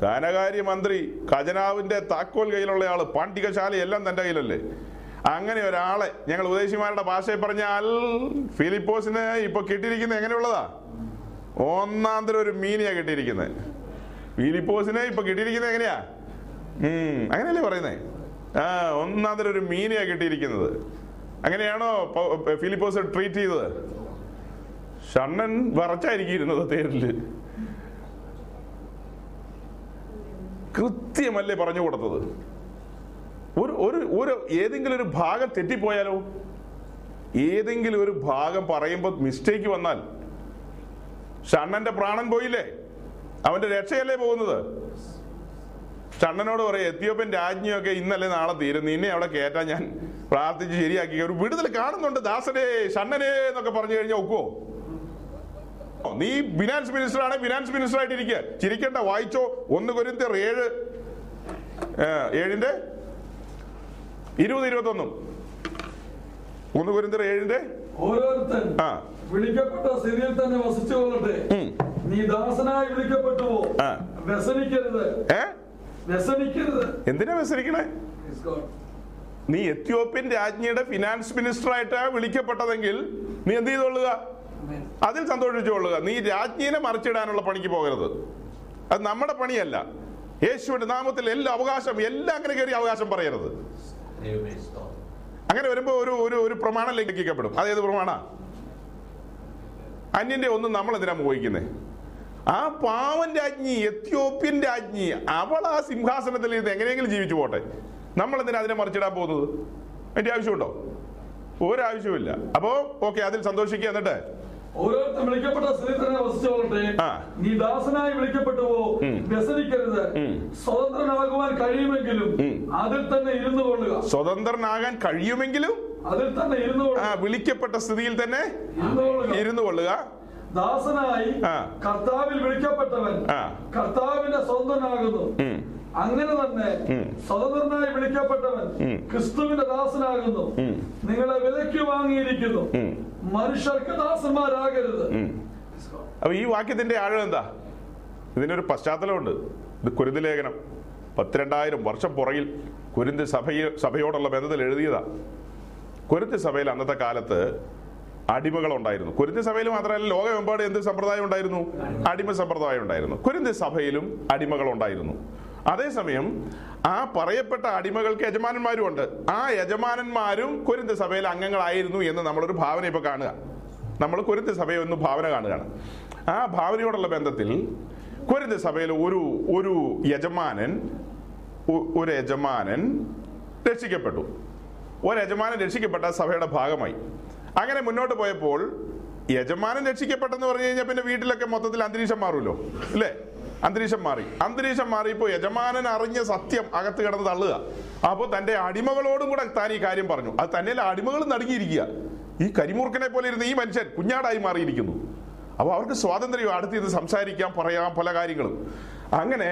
ധനകാര്യ മന്ത്രി ഖജനാവിന്റെ താക്കോൽ കയ്യിലുള്ള ആൾ പാണ്ഡികശാല എല്ലാം തന്റെ കയ്യിലല്ലേ? അങ്ങനെ ഒരാളെ ഞങ്ങൾ ഉദ്ദേശിമാരുടെ ഭാഷയിൽ പറഞ്ഞാൽ ഫിലിപ്പോസിന് ഇപ്പൊ കിട്ടിയിരിക്കുന്നത് എങ്ങനെയുള്ളതാ? ഒന്നാം തരം ഒരു മീനിയാ കിട്ടിയിരിക്കുന്നത്. ഫിലിപ്പോസിന് ഇപ്പൊ കിട്ടിയിരിക്കുന്നത് എങ്ങനെയാ? അങ്ങനെയല്ലേ പറയുന്നേ? ആ ഒന്നാം തരം ഒരു മീനിയാ കിട്ടിയിരിക്കുന്നത്. അങ്ങനെയാണോ ഫിലിപ്പോസ് ട്രീറ്റ് ചെയ്തത്? ഷണ്ണൻ വറച്ചായിരിക്കുന്നത് തേരിൽ. കൃത്യമല്ലേ പറഞ്ഞു കൊടുത്തത്? ഒരു ഒരു ഒരു ഏതെങ്കിലും ഒരു ഭാഗം തെറ്റിപ്പോയാലോ? ഏതെങ്കിലും ഒരു ഭാഗം പറയുമ്പോൾ മിസ്റ്റേക്ക് വന്നാൽ ഷണ്ണന്റെ പ്രാണൻ പോയില്ലേ? അവന്റെ രക്ഷയല്ലേ പോകുന്നത്? ഷണ്ണനോട് പറയും എത്യോപ്യൻ രാജ്ഞിയൊക്കെ ഇന്നല്ലേ നാളെ തീരും. നിന്നെ അവിടെ കയറ്റാൻ ഞാൻ പ്രാർത്ഥിച്ച് ശരിയാക്കി. ഒരു വിടുതൽ കാണുന്നുണ്ട് ദാസനെ ഷണ്ണനെ എന്നൊക്കെ പറഞ്ഞു കഴിഞ്ഞാൽ ഒക്കുവോ? നീ ഫിനാൻസ് മിനിസ്റ്റർ ആണ് ഫിനാൻസ് മിനിസ്റ്റർ ആയിട്ട് ഇരിക്കുക ചിരിക്കണ്ട വായിച്ചോ. ഒന്ന് കൊരിന്തിയർ ഏഴ് ഏഴിന്റെ? ഇരുപത് ഇരുപത്തൊന്നും. ഒന്ന് കൊരിന്തിയർ ഏഴിന്റെ? ആ. വിളിക്കപ്പെട്ട സ്ഥിതിയിൽ തന്നെ വസിച്ചു കൊള്ളട്ടെ. നീ ദാസനായി വിളിക്കപ്പെട്ടുവോ? വ്യസനിക്കരുത്. ഏ? വ്യസനിക്കരുത് എന്തിനാ വ്യസനിക്കണേ. നീ എത്യോപ്യൻ രാജ്ഞിയുടെ ഫിനാൻസ് മിനിസ്റ്റർ ആയിട്ട് വിളിക്കപ്പെട്ടതെങ്കിൽ നീ എന്ത് ചെയ്തോളുക. അതിൽ സന്തോഷിച്ചുകൊള്ളുക. നീ രാജ്ഞിനെ മറിച്ചിടാനുള്ള പണിക്ക് പോകരുത്. അത് നമ്മുടെ പണിയല്ല. യേശുവിന്റെ നാമത്തിൽ എല്ലാ അവകാശം എല്ലാം അങ്ങനെ കയറി അവകാശം പറയരുത്. അങ്ങനെ വരുമ്പോ ഒരു ഒരു ഒരു പ്രമാണം ലംഘിക്കപ്പെടും. അതേത് പ്രമാണ? അന്യന്റെ ഒന്നും നമ്മൾ എന്തിനാ മോഹിക്കുന്നേ? ആ പാവൻ രാജ്ഞി എത്യോപ്യൻ രാജ്ഞി അവൾ ആ സിംഹാസനത്തിൽ ഇരുന്ന് എങ്ങനെയെങ്കിലും ജീവിച്ചു പോട്ടെ. നമ്മൾ എന്തിനാ അതിനെ മറിച്ചിടാൻ പോകുന്നത്? അതിന്റെ ആവശ്യമുണ്ടോ? ഒരാവശ്യമില്ല അപ്പോ ഓക്കെ അതിൽ സന്തോഷിക്കുക എന്നിട്ട്. ഓരോരുത്തർ വിളിക്കപ്പെട്ട വസിച്ചോളട്ടെ നീ ദാസനായി വിളിക്കപ്പെട്ടുവോ ഉം. വ്യസനിക്കരുത്. സ്വതന്ത്രനാകുവാൻ കഴിയുമെങ്കിലും അതിൽ തന്നെ ഇരുന്നു കൊള്ളുക. സ്വതന്ത്രനാകാൻ കഴിയുമെങ്കിലും അതിൽ തന്നെ ഇരുന്നു കൊള്ളുക. വിളിക്കപ്പെട്ട സ്ഥിതിയിൽ തന്നെ ഇരുന്നു കൊള്ളുക. ദാസനായി കർത്താവിൽ വിളിക്കപ്പെട്ടവൻ കർത്താവിന്റെ സ്വന്തനാകുന്നു. അങ്ങനെ തന്നെ സ്വതന്ത്രനായി വിളിക്കപ്പെട്ടവൻ ക്രിസ്തുവിന്റെ ദാസനാകുന്നു. നിങ്ങളെ വിലയ്ക്ക് വാങ്ങിയിരിക്കുന്നു. മനുഷ്യർക്ക് ദാസന്മാരാകരുത്. അപ്പൊ ഈ വാക്യത്തിന്റെ ആഴം എന്താ? ഇതിനൊരു പശ്ചാത്തലമുണ്ട്. ഇത് കുരുതിലേഖനം പത്തിരണ്ടായിരം വർഷം പുറകിൽ കുരുന്ത് സഭയെ സഭയോടുള്ള ബന്ധത്തിൽ എഴുതിയതാ. കുരുന്ത് സഭയിൽ അന്നത്തെ കാലത്ത് അടിമകളുണ്ടായിരുന്നു. കുരുന്ത് സഭയിൽ മാത്രമല്ല ലോകമെമ്പാട് എന്ത് സമ്പ്രദായം ഉണ്ടായിരുന്നു? അടിമ സമ്പ്രദായം ഉണ്ടായിരുന്നു. കുരുന്ത് സഭയിലും അടിമകൾ ഉണ്ടായിരുന്നു അതേസമയം ആ പറയപ്പെട്ട അടിമകൾക്ക് യജമാനന്മാരും ഉണ്ട്. ആ യജമാനന്മാരും കുരുന്ത് സഭയിലെ അംഗങ്ങളായിരുന്നു എന്ന് നമ്മളൊരു ഭാവന ഇപ്പൊ കാണുക. നമ്മൾ കുരുന്ത് സഭയെ ഒന്ന് ഭാവന കാണുകയാണ്. ആ ഭാവനയോടുള്ള ബന്ധത്തിൽ കുരുന്ത് സഭയിൽ ഒരു ഒരു യജമാനൻ ഒരു യജമാനൻ രക്ഷിക്കപ്പെട്ടു. ഒരു യജമാനൻ രക്ഷിക്കപ്പെട്ട സഭയുടെ ഭാഗമായി. അങ്ങനെ മുന്നോട്ട് പോയപ്പോൾ യജമാനൻ രക്ഷിക്കപ്പെട്ടെന്ന് പറഞ്ഞു കഴിഞ്ഞാൽ പിന്നെ വീട്ടിലൊക്കെ മൊത്തത്തിൽ അന്തരീക്ഷം മാറുമല്ലോ അല്ലേ? അന്തരീക്ഷം മാറി. അന്തരീക്ഷം മാറിയപ്പോൾ യജമാനൻ അറിഞ്ഞ സത്യം അകത്ത് കിടന്ന് തള്ളുക. അപ്പോൾ തന്റെ അടിമകളോടും കൂടെ താൻ ഈ കാര്യം പറഞ്ഞു. അത് തന്നെ അടിമകളും നടുങ്ങിയിരിക്കുക. ഈ കരിമൂർക്കനെ പോലെ ഇരുന്ന ഈ മനുഷ്യൻ കുഞ്ഞാടായി മാറിയിരിക്കുന്നു. അപ്പോൾ അവർക്ക് സ്വാതന്ത്ര്യം അടുത്ത് ഇത് സംസാരിക്കാം പറയാം പല കാര്യങ്ങളും. അങ്ങനെ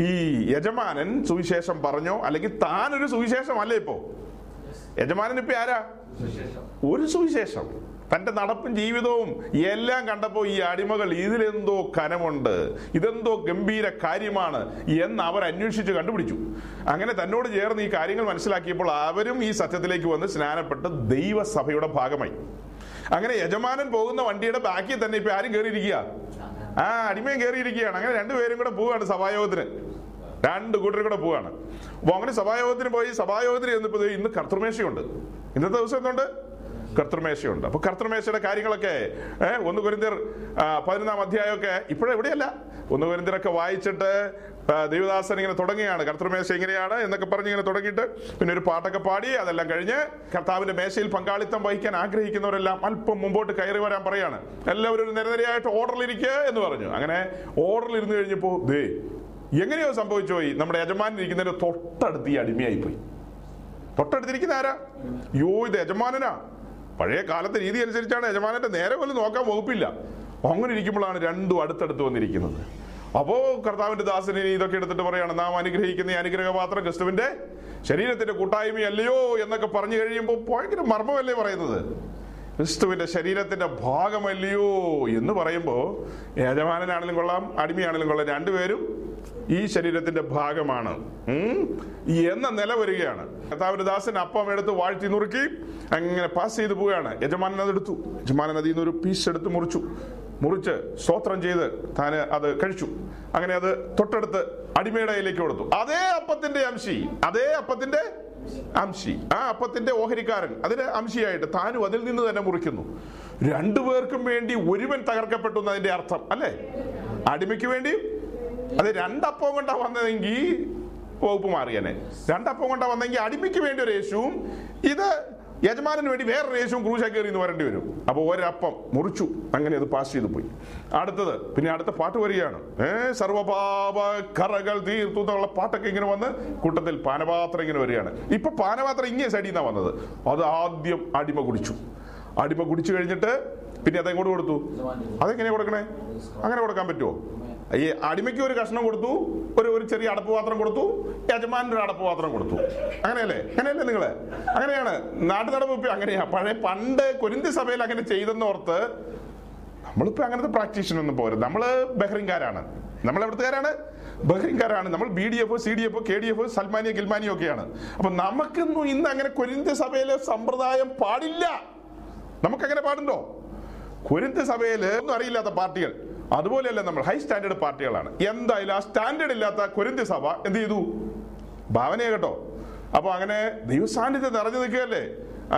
ഈ യജമാനൻ സുവിശേഷം പറഞ്ഞോ. അല്ലെങ്കിൽ താനൊരു സുവിശേഷമല്ലേ ഇപ്പോ? യജമാനൻ ഇപ്പൊ ആരാ? ഒരു സുവിശേഷം. തന്റെ നടപ്പും ജീവിതവും എല്ലാം കണ്ടപ്പോൾ ഈ അടിമകൾ ഇതിലെന്തോ കനമുണ്ട് ഇതെന്തോ ഗംഭീര കാര്യമാണ് എന്ന് അവർ അന്വേഷിച്ച് കണ്ടുപിടിച്ചു. അങ്ങനെ തന്നോട് ചേർന്ന് ഈ കാര്യങ്ങൾ മനസ്സിലാക്കിയപ്പോൾ അവരും ഈ സത്യത്തിലേക്ക് വന്ന് സ്നാനപ്പെട്ട് ദൈവസഭയുടെ ഭാഗമായി. അങ്ങനെ യജമാനൻ പോകുന്ന വണ്ടിയുടെ ബാക്കിൽ തന്നെ ഇപ്പൊ ആരും കയറിയിരിക്കുക. ആ അടിമയും കയറിയിരിക്കുകയാണ്. അങ്ങനെ രണ്ടുപേരും കൂടെ പോവുകയാണ് സഭായോഗത്തിന്. രണ്ട് കൂട്ടരും കൂടെ പോവാണ് അപ്പൊ അങ്ങനെ സഭായോഗത്തിന് പോയി സഭായോഗത്തിന് ചെന്നപ്പോ ദേ ഇന്ന് കർത്തൃമേശയുണ്ട്. ഇന്നത്തെ ദിവസം എന്തുണ്ട്? കർത്തൃമേശയുണ്ട്. അപ്പൊ കർത്തൃമേശയുടെ കാര്യങ്ങളൊക്കെ ഒന്ന് കുരിന്തിർ പതിനൊന്നാം അധ്യായമൊക്കെ ഇപ്പോഴും എവിടെയല്ല? ഒന്ന് കുരിന്തിരൊക്കെ വായിച്ചിട്ട് ദേവദാസൻ ഇങ്ങനെ തുടങ്ങിയാണ് കർത്തൃമേശ ഇങ്ങനെയാണ് എന്നൊക്കെ പറഞ്ഞ് ഇങ്ങനെ തുടങ്ങിയിട്ട് പിന്നെ ഒരു പാട്ടൊക്കെ പാടി അതെല്ലാം കഴിഞ്ഞ് കർത്താവിന്റെ മേശയിൽ പങ്കാളിത്തം വഹിക്കാൻ ആഗ്രഹിക്കുന്നവരെല്ലാം അല്പം മുമ്പോട്ട് കയറി വരാൻ പറയാണ്. എല്ലാവരും ഒരു നിരനിരയായിട്ട് ഓർഡറിലിരിക്കുക എന്ന് പറഞ്ഞു. അങ്ങനെ ഓർഡറിൽ ഇരുന്ന് കഴിഞ്ഞപ്പോ ദേ എങ്ങനെയോ സംഭവിച്ചു പോയി നമ്മുടെ യജമാനൻ ഇരിക്കുന്നതിന്റെ തൊട്ടടുത്ത് ഈ അടിമയായി പോയി തൊട്ടടുത്തിരിക്കുന്ന ആരാ? യോ ഇത് യജമാനനാ. പഴയ കാലത്തെ രീതി അനുസരിച്ചാണ് യജമാനന്റെ നേരെ പോലും നോക്കാൻ വകുപ്പില്ല. അങ്ങനെ ഇരിക്കുമ്പോഴാണ് രണ്ടും അടുത്തടുത്ത് വന്നിരിക്കുന്നത്. അപ്പോ കർത്താവിന്റെ ദാസനെ ഇതൊക്കെ എടുത്തിട്ട് പറയാണ് നാം അനുഗ്രഹിക്കുന്ന ഈ അനുഗ്രഹപാത്രം ക്രിസ്തുവിന്റെ ശരീരത്തിന്റെ കൂട്ടായ്മയല്ലയോ? എന്നൊക്കെ പറഞ്ഞു കഴിയുമ്പോൾ ഭയങ്കര മർമ്മമല്ലേ പറയുന്നത്? ക്രിസ്തുവിന്റെ ശരീരത്തിന്റെ ഭാഗമല്ലയോ എന്ന് പറയുമ്പോൾ യജമാനനാണെങ്കിലും കൊള്ളാം അടിമയാണെങ്കിലും കൊള്ളാം രണ്ടുപേരും ഈ ശരീരത്തിന്റെ ഭാഗമാണ്. എന്ന നില വരികയാണ്. കർത്താവിന്റെ ദാസൻ അപ്പം എടുത്ത് വാഴ്ത്തി നുറുക്കി അങ്ങനെ പാസ് ചെയ്തു പോവുകയാണ്. യജമാനൻ അതെടുത്തു. യജമാനൻ അതിൽ നിന്ന് ഒരു പീസ് എടുത്ത് മുറിച്ചു. മുറിച്ച് സ്തോത്രം ചെയ്ത് താൻ അത് കഴിച്ചു. അങ്ങനെ അത് തൊട്ടടുത്ത് അടിമയുടെ കയ്യിലേക്ക് കൊടുത്തു. അതേ അപ്പത്തിന്റെ അംശി അതേ അപ്പത്തിന്റെ അംശി. ആ അപ്പത്തിന്റെ ഓഹരിക്കാരൻ അതിന് അംശിയായിട്ട് താനും അതിൽ നിന്ന് തന്നെ മുറിക്കുന്നു. രണ്ടുപേർക്കും വേണ്ടി ഒരുവൻ തകർക്കപ്പെട്ടു എന്നതിന്റെ അർത്ഥം അല്ലേ? അടിമയ്ക്ക് വേണ്ടി അത് രണ്ടപ്പം കൊണ്ടാ വന്നതെങ്കിൽ വകുപ്പ് മാറിയനെ. രണ്ടപ്പം കൊണ്ടാ വന്നെങ്കിൽ അടിമയ്ക്ക് വേണ്ടി ഒരു യേശുവും ഇത് യജമാനന് വേണ്ടി വേറൊരു യേശുവും ക്രൂശ കയറി എന്ന് വരേണ്ടി വരും. അപ്പോൾ ഒരപ്പം മുറിച്ചു. അങ്ങനെ അത് പാസ് ചെയ്തു പോയി. അടുത്തത് പിന്നെ അടുത്ത പാട്ട് വരികയാണ്. ഏ സർവപാപ കറകൾ തീർത്തു എന്നുള്ള പാട്ടൊക്കെ ഇങ്ങനെ വന്ന് കൂട്ടത്തിൽ പാനപാത്രം ഇങ്ങനെ വരികയാണ്. ഇപ്പൊ പാനപാത്രം ഇങ്ങനെ സൈഡിൽ നിന്നാണ് വന്നത്. അത് ആദ്യം അടിമ കുടിച്ചു. അടിമ കുടിച്ചു കഴിഞ്ഞിട്ട് പിന്നെ അതെങ്ങോട്ട് കൊടുത്തു? അതെങ്ങനെ കൊടുക്കണേ? അങ്ങനെ കൊടുക്കാൻ പറ്റുമോ ഈ അടിമയ്ക്ക് ഒരു കഷ്ണം കൊടുത്തു ഒരു ഒരു ചെറിയ അടപ്പ് പാത്രം കൊടുത്തു യജമാനൊരു അടപ്പ് പാത്രം കൊടുത്തു. അങ്ങനെയല്ലേ? അങ്ങനെയല്ലേ നിങ്ങൾ? അങ്ങനെയാണ്. നാട്ടു നടപ്പ് അങ്ങനെയാ. പഴയ പണ്ട് കൊരിന്തി സഭയിൽ അങ്ങനെ ചെയ്തെന്ന് ഓർത്ത് നമ്മളിപ്പോ അങ്ങനത്തെ പ്രാക്ടീഷനൊന്നും പോരുത്. നമ്മൾ ബഹ്റിൻകാരാണ്. നമ്മൾ എവിടുത്തുകാരാണ്? ബഹ്റിൻകാരാണ്. നമ്മൾ B D F C D F K D F സൽമാനിയോ ഗിൽമാനിയോ ഒക്കെയാണ്. അപ്പൊ നമുക്കൊന്നും ഇന്ന് അങ്ങനെ കൊരിന്തി സഭയിലെ സമ്പ്രദായം പാടില്ല. നമുക്കങ്ങനെ പാടുണ്ടോ? കൊരിന്ത സഭയിൽ ഒന്നും അറിയില്ലാത്ത പാർട്ടികൾ. അതുപോലെയല്ല നമ്മൾ ഹൈ സ്റ്റാൻഡേർഡ് പാർട്ടികളാണ്. എന്തായാലും ആ സ്റ്റാൻഡേർഡ് ഇല്ലാത്ത കുരുന്ത് സഭ എന്ത് ചെയ്തു? ഭാവനയെ കേട്ടോ. അപ്പൊ അങ്ങനെ ദൈവസാന്നിധ്യം നിറഞ്ഞു നിൽക്കുകയല്ലേ?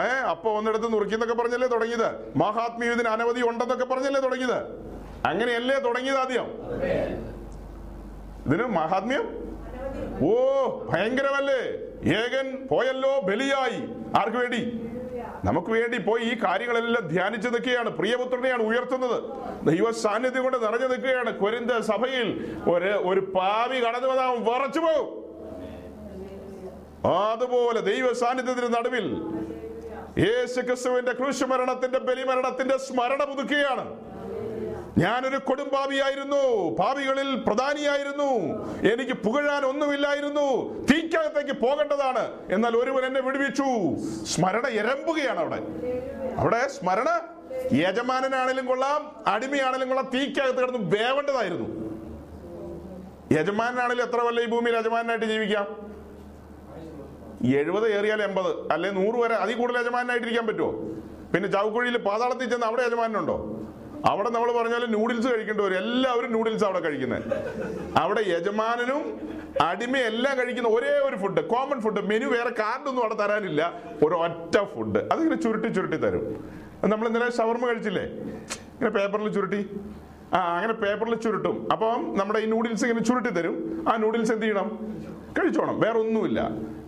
ഏ അപ്പൊ ഒന്നിടത്ത് നുറുക്കിന്നൊക്കെ പറഞ്ഞല്ലേ തുടങ്ങിയത്? മഹാത്മ്യം ഇതിന് അനവധി ഉണ്ടെന്നൊക്കെ പറഞ്ഞല്ലേ തുടങ്ങിയത്? അങ്ങനെയല്ലേ തുടങ്ങിയത് ആദ്യം? ഇതിന് മഹാത്മ്യം? ഓ ഭയങ്കരമല്ലേ? ഏകൻ പോയല്ലോ ബലിയായി. ആർക്ക് വേണ്ടി? നമുക്ക് വേണ്ടി പോയി ഈ കാര്യങ്ങളെല്ലാം ധ്യാനിച്ചു നിൽക്കുകയാണ്. പ്രിയപുത്രനെയാണ് ഉയർത്തുന്നത്. ദൈവ സാന്നിധ്യം കൊണ്ട് നിറഞ്ഞു നിൽക്കുകയാണ്. കൊരിന്ത സഭയിൽ ഒരു ഒരു പാവി കടന്നു വന്നാൽ വറച്ചു പോകും അതുപോലെ ദൈവ സാന്നിധ്യത്തിന് നടുവിൽ യേശു ക്രിസ്തുവിന്റെ ക്രൂശുമരണത്തിന്റെ ബലിമരണത്തിന്റെ സ്മരണ പുതുക്കുകയാണ്. ഞാനൊരു കൊടുംപാപിയായിരുന്നു പാപികളിൽ പ്രധാനിയായിരുന്നു. എനിക്ക് പുകഴാൻ ഒന്നുമില്ലായിരുന്നു. തീക്കകത്തേക്ക് പോകേണ്ടതാണ്. എന്നാൽ ഒരുവൻ എന്നെ വിടുവിച്ചു. സ്മരണ എരമ്പുകയാണ് അവിടെ. അവിടെ സ്മരണ യജമാനനാണെങ്കിലും കൊള്ളാം. അടിമയാണെങ്കിലും കൊള്ളാം. തീക്കകത്ത് കിടന്ന് വേവേണ്ടതായിരുന്നു. യജമാനാണെങ്കിലും എത്ര വല്ല ഈ ഭൂമിയിൽ യജമാനായിട്ട് ജീവിക്കാം? എഴുപത് ഏറിയാൽ എൺപത്. അല്ലെ നൂറ് വരെ അതിൽ കൂടുതൽ യജമാനായിട്ടിരിക്കാൻ പറ്റുമോ? പിന്നെ ചാവുക്കുഴിയിൽ പാതാളത്തിൽ ചെന്ന് അവിടെ യജമാനുണ്ടോ അവിടെ നമ്മൾ പറഞ്ഞാൽ നൂഡിൽസ് കഴിക്കേണ്ടി വരും. എല്ലാവരും നൂഡിൽസ് അവിടെ കഴിക്കുന്നത് അവിടെ യജമാനനും അടിമയും എല്ലാം കഴിക്കുന്ന ഒരേ ഒരു ഫുഡ് കോമൺ ഫുഡ് മെനു വേറെ കാർഡൊന്നും അവിടെ തരാനില്ല. ഒരു ഒറ്റ ഫുഡ് അതിങ്ങനെ ചുരുട്ടി ചുരുട്ടി തരും. നമ്മൾ ഇന്നലെ ഷവർമ കഴിച്ചില്ലേ? ഇങ്ങനെ പേപ്പറിൽ ചുരുട്ടി. ആ അങ്ങനെ പേപ്പറിൽ ചുരുട്ടും. അപ്പം നമ്മുടെ ഈ നൂഡിൽസ് ഇങ്ങനെ ചുരുട്ടി തരും. ആ നൂഡിൽസ് എന്ത് ചെയ്യണം? കഴിച്ചോണം വേറെ ഒന്നുമില്ല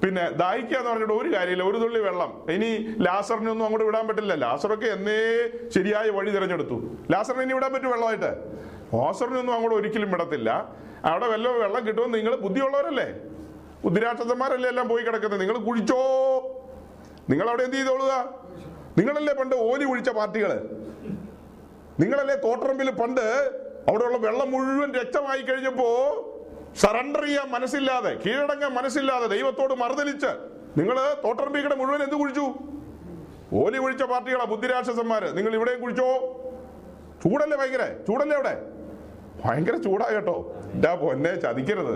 പിന്നെ ദാഹിക്കുക എന്ന് പറഞ്ഞിട്ട് ഒരു കാര്യമില്ല ഒരു തുള്ളി വെള്ളം. ഇനി ലാസറിനൊന്നും അങ്ങോട്ട് വിടാൻ പറ്റില്ല. ലാസറൊക്കെ എന്നേ ശരിയായ വഴി തിരഞ്ഞെടുത്തു. ലാസറിനെ ഇനി വിടാൻ പറ്റും വെള്ളമായിട്ട്. ഓസറിനൊന്നും അങ്ങോട്ട് ഒരിക്കലും വിടത്തില്ല. അവിടെ വല്ല വെള്ളം കിട്ടുമെന്ന് നിങ്ങൾ ബുദ്ധിയുള്ളവരല്ലേ? ബുദ്ധിരാക്ഷസന്മാരല്ലേ എല്ലാം പോയി കിടക്കുന്നത്? നിങ്ങൾ കുഴിച്ചോ? നിങ്ങൾ അവിടെ എന്ത് ചെയ്തോളുക? നിങ്ങളല്ലേ പണ്ട് ഓലി കുഴിച്ച പാർട്ടികൾ? നിങ്ങളല്ലേ തോട്ടറമ്പിൽ പണ്ട് അവിടെയുള്ള വെള്ളം മുഴുവൻ രക്തമായി കഴിഞ്ഞപ്പോ സറണ്ടർ ചെയ്യാൻ മനസ്സില്ലാതെ കീഴടങ്ങാൻ മനസ്സില്ലാതെ ദൈവത്തോട് മറുതലിച്ച് നിങ്ങൾ തോട്ടറമ്പിക്കടെ മുഴുവൻ എന്ത് കുഴിച്ചു? ഓലി കുഴിച്ച പാർട്ടികളാ ബുദ്ധിരാക്ഷസന്മാര്. നിങ്ങൾ ഇവിടെയും കുഴിച്ചോ? ചൂടല്ലേ ഭയങ്കര? ചൂടല്ലേ അവിടെ? ഭയങ്കര ചൂടാ കേട്ടോ. എന്താ പൊന്നെ ചതിക്കരുത്.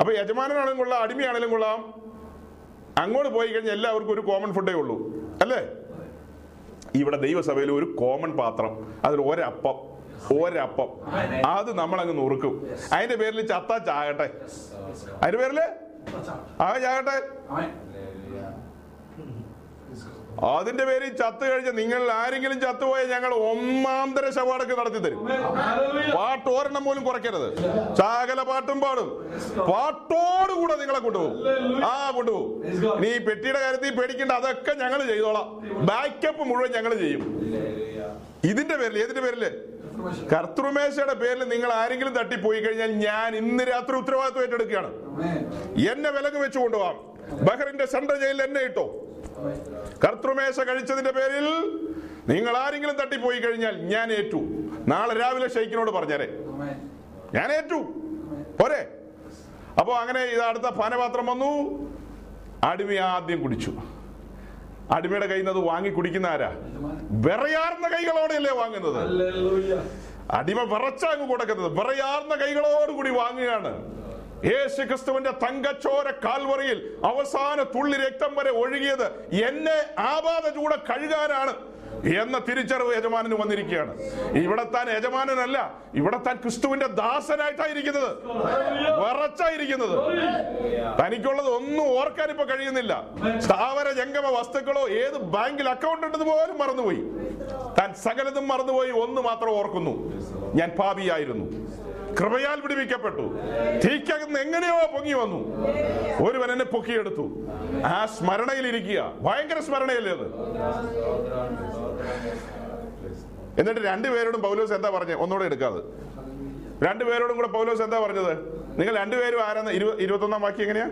അപ്പൊ യജമാനാണെങ്കിലും കൊള്ളാം അടിമയാണെങ്കിലും കൊള്ളാം. അങ്ങോട്ട് പോയി കഴിഞ്ഞാൽ എല്ലാവർക്കും ഒരു കോമൺ ഫുഡേ ഉള്ളൂ. അല്ലേ? ഇവിടെ ദൈവസഭയിൽ ഒരു കോമൺ പാത്രം അതിൽ ഒരപ്പം. ഒരപ്പം. അത് നമ്മൾ അങ്ങ് നുറുക്കും. അതിന്റെ പേരിൽ ചത്ത ചാകട്ടെ അതിന്റെ പേരിൽ? ആ ചാകട്ടെ അതിന്റെ പേരിൽ ചത്ത് കഴിഞ്ഞ നിങ്ങൾ ആരെങ്കിലും ചത്തുപോയാൽ ഞങ്ങൾ ഒന്നാന്തര ശവടക്ക് നടത്തി തരും പാട്ട് ഒരെണ്ണം പോലും കുറയ്ക്കരുത്. ചാകല പാട്ടും പാടും. പാട്ടോടുകൂടെ നിങ്ങളെ കൊണ്ടുപോകും. ആ കൊണ്ടുപോകും. നീ പെട്ടിയുടെ കാര്യത്തിൽ പേടിക്കേണ്ട. അതൊക്കെ ഞങ്ങൾ ചെയ്തോളാം. ബാക്കപ്പ് മുഴുവൻ ഞങ്ങൾ ചെയ്യും. ഇതിന്റെ പേരിൽ ഏതിന്റെ പേരിൽ? കർത്തൃമേശയുടെ പേരിൽ നിങ്ങൾ ആരെങ്കിലും തട്ടിപ്പോയി കഴിഞ്ഞാൽ ഞാൻ ഇന്ന് രാത്രി ഉത്തരവാദിത്വം ഏറ്റെടുക്കുകയാണ്. എന്നെ വിലക്ക് വെച്ചു കൊണ്ടുപോകാം ബഹറിന്റെ സെൻട്രൽ ജയിലിൽ എന്നെ ഇട്ടോ? കർത്തൃമേശ കഴിച്ചതിന്റെ പേരിൽ നിങ്ങൾ ആരെങ്കിലും തട്ടിപ്പോയി കഴിഞ്ഞാൽ ഞാൻ ഏറ്റു. നാളെ രാവിലെ ഷെയ്ക്കിനോട് പറഞ്ഞേരെ. ഞാൻ ഏറ്റു. പോരെ? അപ്പോ അങ്ങനെ ഇത് അടുത്ത പാനപാത്രം വന്നു. അടിമ ആദ്യം കുടിച്ചു. അടിമയുടെ കയ്യിൽ നിന്ന് അത് വാങ്ങി കുടിക്കുന്ന ആരാ? വിറയാർന്ന കൈകളോടെയല്ലേ വാങ്ങുന്നത്? അടിമ വിറച്ചാങ്ങ് കൊടുക്കുന്നത്. വിറയാർന്ന കൈകളോടുകൂടി വാങ്ങുകയാണ്. യേശു ക്രിസ്തുവിന്റെ തങ്കച്ചോര കാൽവറിയിൽ അവസാന തുള്ളി രക്തം വരെ ഒഴുകിയത് എന്നെ ആപാത ചൂടെ കഴുകാനാണ്. എന്ന തിരിച്ചറിവ് യജമാനന് വന്നിരിക്കുകയാണ്. ഇവിടെ താൻ യജമാനനല്ല ഇവിടെ താൻ ക്രിസ്തുവിന്റെ ദാസനായിട്ടായിരിക്കുന്നത്. വിറച്ചായിരിക്കുന്നത് തനിക്കുള്ളത് ഒന്നും ഓർക്കാൻ ഇപ്പൊ കഴിയുന്നില്ല. സ്ഥാവര ജംഗമ വസ്തുക്കളോ ഏത് ബാങ്കിൽ അക്കൗണ്ട് ഉണ്ടെന്ന് പോലും മറന്നുപോയി. താൻ സകലതും മറന്നുപോയി ഒന്ന് മാത്രം ഓർക്കുന്നു. ഞാൻ പാപിയായിരുന്നു. കൃപയാൽ വിടുവിക്കപ്പെട്ടു. തീക്കകന്ന് എങ്ങനെയോ പൊങ്ങി വന്നു. ഒരുവൻ എന്നെ പൊക്കിയെടുത്തു. ആ സ്മരണയിൽ ഇരിക്കുക ഭയങ്കര സ്മരണയല്ലേ അത്? എന്നിട്ട് രണ്ടുപേരോടും പൗലോസ് എന്താ പറഞ്ഞത് ഒന്നുകൂടെ എടുക്കാതെ. രണ്ടുപേരോടും കൂടെ പൗലോസ് എന്താ പറഞ്ഞത്? നിങ്ങൾ രണ്ടുപേരും ആരാന്ന് ഇരുപ ഇരുപത്തൊന്നാം വാക്യം എങ്ങനെയാ?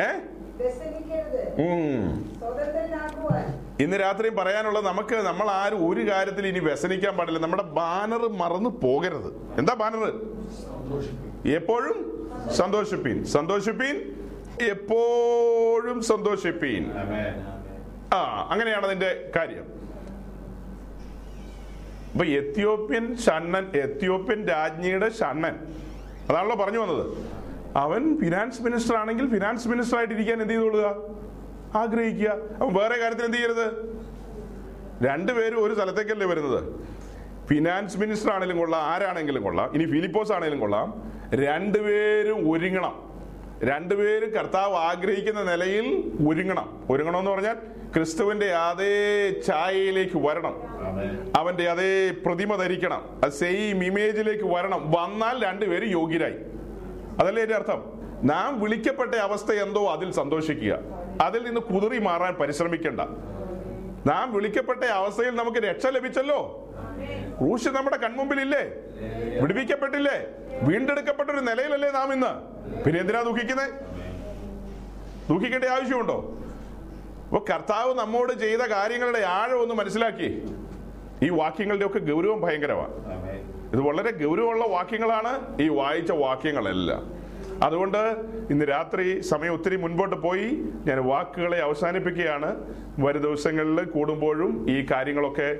ഏ? ഇന്ന് രാത്രിയും പറയാനുള്ളത് നമുക്ക് നമ്മൾ ആരും ഒരു കാര്യത്തിൽ ഇനി വ്യസനിക്കാൻ പാടില്ല. നമ്മുടെ ബാനർ മറന്നു പോകരുത്. എന്താ ബാനർ? എപ്പോഴും സന്തോഷിപ്പീൻ. സന്തോഷിപ്പീൻ? എപ്പോഴും സന്തോഷിപ്പീൻ. ആ അങ്ങനെയാണ് അതിന്റെ കാര്യം. അപ്പൊ എത്യോപ്യൻ ഷണ്ണൻ എത്യോപ്യൻ രാജ്ഞിയുടെ ഷണ്ണൻ. അതാണല്ലോ പറഞ്ഞു വന്നത്. അവൻ ഫിനാൻസ് മിനിസ്റ്റർ ആണെങ്കിൽ ഫിനാൻസ് മിനിസ്റ്റർ ആയിട്ട് ഇരിക്കാൻ എന്ത് ചെയ്തോളുക ആഗ്രഹിക്കുക. അവൻ വേറെ കാര്യത്തിൽ എന്ത് ചെയ്യരുത്? രണ്ടുപേരും ഒരു സ്ഥലത്തേക്കല്ലേ വരുന്നത്. ഫിനാൻസ് മിനിസ്റ്റർ ആണെങ്കിലും കൊള്ളാം ആരാണെങ്കിലും കൊള്ളാം ഇനി ഫിലിപ്പോസ് ആണെങ്കിലും കൊള്ളാം. രണ്ടുപേരും ഒരുങ്ങണം. രണ്ടുപേരും കർത്താവ് ആഗ്രഹിക്കുന്ന നിലയിൽ ഒരുങ്ങണം. ഒരുങ്ങണം എന്ന് പറഞ്ഞാൽ ക്രിസ്തുവിന്റെ അതേ ഛായയിലേക്ക് വരണം. അവന്റെ അതേ പ്രതിമ ധരിക്കണം. സെയിം ഇമേജിലേക്ക് വരണം. വന്നാൽ രണ്ടുപേരും യോഗ്യരായി. അതല്ലേ എന്റെ അർത്ഥം? നാം വിളിക്കപ്പെട്ട അവസ്ഥ എന്തോ അതിൽ സന്തോഷിക്കുക. അതിൽ നിന്ന് കുതിറി മാറാൻ പരിശ്രമിക്കേണ്ട. നാം വിളിക്കപ്പെട്ട അവസ്ഥയിൽ നമുക്ക് രക്ഷ ലഭിച്ചല്ലോ. ക്രൂശ് നമ്മുടെ കൺമുമ്പിലില്ലേ? വിടുവിക്കപ്പെട്ടില്ലേ? വീണ്ടെടുക്കപ്പെട്ട ഒരു നിലയിലല്ലേ നാം ഇന്ന്. പിന്നെ എന്തിനാ ദുഃഖിക്കുന്നത് ദുഃഖിക്കേണ്ട ആവശ്യമുണ്ടോ? അപ്പൊ കർത്താവ് നമ്മോട് ചെയ്ത കാര്യങ്ങളുടെ ആഴം ഒന്ന് മനസ്സിലാക്കി. ഈ വാക്യങ്ങളുടെ ഒക്കെ ഗൗരവം ഭയങ്കരമാണ് ഇത് വളരെ ഗൗരവമുള്ള വാക്യങ്ങളാണ്. ഈ വായിച്ച വാക്യങ്ങളെല്ലാം. അതുകൊണ്ട് ഇന്ന് രാത്രി സമയം ഒത്തിരി മുൻപോട്ട് പോയി. ഞാൻ വാക്കുകളെ അവസാനിപ്പിക്കുകയാണ്. വരും ദിവസങ്ങളിൽ കൂടുമ്പോഴും ഈ കാര്യങ്ങളൊക്കെ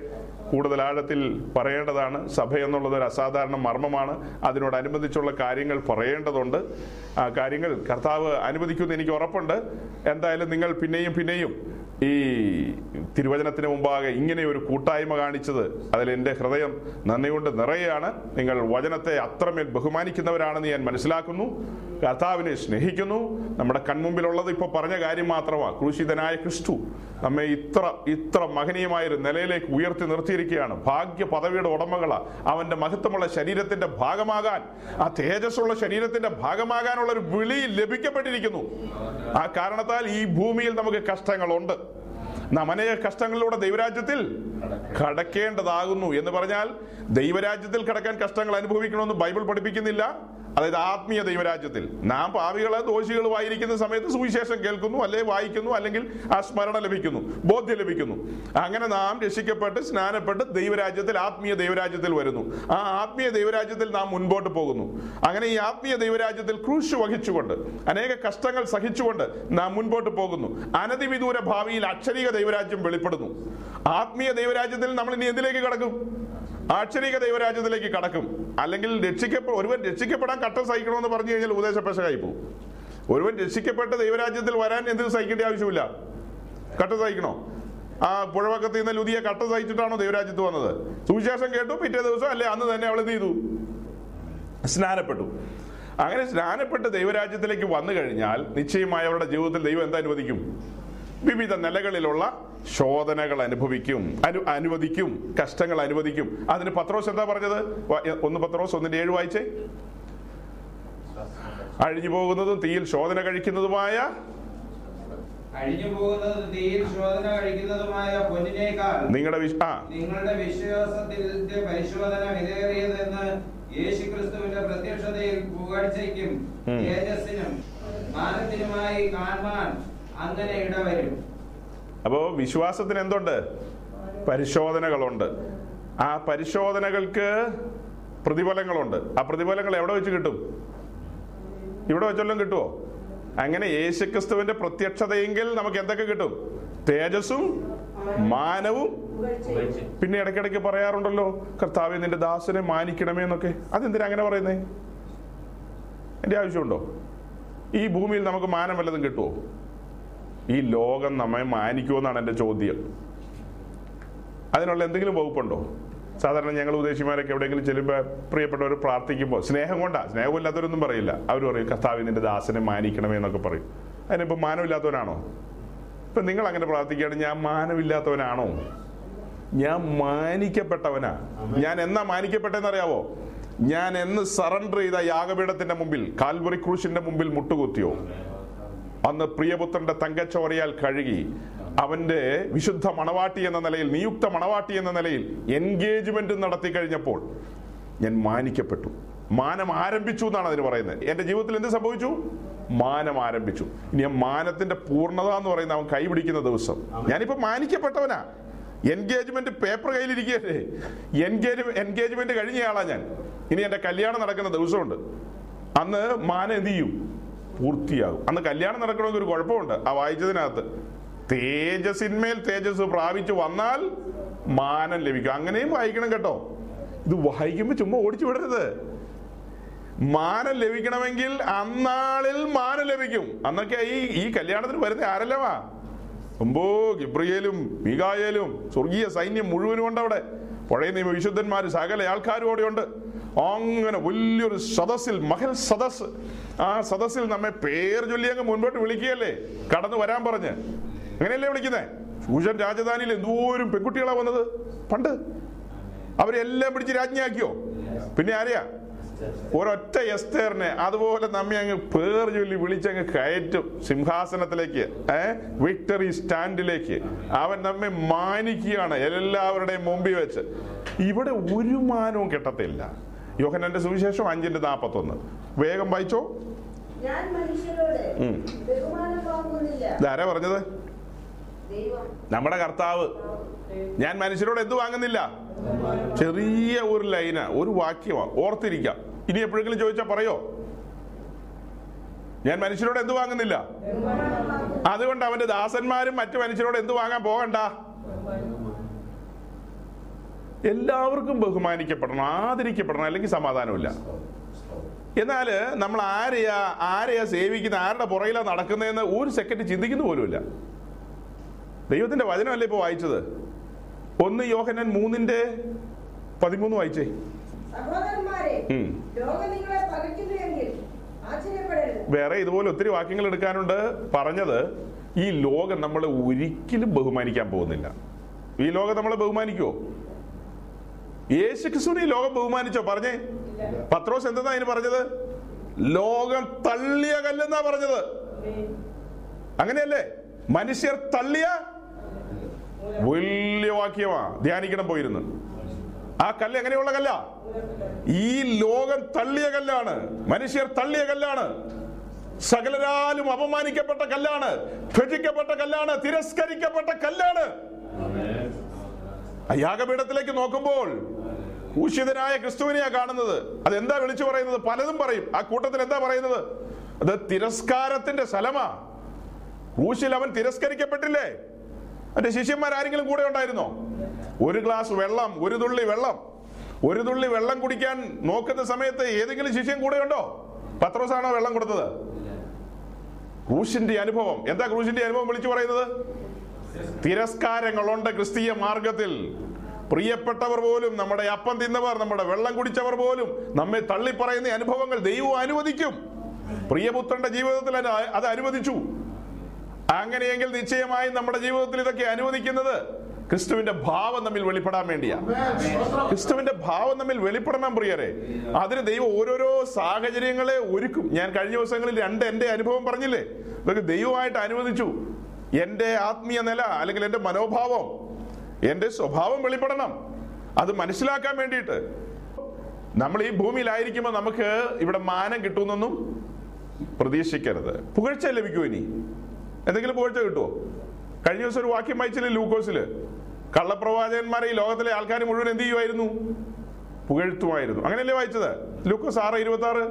കൂടുതൽ ആഴത്തിൽ പറയേണ്ടതാണ്. സഭ എന്നുള്ളത് ഒരു അസാധാരണ മർമ്മമാണ്. അതിനോടനുബന്ധിച്ചുള്ള കാര്യങ്ങൾ പറയേണ്ടതുണ്ട്. ആ കാര്യങ്ങൾ കർത്താവ് അനുവദിക്കുമെന്ന് എനിക്ക് ഉറപ്പുണ്ട്. എന്തായാലും നിങ്ങൾ പിന്നെയും പിന്നെയും ഈ തിരുവചനത്തിന് മുമ്പാകെ ഇങ്ങനെ ഒരു കൂട്ടായ്മ കാണിച്ചത് അതിൽ എന്റെ ഹൃദയം നന്ദി കൊണ്ട് നിറയാണ് നിങ്ങൾ വചനത്തെ അത്രമേൽ ബഹുമാനിക്കുന്നവരാണെന്ന് ഞാൻ മനസ്സിലാക്കുന്നു. കർത്താവിനെ സ്നേഹിക്കുന്നു. നമ്മുടെ കൺമുമ്പിലുള്ളത് ഇപ്പോൾ പറഞ്ഞ കാര്യം മാത്രമാണ് ക്രൂശിതനായ ക്രിസ്തു നമ്മെ ഇത്ര ഇത്ര മഹനീയമായ ഒരു നിലയിലേക്ക് ഉയർത്തി നിർത്തിയിരിക്കുകയാണ്. ഭാഗ്യ പദവിയുടെ ഉടമകളാ. അവന്റെ മഹത്വമുള്ള ശരീരത്തിന്റെ ഭാഗമാകാൻ ആ തേജസ്സുള്ള ശരീരത്തിന്റെ ഭാഗമാകാനുള്ള ഒരു വിളി ലഭിക്കപ്പെട്ടിരിക്കുന്നു. ആ കാരണത്താൽ ഈ ഭൂമിയിൽ നമുക്ക് കഷ്ടങ്ങളുണ്ട്. നാം അനേക കഷ്ടങ്ങളിലൂടെ ദൈവരാജ്യത്തിൽ കടക്കേണ്ടതാകുന്നു എന്ന് പറഞ്ഞാൽ ദൈവരാജ്യത്തിൽ കടക്കാൻ കഷ്ടങ്ങൾ അനുഭവിക്കണമെന്ന് ബൈബിൾ പഠിപ്പിക്കുന്നില്ല. അതായത് ആത്മീയ ദൈവരാജ്യത്തിൽ. നാം പാവികളെ ദോഷികളുമായിരിക്കുന്ന സമയത്ത് സുവിശേഷം കേൾക്കുന്നു അല്ലെ വായിക്കുന്നു അല്ലെങ്കിൽ ആ സ്മരണ ലഭിക്കുന്നു ബോധ്യം ലഭിക്കുന്നു. അങ്ങനെ നാം രക്ഷിക്കപ്പെട്ട് സ്നാനപ്പെട്ട് ദൈവരാജ്യത്തിൽ ആത്മീയ ദൈവരാജ്യത്തിൽ വരുന്നു. ആ ആത്മീയ ദൈവരാജ്യത്തിൽ നാം മുൻപോട്ട് പോകുന്നു. അങ്ങനെ ഈ ആത്മീയ ദൈവരാജ്യത്തിൽ ക്രൂശ് വഹിച്ചുകൊണ്ട് അനേക കഷ്ടങ്ങൾ സഹിച്ചുകൊണ്ട് നാം മുൻപോട്ട് പോകുന്നു. അനധിവിദൂര ഭാവിയിൽ അക്ഷരീക ദൈവരാജ്യം വെളിപ്പെടുന്നു. ആത്മീയ ദൈവരാജ്യത്തിൽ നമ്മൾ ഇനി എന്തിലേക്ക് കടക്കും? ആക്ഷരിക ദൈവരാജ്യത്തിലേക്ക് കടക്കും. അല്ലെങ്കിൽ രക്ഷിക്കപ്പെ ഒരുവൻ രക്ഷിക്കപ്പെടാൻ കട്ടം സഹിക്കണമെന്ന് പറഞ്ഞു കഴിഞ്ഞാൽ ഉപദേശപേക്ഷകായി പോകും. ഒരുവൻ രക്ഷിക്കപ്പെട്ട ദൈവരാജ്യത്തിൽ വരാൻ എന്ത് സഹിക്കേണ്ട ആവശ്യമില്ല. കട്ട സഹിക്കണോ? ആ പുഴവക്കത്തിൽ നിന്ന് ലുതിയെ കട്ട സഹിച്ചിട്ടാണോ ദൈവരാജ്യത്ത് വന്നത്? സുവിശേഷം കേട്ടു പിറ്റേ ദിവസം അല്ലെ അന്ന് തന്നെ അവൾ എന്ത് ചെയ്തു? സ്നാനപ്പെട്ടു. അങ്ങനെ സ്നാനപ്പെട്ട് ദൈവരാജ്യത്തിലേക്ക് വന്നു കഴിഞ്ഞാൽ നിശ്ചയമായി അവരുടെ ജീവിതത്തിൽ ദൈവം എന്താ അനുവദിക്കും? വിവിധ നിലകളിലുള്ള ശോധനകൾ അനുഭവിക്കും അനു അനുവദിക്കും കഷ്ടങ്ങൾ അനുവദിക്കും. അതിന് പത്രോസ് എന്താ പറഞ്ഞത്? ഒന്ന് പത്രോസ് ഒന്നിന്റെ ഏഴ് വായിച്ചേ. അഴിഞ്ഞു പോകുന്നതും തീയിൽ ശോധന കഴിക്കുന്നതുമായ നിങ്ങളുടെ നിങ്ങളുടെ വിശ്വാസത്തിന്റെ പരിശോധന വിലയേറിയതെന്ന് യേശുക്രിസ്തുവിന്റെ പ്രത്യക്ഷതയിൽ പുകഴ്ചയ്ക്കും ഉം. തേജസ്സിനും മാനത്തിനുമായി കാണാൻ അങ്ങനെ ഇടവരും അപ്പോ വിശ്വാസത്തിന് എന്തുണ്ട്? പരിശോധനകളുണ്ട്. ആ പരിശോധനകൾക്ക് പ്രതിഫലങ്ങളുണ്ട്. ആ പ്രതിഫലങ്ങൾ എവിടെ വെച്ച് കിട്ടും? ഇവിടെ വെച്ചെല്ലാം കിട്ടുമോ അങ്ങനെ യേശുക്രിസ്തുവിന്റെ പ്രത്യക്ഷതയെങ്കിൽ നമുക്ക് എന്തൊക്കെ കിട്ടും? തേജസ്സും മാനവും. പിന്നെ ഇടയ്ക്കിടയ്ക്ക് പറയാറുണ്ടല്ലോ കർത്താവ് നിന്റെ ദാസനെ മാനിക്കണമേ എന്നൊക്കെ. അതെന്തിനാ അങ്ങനെ പറയുന്നേ? എന്റെ ആവശ്യമുണ്ടോ? ഈ ഭൂമിയിൽ നമുക്ക് മാനം വല്ലതും കിട്ടുമോ ഈ ലോകം നമ്മെ മാനിക്കുമെന്നാണ് എന്റെ ചോദ്യം. അതിനുള്ള എന്തെങ്കിലും വകുപ്പുണ്ടോ? സാധാരണ ഞങ്ങൾ ഉദ്ദേശിമാരൊക്കെ എവിടെയെങ്കിലും ചെല്ലുമ്പോൾ പ്രിയപ്പെട്ടവർ പ്രാർത്ഥിക്കുമ്പോൾ സ്നേഹം കൊണ്ടാ? സ്നേഹമില്ലാത്തവരൊന്നും പറയില്ല. അവർ പറയും കർത്താവ് നിന്റെ ദാസനെ മാനിക്കണമേ എന്നൊക്കെ പറയും. അതിനിപ്പോൾ മാനമില്ലാത്തവനാണോ ഇപ്പം നിങ്ങൾ അങ്ങനെ പ്രാർത്ഥിക്കുകയാണ് ഞാൻ മാനമില്ലാത്തവനാണോ ഞാൻ മാനിക്കപ്പെട്ടവനാ. ഞാൻ എന്നാ മാനിക്കപ്പെട്ടെന്നറിയാവോ? ഞാൻ എന്ന് സറണ്ടർ ചെയ്ത യാഗപീഠത്തിന്റെ മുമ്പിൽ കാൽവറി ക്രൂശിന്റെ മുമ്പിൽ മുട്ടുകുത്തിയോ? അന്ന് പ്രിയപുത്രന്റെ തങ്കച്ചോരയാൽ കഴുകി അവന്റെ വിശുദ്ധ മണവാട്ടി എന്ന നിലയിൽ നിയുക്ത മണവാട്ടി എന്ന നിലയിൽ എൻഗേജ്മെന്റ് നടത്തി കഴിഞ്ഞപ്പോൾ ഞാൻ മാനിക്കപ്പെട്ടു. മാനം ആരംഭിച്ചു എന്നാണ് അതിന് പറയുന്നത്. എന്റെ ജീവിതത്തിൽ എന്ത് സംഭവിച്ചു? മാനം ആരംഭിച്ചു. ഇനി മാനത്തിന്റെ പൂർണത എന്ന് പറയുന്ന അവൻ കൈപിടിക്കുന്ന ദിവസം. ഞാനിപ്പോ മാനിക്കപ്പെട്ടവനാ. എൻഗേജ്മെന്റ് പേപ്പർ കയ്യിലിരിക്കുകയല്ലേ? എൻഗേജ് എൻഗേജ്മെന്റ് കഴിഞ്ഞയാളാ ഞാൻ. ഇനി എന്റെ കല്യാണം നടക്കുന്ന ദിവസമുണ്ട്. അന്ന് മാനം എന്ത് ചെയ്യും? പൂർത്തിയാകും. അന്ന് കല്യാണം നടക്കണമെങ്കിൽ ഒരു കുഴപ്പമുണ്ട്. ആ വായിച്ചതിനകത്ത് തേജസ്സിന്മേൽ തേജസ് പ്രാപിച്ചു വന്നാൽ മാനം ലഭിക്കും. അങ്ങനെയും വായിക്കണം കേട്ടോ. ഇത് വായിക്കുമ്പോ ചുമ്മാ ഓടിച്ചു വിടരുത്. മാനം ലഭിക്കണമെങ്കിൽ അന്നാളിൽ മാനം ലഭിക്കും. അന്നൊക്കെ ഈ ഈ കല്യാണത്തിന് വരുന്ന ആരല്ലവാ? ഒമ്പോ ഗിബ്രിയേലും മികായേലും സ്വർഗീയ സൈന്യം മുഴുവനും ഉണ്ട് അവിടെ. പഴയ നിയമ വിശുദ്ധന്മാർ സകല ആൾക്കാരും അവിടെ ഉണ്ട് അങ്ങനെ വലിയൊരു സദസ്സിൽ മഹൽ സദസ്. ആ സദസ്സിൽ നമ്മെ പേര് ചൊല്ലി അങ്ങ് മുൻപോട്ട് വിളിക്കുകയല്ലേ? കടന്നു വരാൻ പറഞ്ഞ്. അങ്ങനെയല്ലേ വിളിക്കുന്നേ? ഭൂഷൻ രാജധാനിയിൽ എന്തോരും പെൺകുട്ടികളാ വന്നത്? പണ്ട്. അവരെല്ലാം പിടിച്ച് രാജ്ഞിയാക്കിയോ? പിന്നെ ആരെയാ? ഒരൊറ്റ എസ്തേറിനെ. അതുപോലെ നമ്മെ അങ്ങ് പേർ ചൊല്ലി വിളിച്ചങ്ങ് കയറ്റും സിംഹാസനത്തിലേക്ക് വിക്ടറി സ്റ്റാൻഡിലേക്ക്. അവൻ നമ്മെ മാനിക്കുകയാണ് എല്ലാവരുടെയും മുമ്പിൽ വെച്ച്. ഇവിടെ ഒരു മാനവും കിട്ടത്തില്ല. യോഹനന്റെ സുവിശേഷം അഞ്ചിന്റെ നാപ്പത്തൊന്ന്. വേഗം വായിച്ചോ. ഇതാരാ പറഞ്ഞത്? നമ്മുടെ കർത്താവ്. ഞാൻ മനുഷ്യരോട് എന്ത് വാങ്ങുന്നില്ല? ചെറിയ ഒരു ലൈന ഒരു വാക്യമാ. ഓർത്തിരിക്കാം. ഇനി എപ്പോഴെങ്കിലും ചോദിച്ചാൽ പറയോ? ഞാൻ മനുഷ്യരോട് എന്ത് വാങ്ങുന്നില്ല. അതുകൊണ്ട് അവന്റെ ദാസന്മാരും മറ്റു മനുഷ്യരോട് എന്ത് വാങ്ങാൻ പോകണ്ട? എല്ലാവർക്കും ബഹുമാനിക്കപ്പെടണം ആദരിക്കപ്പെടണം അല്ലെങ്കിൽ സമാധാനമില്ല. എന്നാൽ നമ്മൾ ആരെയാ ആരെയാ സേവിക്കുന്ന ആരുടെ പുറകിലാ നടക്കുന്നതെന്ന് ഒരു സെക്കൻഡ് ചിന്തിക്കുന്ന പോലുമില്ല. ദൈവത്തിന്റെ വചനമല്ലേ ഇപ്പൊ വായിച്ചത്? ഒന്ന് യോഹനൻ മൂന്നിന്റെ പതിമൂന്ന് വായിച്ചേ. വേറെ ഇതുപോലെ ഒത്തിരി വാക്യങ്ങൾ എടുക്കാനുണ്ട്. പറഞ്ഞത് ഈ ലോകം നമ്മളെ ഒരിക്കലും ബഹുമാനിക്കാൻ പോകുന്നില്ല. ഈ ലോകം നമ്മളെ ബഹുമാനിക്കുവോ? യേശു ക്രിസ്തുവിനെ ഈ ലോകം ബഹുമാനിച്ചോ? പറഞ്ഞേ. പത്രോസ് എന്താ അതിന് പറഞ്ഞത്? ലോകം തള്ളിയ കല്ലെന്നാ പറഞ്ഞത്. അങ്ങനെയല്ലേ? മനുഷ്യർ തള്ളിയ വലിയ വാക്യമാ. ധ്യാനിക്കണം പോയിരുന്നു. ആ കല്ല് എങ്ങനെയുള്ള കല്ല? ഈ ലോകം തള്ളിയ കല്ലാണ്. മനുഷ്യർ തള്ളിയ കല്ലാണ്. സകലരാലും അപമാനിക്കപ്പെട്ട കല്ലാണ്. ഭജിക്കപ്പെട്ട കല്ലാണ്. തിരസ്കരിക്കപ്പെട്ട കല്ലാണ്. യാഗപീഠത്തിലേക്ക് നോക്കുമ്പോൾ ഊഷിതനായ ക്രിസ്തുവിനെയാ കാണുന്നത്. അതെന്താ വിളിച്ചു പറയുന്നത്? പലതും പറയും. ആ കൂട്ടത്തിൽ എന്താ പറയുന്നത്? അത് തിരസ്കാരത്തിന്റെ സ്ഥലമാ. ക്രൂശിൽ അവൻ തിരസ്കരിക്കപ്പെട്ടില്ലേ? അവന്റെ ശിഷ്യന്മാർ ആരെങ്കിലും കൂടെ ഉണ്ടായിരുന്നോ? ഒരു ഗ്ലാസ് വെള്ളം ഒരു തുള്ളി വെള്ളം. ഒരു തുള്ളി വെള്ളം കുടിക്കാൻ നോക്കുന്ന സമയത്ത് ഏതെങ്കിലും ശിഷ്യൻ കൂടെ ഉണ്ടോ? പത്രോസാണോ വെള്ളം കൊടുത്തത്? ക്രൂശിന്റെ അനുഭവം. എന്താ ക്രൂശിന്റെ അനുഭവം വിളിച്ചു പറയുന്നത്? തിരസ്കാരങ്ങളുണ്ട് ക്രിസ്തീയ മാർഗത്തിൽ. പ്രിയപ്പെട്ടവർ പോലും നമ്മുടെ അപ്പം തിന്നവർ നമ്മുടെ വെള്ളം കുടിച്ചവർ പോലും നമ്മെ തള്ളിപ്പറയുന്ന അനുഭവങ്ങൾ ദൈവം അനുവദിക്കും. പ്രിയപുത്രന്റെ ജീവിതത്തിൽ അത് അനുവദിച്ചു. അങ്ങനെയെങ്കിൽ നിശ്ചയമായും നമ്മുടെ ജീവിതത്തിൽ ഇതൊക്കെ അനുവദിക്കുന്നത് ക്രിസ്തുവിന്റെ ഭാവം തമ്മിൽ വെളിപ്പെടാൻ വേണ്ടിയാ. ക്രിസ്തുവിന്റെ ഭാവം തമ്മിൽ വെളിപ്പെടണം പ്രിയരെ. അതിന് ദൈവം ഓരോരോ സാഹചര്യങ്ങളെ ഒരുക്കും. ഞാൻ കഴിഞ്ഞ ദിവസങ്ങളിൽ രണ്ട് എന്റെ അനുഭവം പറഞ്ഞില്ലേ? ഇതൊക്കെ ദൈവമായിട്ട് അനുവദിച്ചു. എന്റെ ആത്മീയ നില അല്ലെങ്കിൽ എന്റെ മനോഭാവം എന്റെ സ്വഭാവം വെളിപ്പെടണം. അത് മനസ്സിലാക്കാൻ വേണ്ടിയിട്ട്. നമ്മൾ ഈ ഭൂമിയിലായിരിക്കുമ്പോൾ നമുക്ക് ഇവിടെ മാനം കിട്ടുമെന്നൊന്നും പ്രതീക്ഷിക്കരുത്. പുകഴ്ച ലഭിക്കുമോ ഇനി? എന്തെങ്കിലും പുകഴ്ച കിട്ടുമോ കഴിഞ്ഞ ദിവസം ഒരു വാക്യം വായിച്ചില്ലേ ലൂക്കോസിൽ? കള്ളപ്രവാചകന്മാരെ ഈ ലോകത്തിലെ ആൾക്കാർ മുഴുവൻ എന്ത് ചെയ്യുമായിരുന്നു പുകഴ്ത്തുമായിരുന്നു. അങ്ങനെയല്ലേ വായിച്ചത്? ലൂക്കോസ് ആറ് ഇരുപത്തി ആറ്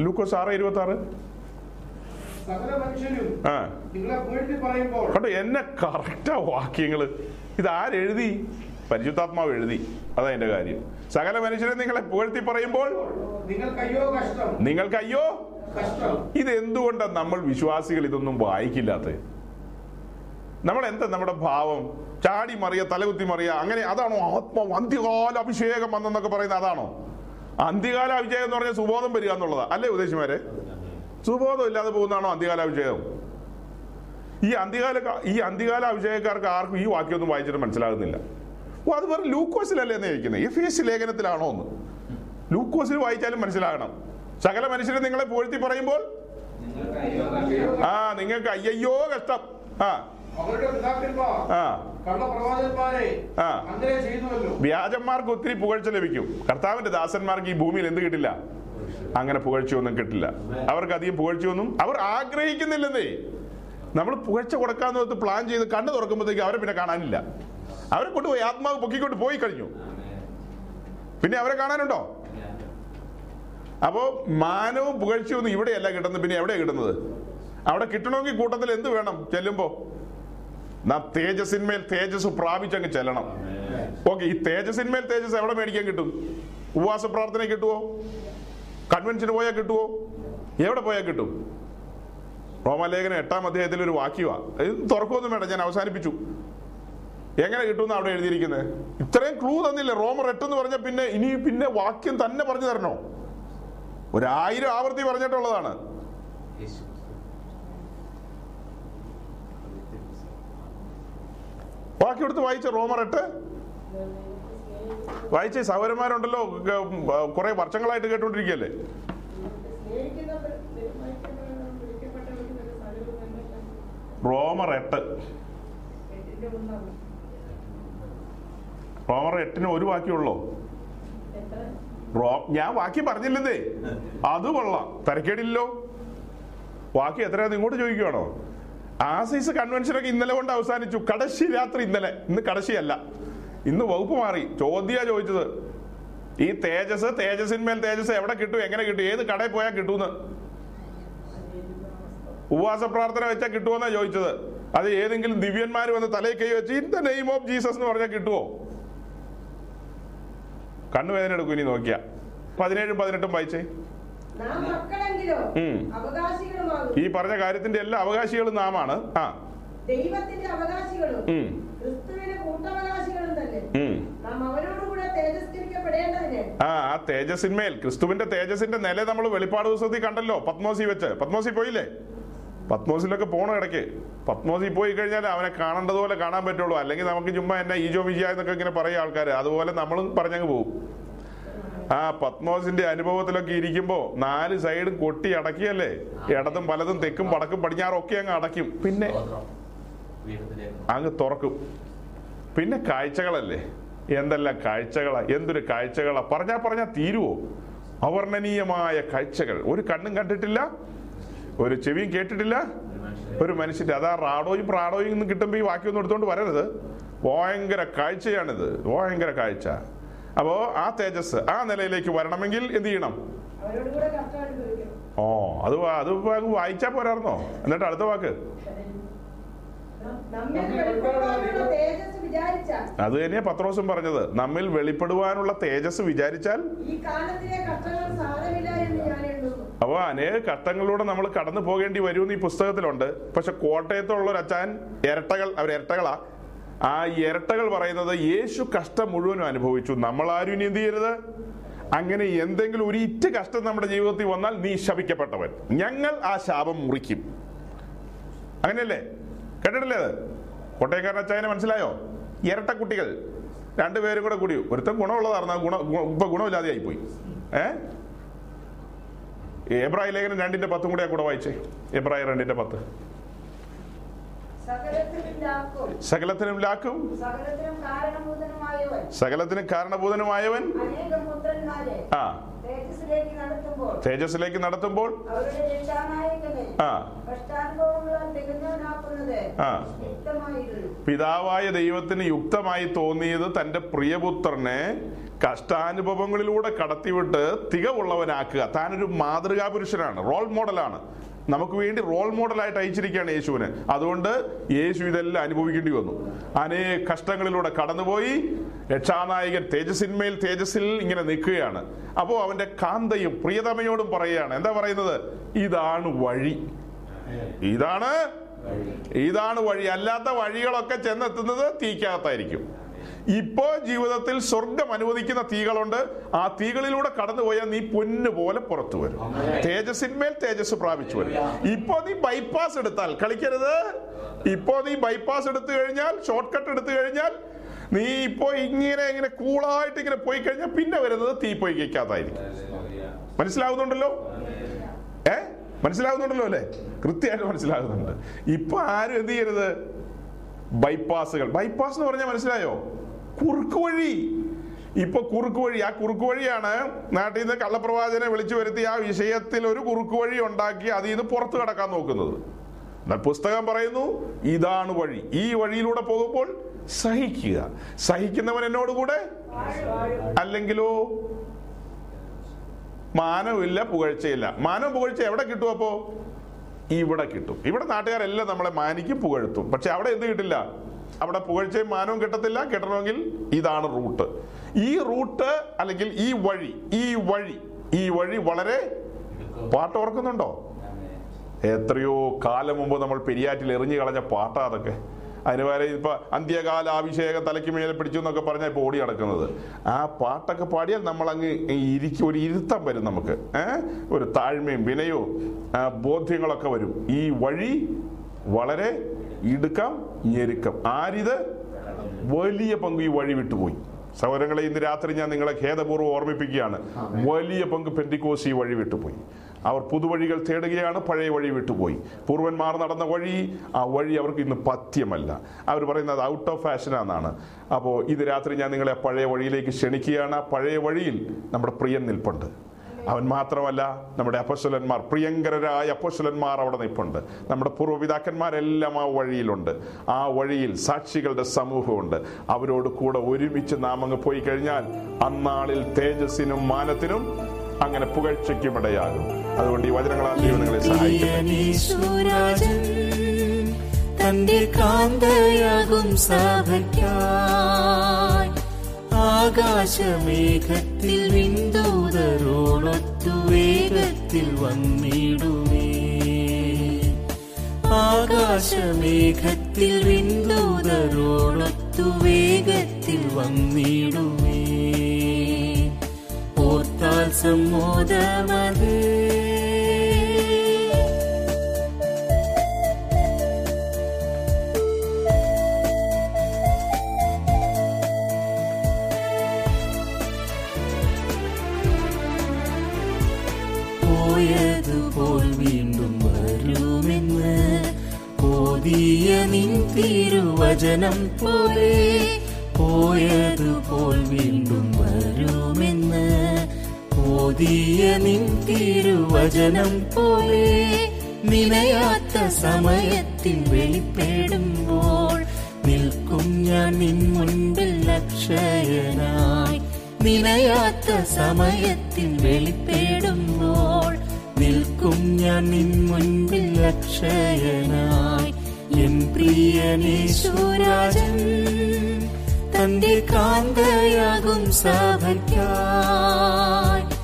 ലൂക്കോസ് ആറ് ഇരുപത്തി ആറ് ആ. കണ്ടോ എന്നെ കറക്റ്റാ വാക്യങ്ങൾ. ഇത് ആരെഴുതി പരിശുദ്ധാത്മാവ് എഴുതി. അതാ എന്റെ കാര്യം. സകല മനുഷ്യരെ നിങ്ങളെ പുകഴ്ത്തി പറയുമ്പോൾ നിങ്ങൾക്ക് അയ്യോ ഇത് എന്തുകൊണ്ടാണ് നമ്മൾ വിശ്വാസികൾ ഇതൊന്നും വായിക്കില്ലാത്തത്? നമ്മൾ എന്താ നമ്മുടെ ഭാവം? ചാടി മറിയ തലകുത്തി മറിയ അങ്ങനെ അതാണോ ആത്മാവ് അന്ത്യകാല അഭിഷേകം വന്നെന്നൊക്കെ പറയുന്നത് അതാണോ? അന്ത്യകാല അഭിഷേകം എന്ന് പറഞ്ഞാൽ സുബോധം വരിക എന്നുള്ളതാ. അല്ലേ ഉദ്ദേശിമാരെ സുബോധം ഇല്ലാതെ പോകുന്നതാണോ അന്ത്യകാല അഭിഷേകം? ഈ അന്ത്യകാല ഈ അന്ത്യകാല അഭിഷേകക്കാർക്ക് ആർക്കും ഈ വാക്യമൊന്നും വായിച്ചിട്ട് മനസ്സിലാകുന്നില്ല. ഓ അത് വെറും ലൂക്കോസിലല്ലേ എന്ന് ചോദിക്കുന്നത് എഫ് എസ് ലേഖനത്തിലാണോ എന്ന്. ലൂക്കോസിൽ വായിച്ചാലും മനസ്സിലാകണം. സകല മനുഷ്യരെ നിങ്ങളെ പൂഴ്ത്തി പറയുമ്പോൾ? അയ്യോ. ആ നിങ്ങൾക്ക് അയ്യയ്യോ കഷ്ടം. ആ. വ്യാജന്മാർക്ക് ഒത്തിരി പുകഴ്ച ലഭിക്കും. കർത്താവിന്റെ ദാസന്മാർക്ക് ഈ ഭൂമിയിൽ എന്ത് കിട്ടില്ല? അങ്ങനെ പുകഴ്ചയൊന്നും കിട്ടില്ല. അവർക്ക് അധികം പുകഴ്ചയൊന്നും അവർ ആഗ്രഹിക്കുന്നില്ലെന്നേ. നമ്മൾ പുകഴ്ച കൊടുക്കാന്ന് ഓർത്ത് പ്ലാൻ ചെയ്ത് കണ്ണു തുറക്കുമ്പോഴത്തേക്ക് അവരെ പിന്നെ കാണാനില്ല. അവരെ കൊണ്ടുപോയി ആത്മാവ് പൊക്കിക്കൊണ്ട് പോയി കഴിഞ്ഞു. പിന്നെ അവരെ കാണാനുണ്ടോ? അപ്പോ മാനവും പുകഴ്ചയും ഒന്നും ഇവിടെയല്ല കിട്ടുന്നത് പിന്നെ എവിടെയാ കിട്ടുന്നത്? അവിടെ കിട്ടണമെങ്കിൽ കൂട്ടത്തിൽ എന്ത് വേണം? ചെല്ലുമ്പോ. നാം തേജസ്സിന്മേൽ തേജസ് പ്രാപിച്ചങ്ങ് ചെല്ലണം. ഓക്കെ ഈ തേജസ്സിന്മേൽ തേജസ് എവിടെ മേടിക്കാൻ കിട്ടും? ഉപവാസ പ്രാർത്ഥന കിട്ടുവോ? കൺവെൻഷന് പോയാൽ കിട്ടുമോ എവിടെ പോയാൽ കിട്ടും? റോമാലേഖന എട്ടാം അധ്യായത്തിൽ ഒരു വാക്യുവാ. ഇത് തുറക്കൊന്നും വേണ്ട ഞാൻ അവസാനിപ്പിച്ചു. എങ്ങനെ കിട്ടുമെന്ന് അവിടെ എഴുതിയിരിക്കുന്നത് ഇത്രയും ക്ലൂ തന്നില്ല? റോമർ എട്ട് എന്ന് പറഞ്ഞ പിന്നെ ഇനി പിന്നെ വാക്യം തന്നെ പറഞ്ഞു തരണോ? ഒരായിരം ആവർത്തി പറഞ്ഞിട്ടുള്ളതാണ്. വാക്യം എടുത്ത് വായിച്ച റോമർ എട്ട്? വായിച്ചേ സഹോദരന്മാരുണ്ടല്ലോ കുറെ വർഷങ്ങളായിട്ട് കേട്ടോണ്ടിരിക്കുകയല്ലേ? റോമർ എട്ട്. റോമർ എട്ടിന് ഒരു വാക്യമുള്ളോ റോ ഞാൻ വാക്യം പറഞ്ഞില്ലെന്നേ. അത് കൊള്ളാം. തരക്കേടില്ലോ വാക്യം എത്രയാന്ന് ഇങ്ങോട്ട് ചോദിക്കുകയാണോ ആസീസ് കൺവെൻഷനൊക്കെ ഇന്നലെ കൊണ്ട് അവസാനിച്ചു. കടശി രാത്രി ഇന്നലെ. ഇന്ന് കടശിയല്ല ഇന്ന് വകുപ്പ് മാറി. ചോദ്യ ചോദിച്ചത്. ഈ തേജസ് തേജസ്സിന്മേൽ തേജസ് എവിടെ കിട്ടും? എങ്ങനെ കിട്ടും? ഏത് കടയിൽ പോയാൽ കിട്ടൂന്ന്? ഉപവാസ പ്രാർത്ഥന വെച്ചാൽ കിട്ടുമെന്നാ ചോദിച്ചത്. അത് ഏതെങ്കിലും ദിവ്യന്മാർ വന്ന് തലയിൽ കൈ വെച്ച് in the name of Jesus എന്ന് പറഞ്ഞാൽ കിട്ടുമോ കണ്ണുവേദന എടുക്കും ഇനി നോക്കിയാ. പതിനേഴും പതിനെട്ടും വായിച്ചേ. ഈ പറഞ്ഞ കാര്യത്തിന്റെ എല്ലാ അവകാശികളും നാമാണ്. ആ. ദൈവത്തിന്റെ അവകാശികളും ക്രിസ്തുവിന്റെ കൂട്ടവകാശികളും തന്നെ. ഉം. നാം അവരോടുകൂടെ തേജസ്കരിക്കപ്പെടേണ്ടതിന് ആ ആ തേജസ്സിന്മേൽ ക്രിസ്തുവിന്റെ തേജസ്സിന്റെ നില നമ്മൾ വെളിപ്പാട് ദിവസത്തിൽ കണ്ടല്ലോ പത്മോസി വെച്ച്. പത്മോസി പോയില്ലേ? പത്മോസിലൊക്കെ പോണ ഇടയ്ക്ക്. പത്മോസി പോയി കഴിഞ്ഞാൽ അവനെ കാണേണ്ടതുപോലെ കാണാൻ പറ്റുള്ളൂ. അല്ലെങ്കിൽ നമുക്ക് ചുമ്മാ എന്നെ ഈജോ വിജയ എന്നൊക്കെ ഇങ്ങനെ പറയും ആൾക്കാർ അതുപോലെ നമ്മളും പറഞ്ഞങ്ങ് പോകും ആ പത്മോസിന്റെ അനുഭവത്തിലൊക്കെ ഇരിക്കുമ്പോ നാല് സൈഡും കൊട്ടി അടക്കിയല്ലേ? ഇടതും വലതും തെക്കും പടക്കും പടിഞ്ഞാറും ഒക്കെ അങ്ങ് അടയ്ക്കും. പിന്നെ അങ്ങ് തുറക്കും. പിന്നെ കാഴ്ചകളല്ലേ? എന്തെല്ലാം കാഴ്ചകളാ? എന്തൊരു കാഴ്ചകളാ? പറഞ്ഞാ പറഞ്ഞാ തീരുവോ? അവർണനീയമായ കാഴ്ചകൾ. ഒരു കണ്ണും കണ്ടിട്ടില്ല ഒരു ചെവിയും കേട്ടിട്ടില്ല ഒരു മനുഷ്യന്റെ അതാ റാഡോയും പ്രാഡോയും ഒന്നും കിട്ടുമ്പോ ഈ വാക്യൊന്നും എടുത്തോണ്ട് വരരുത്. ഭയങ്കര കാഴ്ചയാണിത്. ഭയങ്കര കാഴ്ച. അപ്പോ ആ തേജസ് ആ നിലയിലേക്ക് വരണമെങ്കിൽ എന്ത് ചെയ്യണം? ഓ അത് അത് വായിച്ചാ പോരായിരുന്നോ? എന്നിട്ട് അടുത്ത വാക്ക് നമ്മിൽ വെളിപ്പെടുവാനുള്ള തേജസ് വിചാരിച്ചാൽ അത് തന്നെയാ പത്രോസും പറഞ്ഞത്. നമ്മിൽ വെളിപ്പെടുവാനുള്ള തേജസ് വിചാരിച്ചാൽ ഈ കാലത്തിലെ കഷ്ടങ്ങൾ സാരമില്ല എന്ന് ഞാൻ എണ്ണുന്നു. അപ്പോൾ അനേക ഘട്ടങ്ങളിലൂടെ നമ്മൾ കടന്നു പോകേണ്ടി വരുമെന്ന് ഈ പുസ്തകത്തിലുണ്ട്. പക്ഷെ കോട്ടയത്തുള്ള ഒരു അച്ചാൻ ഇരട്ടകൾ അവർ ഇരട്ടകളാ. ആ ഇരട്ടകൾ പറയുന്നത് യേശു കഷ്ടം മുഴുവനും അനുഭവിച്ചു. നമ്മൾ ആരും ഇനി എന്ത് ചെയ്യരുത്? അങ്ങനെ എന്തെങ്കിലും ഒരു ഇറ്റ കഷ്ടം നമ്മുടെ ജീവിതത്തിൽ വന്നാൽ നീ ശപിക്കപ്പെട്ടവൻ. ഞങ്ങൾ ആ ശാപം മുറിക്കും. അങ്ങനെയല്ലേ? കേട്ടിട്ടില്ലേ അത്? കോട്ടയക്കാരൻ അച്ചായനെ മനസ്സിലായോ? ഇരട്ട കുട്ടികൾ. രണ്ടുപേരും കൂടെ കൂടി. ഒരുത്തൻ ഗുണമുള്ളതായിരുന്നു ഗുണ ഗുണ- ഇപ്പൊ ഗുണമില്ലാതെ ആയിപ്പോയി ഏ? എബ്രായ ലേഖനം രണ്ടിന്റെ പത്തും കൂടെ കൂടെ വായിച്ചേ. എബ്രായ രണ്ടിന്റെ പത്ത്. സകലത്തിനും ലാക്കും സകലത്തിനും കാരണഭൂതനുമായവൻ. ആ. തേജസ്സിലേക്ക് നടത്തുമ്പോൾ ആ. പിതാവായ ദൈവത്തിന് യുക്തമായി തോന്നിയത് തന്റെ പ്രിയപുത്രനെ കഷ്ടാനുഭവങ്ങളിലൂടെ കടത്തിവിട്ട് തികവുള്ളവനാക്കുക. താനൊരു മാതൃകാ പുരുഷനാണ് റോൾ മോഡലാണ്. നമുക്ക് വേണ്ടി റോൾ മോഡലായിട്ട് അയച്ചിരിക്കുകയാണ് യേശുവിന്. അതുകൊണ്ട് യേശു ഇതെല്ലാം അനുഭവിക്കേണ്ടി വന്നു. അനേക കഷ്ടങ്ങളിലൂടെ കടന്നുപോയി. രക്ഷാനായകൻ തേജസ്സിന്മേൽ തേജസ്സിൽ ഇങ്ങനെ നിൽക്കുകയാണ്. അപ്പോൾ അവന്റെ കാന്തയും പ്രിയതമയോടും പറയുകയാണ്. എന്താ പറയുന്നത്? ഇതാണ് വഴി. ഇതാണ് ഇതാണ് വഴി. അല്ലാത്ത വഴികളൊക്കെ ചെന്നെത്തുന്നത് തീക്കകത്തായിരിക്കും. ഇപ്പോ ജീവിതത്തിൽ സ്വർഗം അനുവദിക്കുന്ന തീകളുണ്ട്. ആ തീകളിലൂടെ കടന്നുപോയാൽ നീ പൊന്നു പോലെ പുറത്തു വരും. തേജസ്സിന്മേൽ തേജസ് പ്രാപിച്ചു വരും. ഇപ്പോ നീ ബൈപ്പാസ് എടുത്താൽ കളിക്കരുത്. ഇപ്പോ നീ ബൈപ്പാസ് എടുത്തു കഴിഞ്ഞാൽ ഷോർട്ട് കട്ട് എടുത്തു കഴിഞ്ഞാൽ നീ ഇപ്പോ ഇങ്ങനെ ഇങ്ങനെ കൂളായിട്ട് ഇങ്ങനെ പോയി കഴിഞ്ഞാൽ പിന്നെ വരുന്നത് തീ പോയി കേൾക്കാത്തായിരിക്കും മനസ്സിലാവുന്നുണ്ടല്ലോ? ഏ? മനസ്സിലാവുന്നുണ്ടല്ലോ അല്ലേ? കൃത്യമായിട്ട് മനസ്സിലാകുന്നുണ്ട് ഇപ്പൊ ആരും എന്ത് ചെയ്യരുത്? ബൈപ്പാസുകൾ ബൈപ്പാസ് എന്ന് പറഞ്ഞാൽ മനസ്സിലായോ? കുറുക്ക് വഴി. ഇപ്പൊ കുറുക്ക് വഴി ആ കുറുക്ക് വഴിയാണ് നാട്ടിൽ നിന്ന് കള്ളപ്രവാചനെ വിളിച്ചു വരുത്തി ആ വിഷയത്തിൽ ഒരു കുറുക്ക് വഴി ഉണ്ടാക്കി അതിൽ നിന്ന് പുറത്തു കടക്കാൻ നോക്കുന്നത്. എന്നാൽ പുസ്തകം പറയുന്നു ഇതാണ് വഴി. ഈ വഴിയിലൂടെ പോകുമ്പോൾ സഹിക്കുക. സഹിക്കുന്നവൻ എന്നോടുകൂടെ അല്ലെങ്കിലോ? മാനവില്ല പുകഴ്ചയില്ല. മാനവും പുകഴ്ച എവിടെ കിട്ടും അപ്പോ? ഇവിടെ കിട്ടും. ഇവിടെ നാട്ടുകാരെല്ലാം നമ്മളെ മാനിക്കും പുകഴ്ത്തും. പക്ഷെ അവിടെ എന്ത് കിട്ടില്ല? അവിടെ പുകഴ്ചയും മാനവും കിട്ടത്തില്ല. കിട്ടണമെങ്കിൽ ഇതാണ് റൂട്ട്. ഈ റൂട്ട് അല്ലെങ്കിൽ ഈ വഴി ഈ വഴി ഈ വഴി വളരെ പാട്ട് ഓർക്കുന്നുണ്ടോ? എത്രയോ കാലം മുമ്പ് നമ്മൾ പെരിയാറ്റിൽ എറിഞ്ഞു കളഞ്ഞ പാട്ടാ അതൊക്കെ. അതിന് പകരം ഇപ്പൊ അന്ത്യകാല അഭിഷേകം തലയ്ക്ക് മേലെ പിടിച്ചു എന്നൊക്കെ പറഞ്ഞാൽ ഇപ്പൊ ഓടി നടക്കുന്നത്. ആ പാട്ടൊക്കെ പാടിയാൽ നമ്മൾ അങ്ങ് ഇരിക്കും ഒരു ഇരുത്തം വരും നമുക്ക്. ഏഹ് ഒരു താഴ്മയും വിനയവും ബോധ്യങ്ങളൊക്കെ വരും. ഈ വഴി വളരെ ഇടുക്കം ഞെരുക്കം. ആരിത്? വലിയ പങ്ക് ഈ വഴി വിട്ടുപോയി. സൗരങ്ങളെ ഇന്ന് രാത്രി ഞാൻ നിങ്ങളെ ഖേദപൂർവം ഓർമ്മിപ്പിക്കുകയാണ്. വലിയ പങ്ക് പെന്തിക്കോസ് ഈ വഴി വിട്ടുപോയി. അവർ പുതുവഴികൾ തേടുകയാണ് പഴയ വഴി വിട്ടുപോയി. പൂർവന്മാർ നടന്ന വഴി ആ വഴി അവർക്ക് ഇന്ന് പഥ്യമല്ല. അവർ പറയുന്നത് ഔട്ട് ഓഫ് ഫാഷനാണെന്നാണ് അപ്പോൾ ഇത് രാത്രി ഞാൻ നിങ്ങളെ പഴയ വഴിയിലേക്ക് ക്ഷണിക്കുകയാണ്. ആ പഴയ വഴിയിൽ നമ്മുടെ പ്രിയൻ നിൽപ്പുണ്ട്. അവൻ മാത്രമല്ല നമ്മുടെ അപ്പസ്വലന്മാർ പ്രിയങ്കരരായ അപ്പസ്വലന്മാർ അവിടെ നിൽപ്പുണ്ട്. നമ്മുടെ പൂർവപിതാക്കന്മാരെല്ലാം ആ വഴിയിലുണ്ട്. ആ വഴിയിൽ സാക്ഷികളുടെ സമൂഹമുണ്ട്. അവരോട് കൂടെ ഒരുമിച്ച് നാം അങ്ങ് പോയി കഴിഞ്ഞാൽ അന്നാളിൽ തേജസ്സിനും മാനത്തിനും അങ്ങനെ പുകഴ്ചയ്ക്കും ഇടയാകും അതുകൊണ്ട് ഈ വചനങ്ങളാൽ ദൈവം നിങ്ങളെ സഹായിക്കും തന്റെ കാന്തയാകും സഭയ്ക്കായി ആകാശമേഘത്തിൽ വിന്തൂതരോടൊത്തു വേഗത്തിൽ വന്നിടുമേ. ആകാശമേഘത്തിൽ വിന്തൂതരോടൊത്തു വേഗത്തിൽ വന്നിടുമേ. ഓർത്താൽ സമ്മോദമത് ഓതിയ നിൻ തിരുവചനം പോലെ പോയതുപോൽ വീണ്ടും വരുമെന്ന്. ഓതിയ നിൻ തിരുവചനം പോലെ നിനയാത്ത സമയത്തിൽ വെളിപ്പെടുമ്പോൾ നിൽക്കും ഞാൻ നിൻ മുൻപിൽ അക്ഷയനായി നിനയാത്ത സമയത്തിൽ വെളിപ്പെടുമ്പോൾ നിൽക്കും ഞാൻ നിൻ മുൻപിൽ അക്ഷയനായി എൻ പ്രിയനീശ്വരാജൻ തന്റെ കാന്തയാകും സഭയ്ക്കായി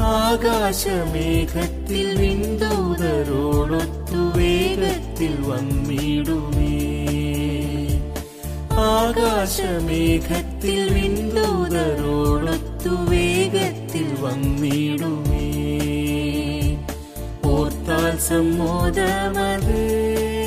ആകാശമേഘത്തിൽ വിന്തൂതരോടൊത്തു വേഗത്തിൽ വന്നിടുമേ. ആകാശമേഘത്തിൽ വിന്തൂതരോടൊത്തു വേഗത്തിൽ വന്നിടുമേ. ഓർത്താൽ സമ്മോദമത്.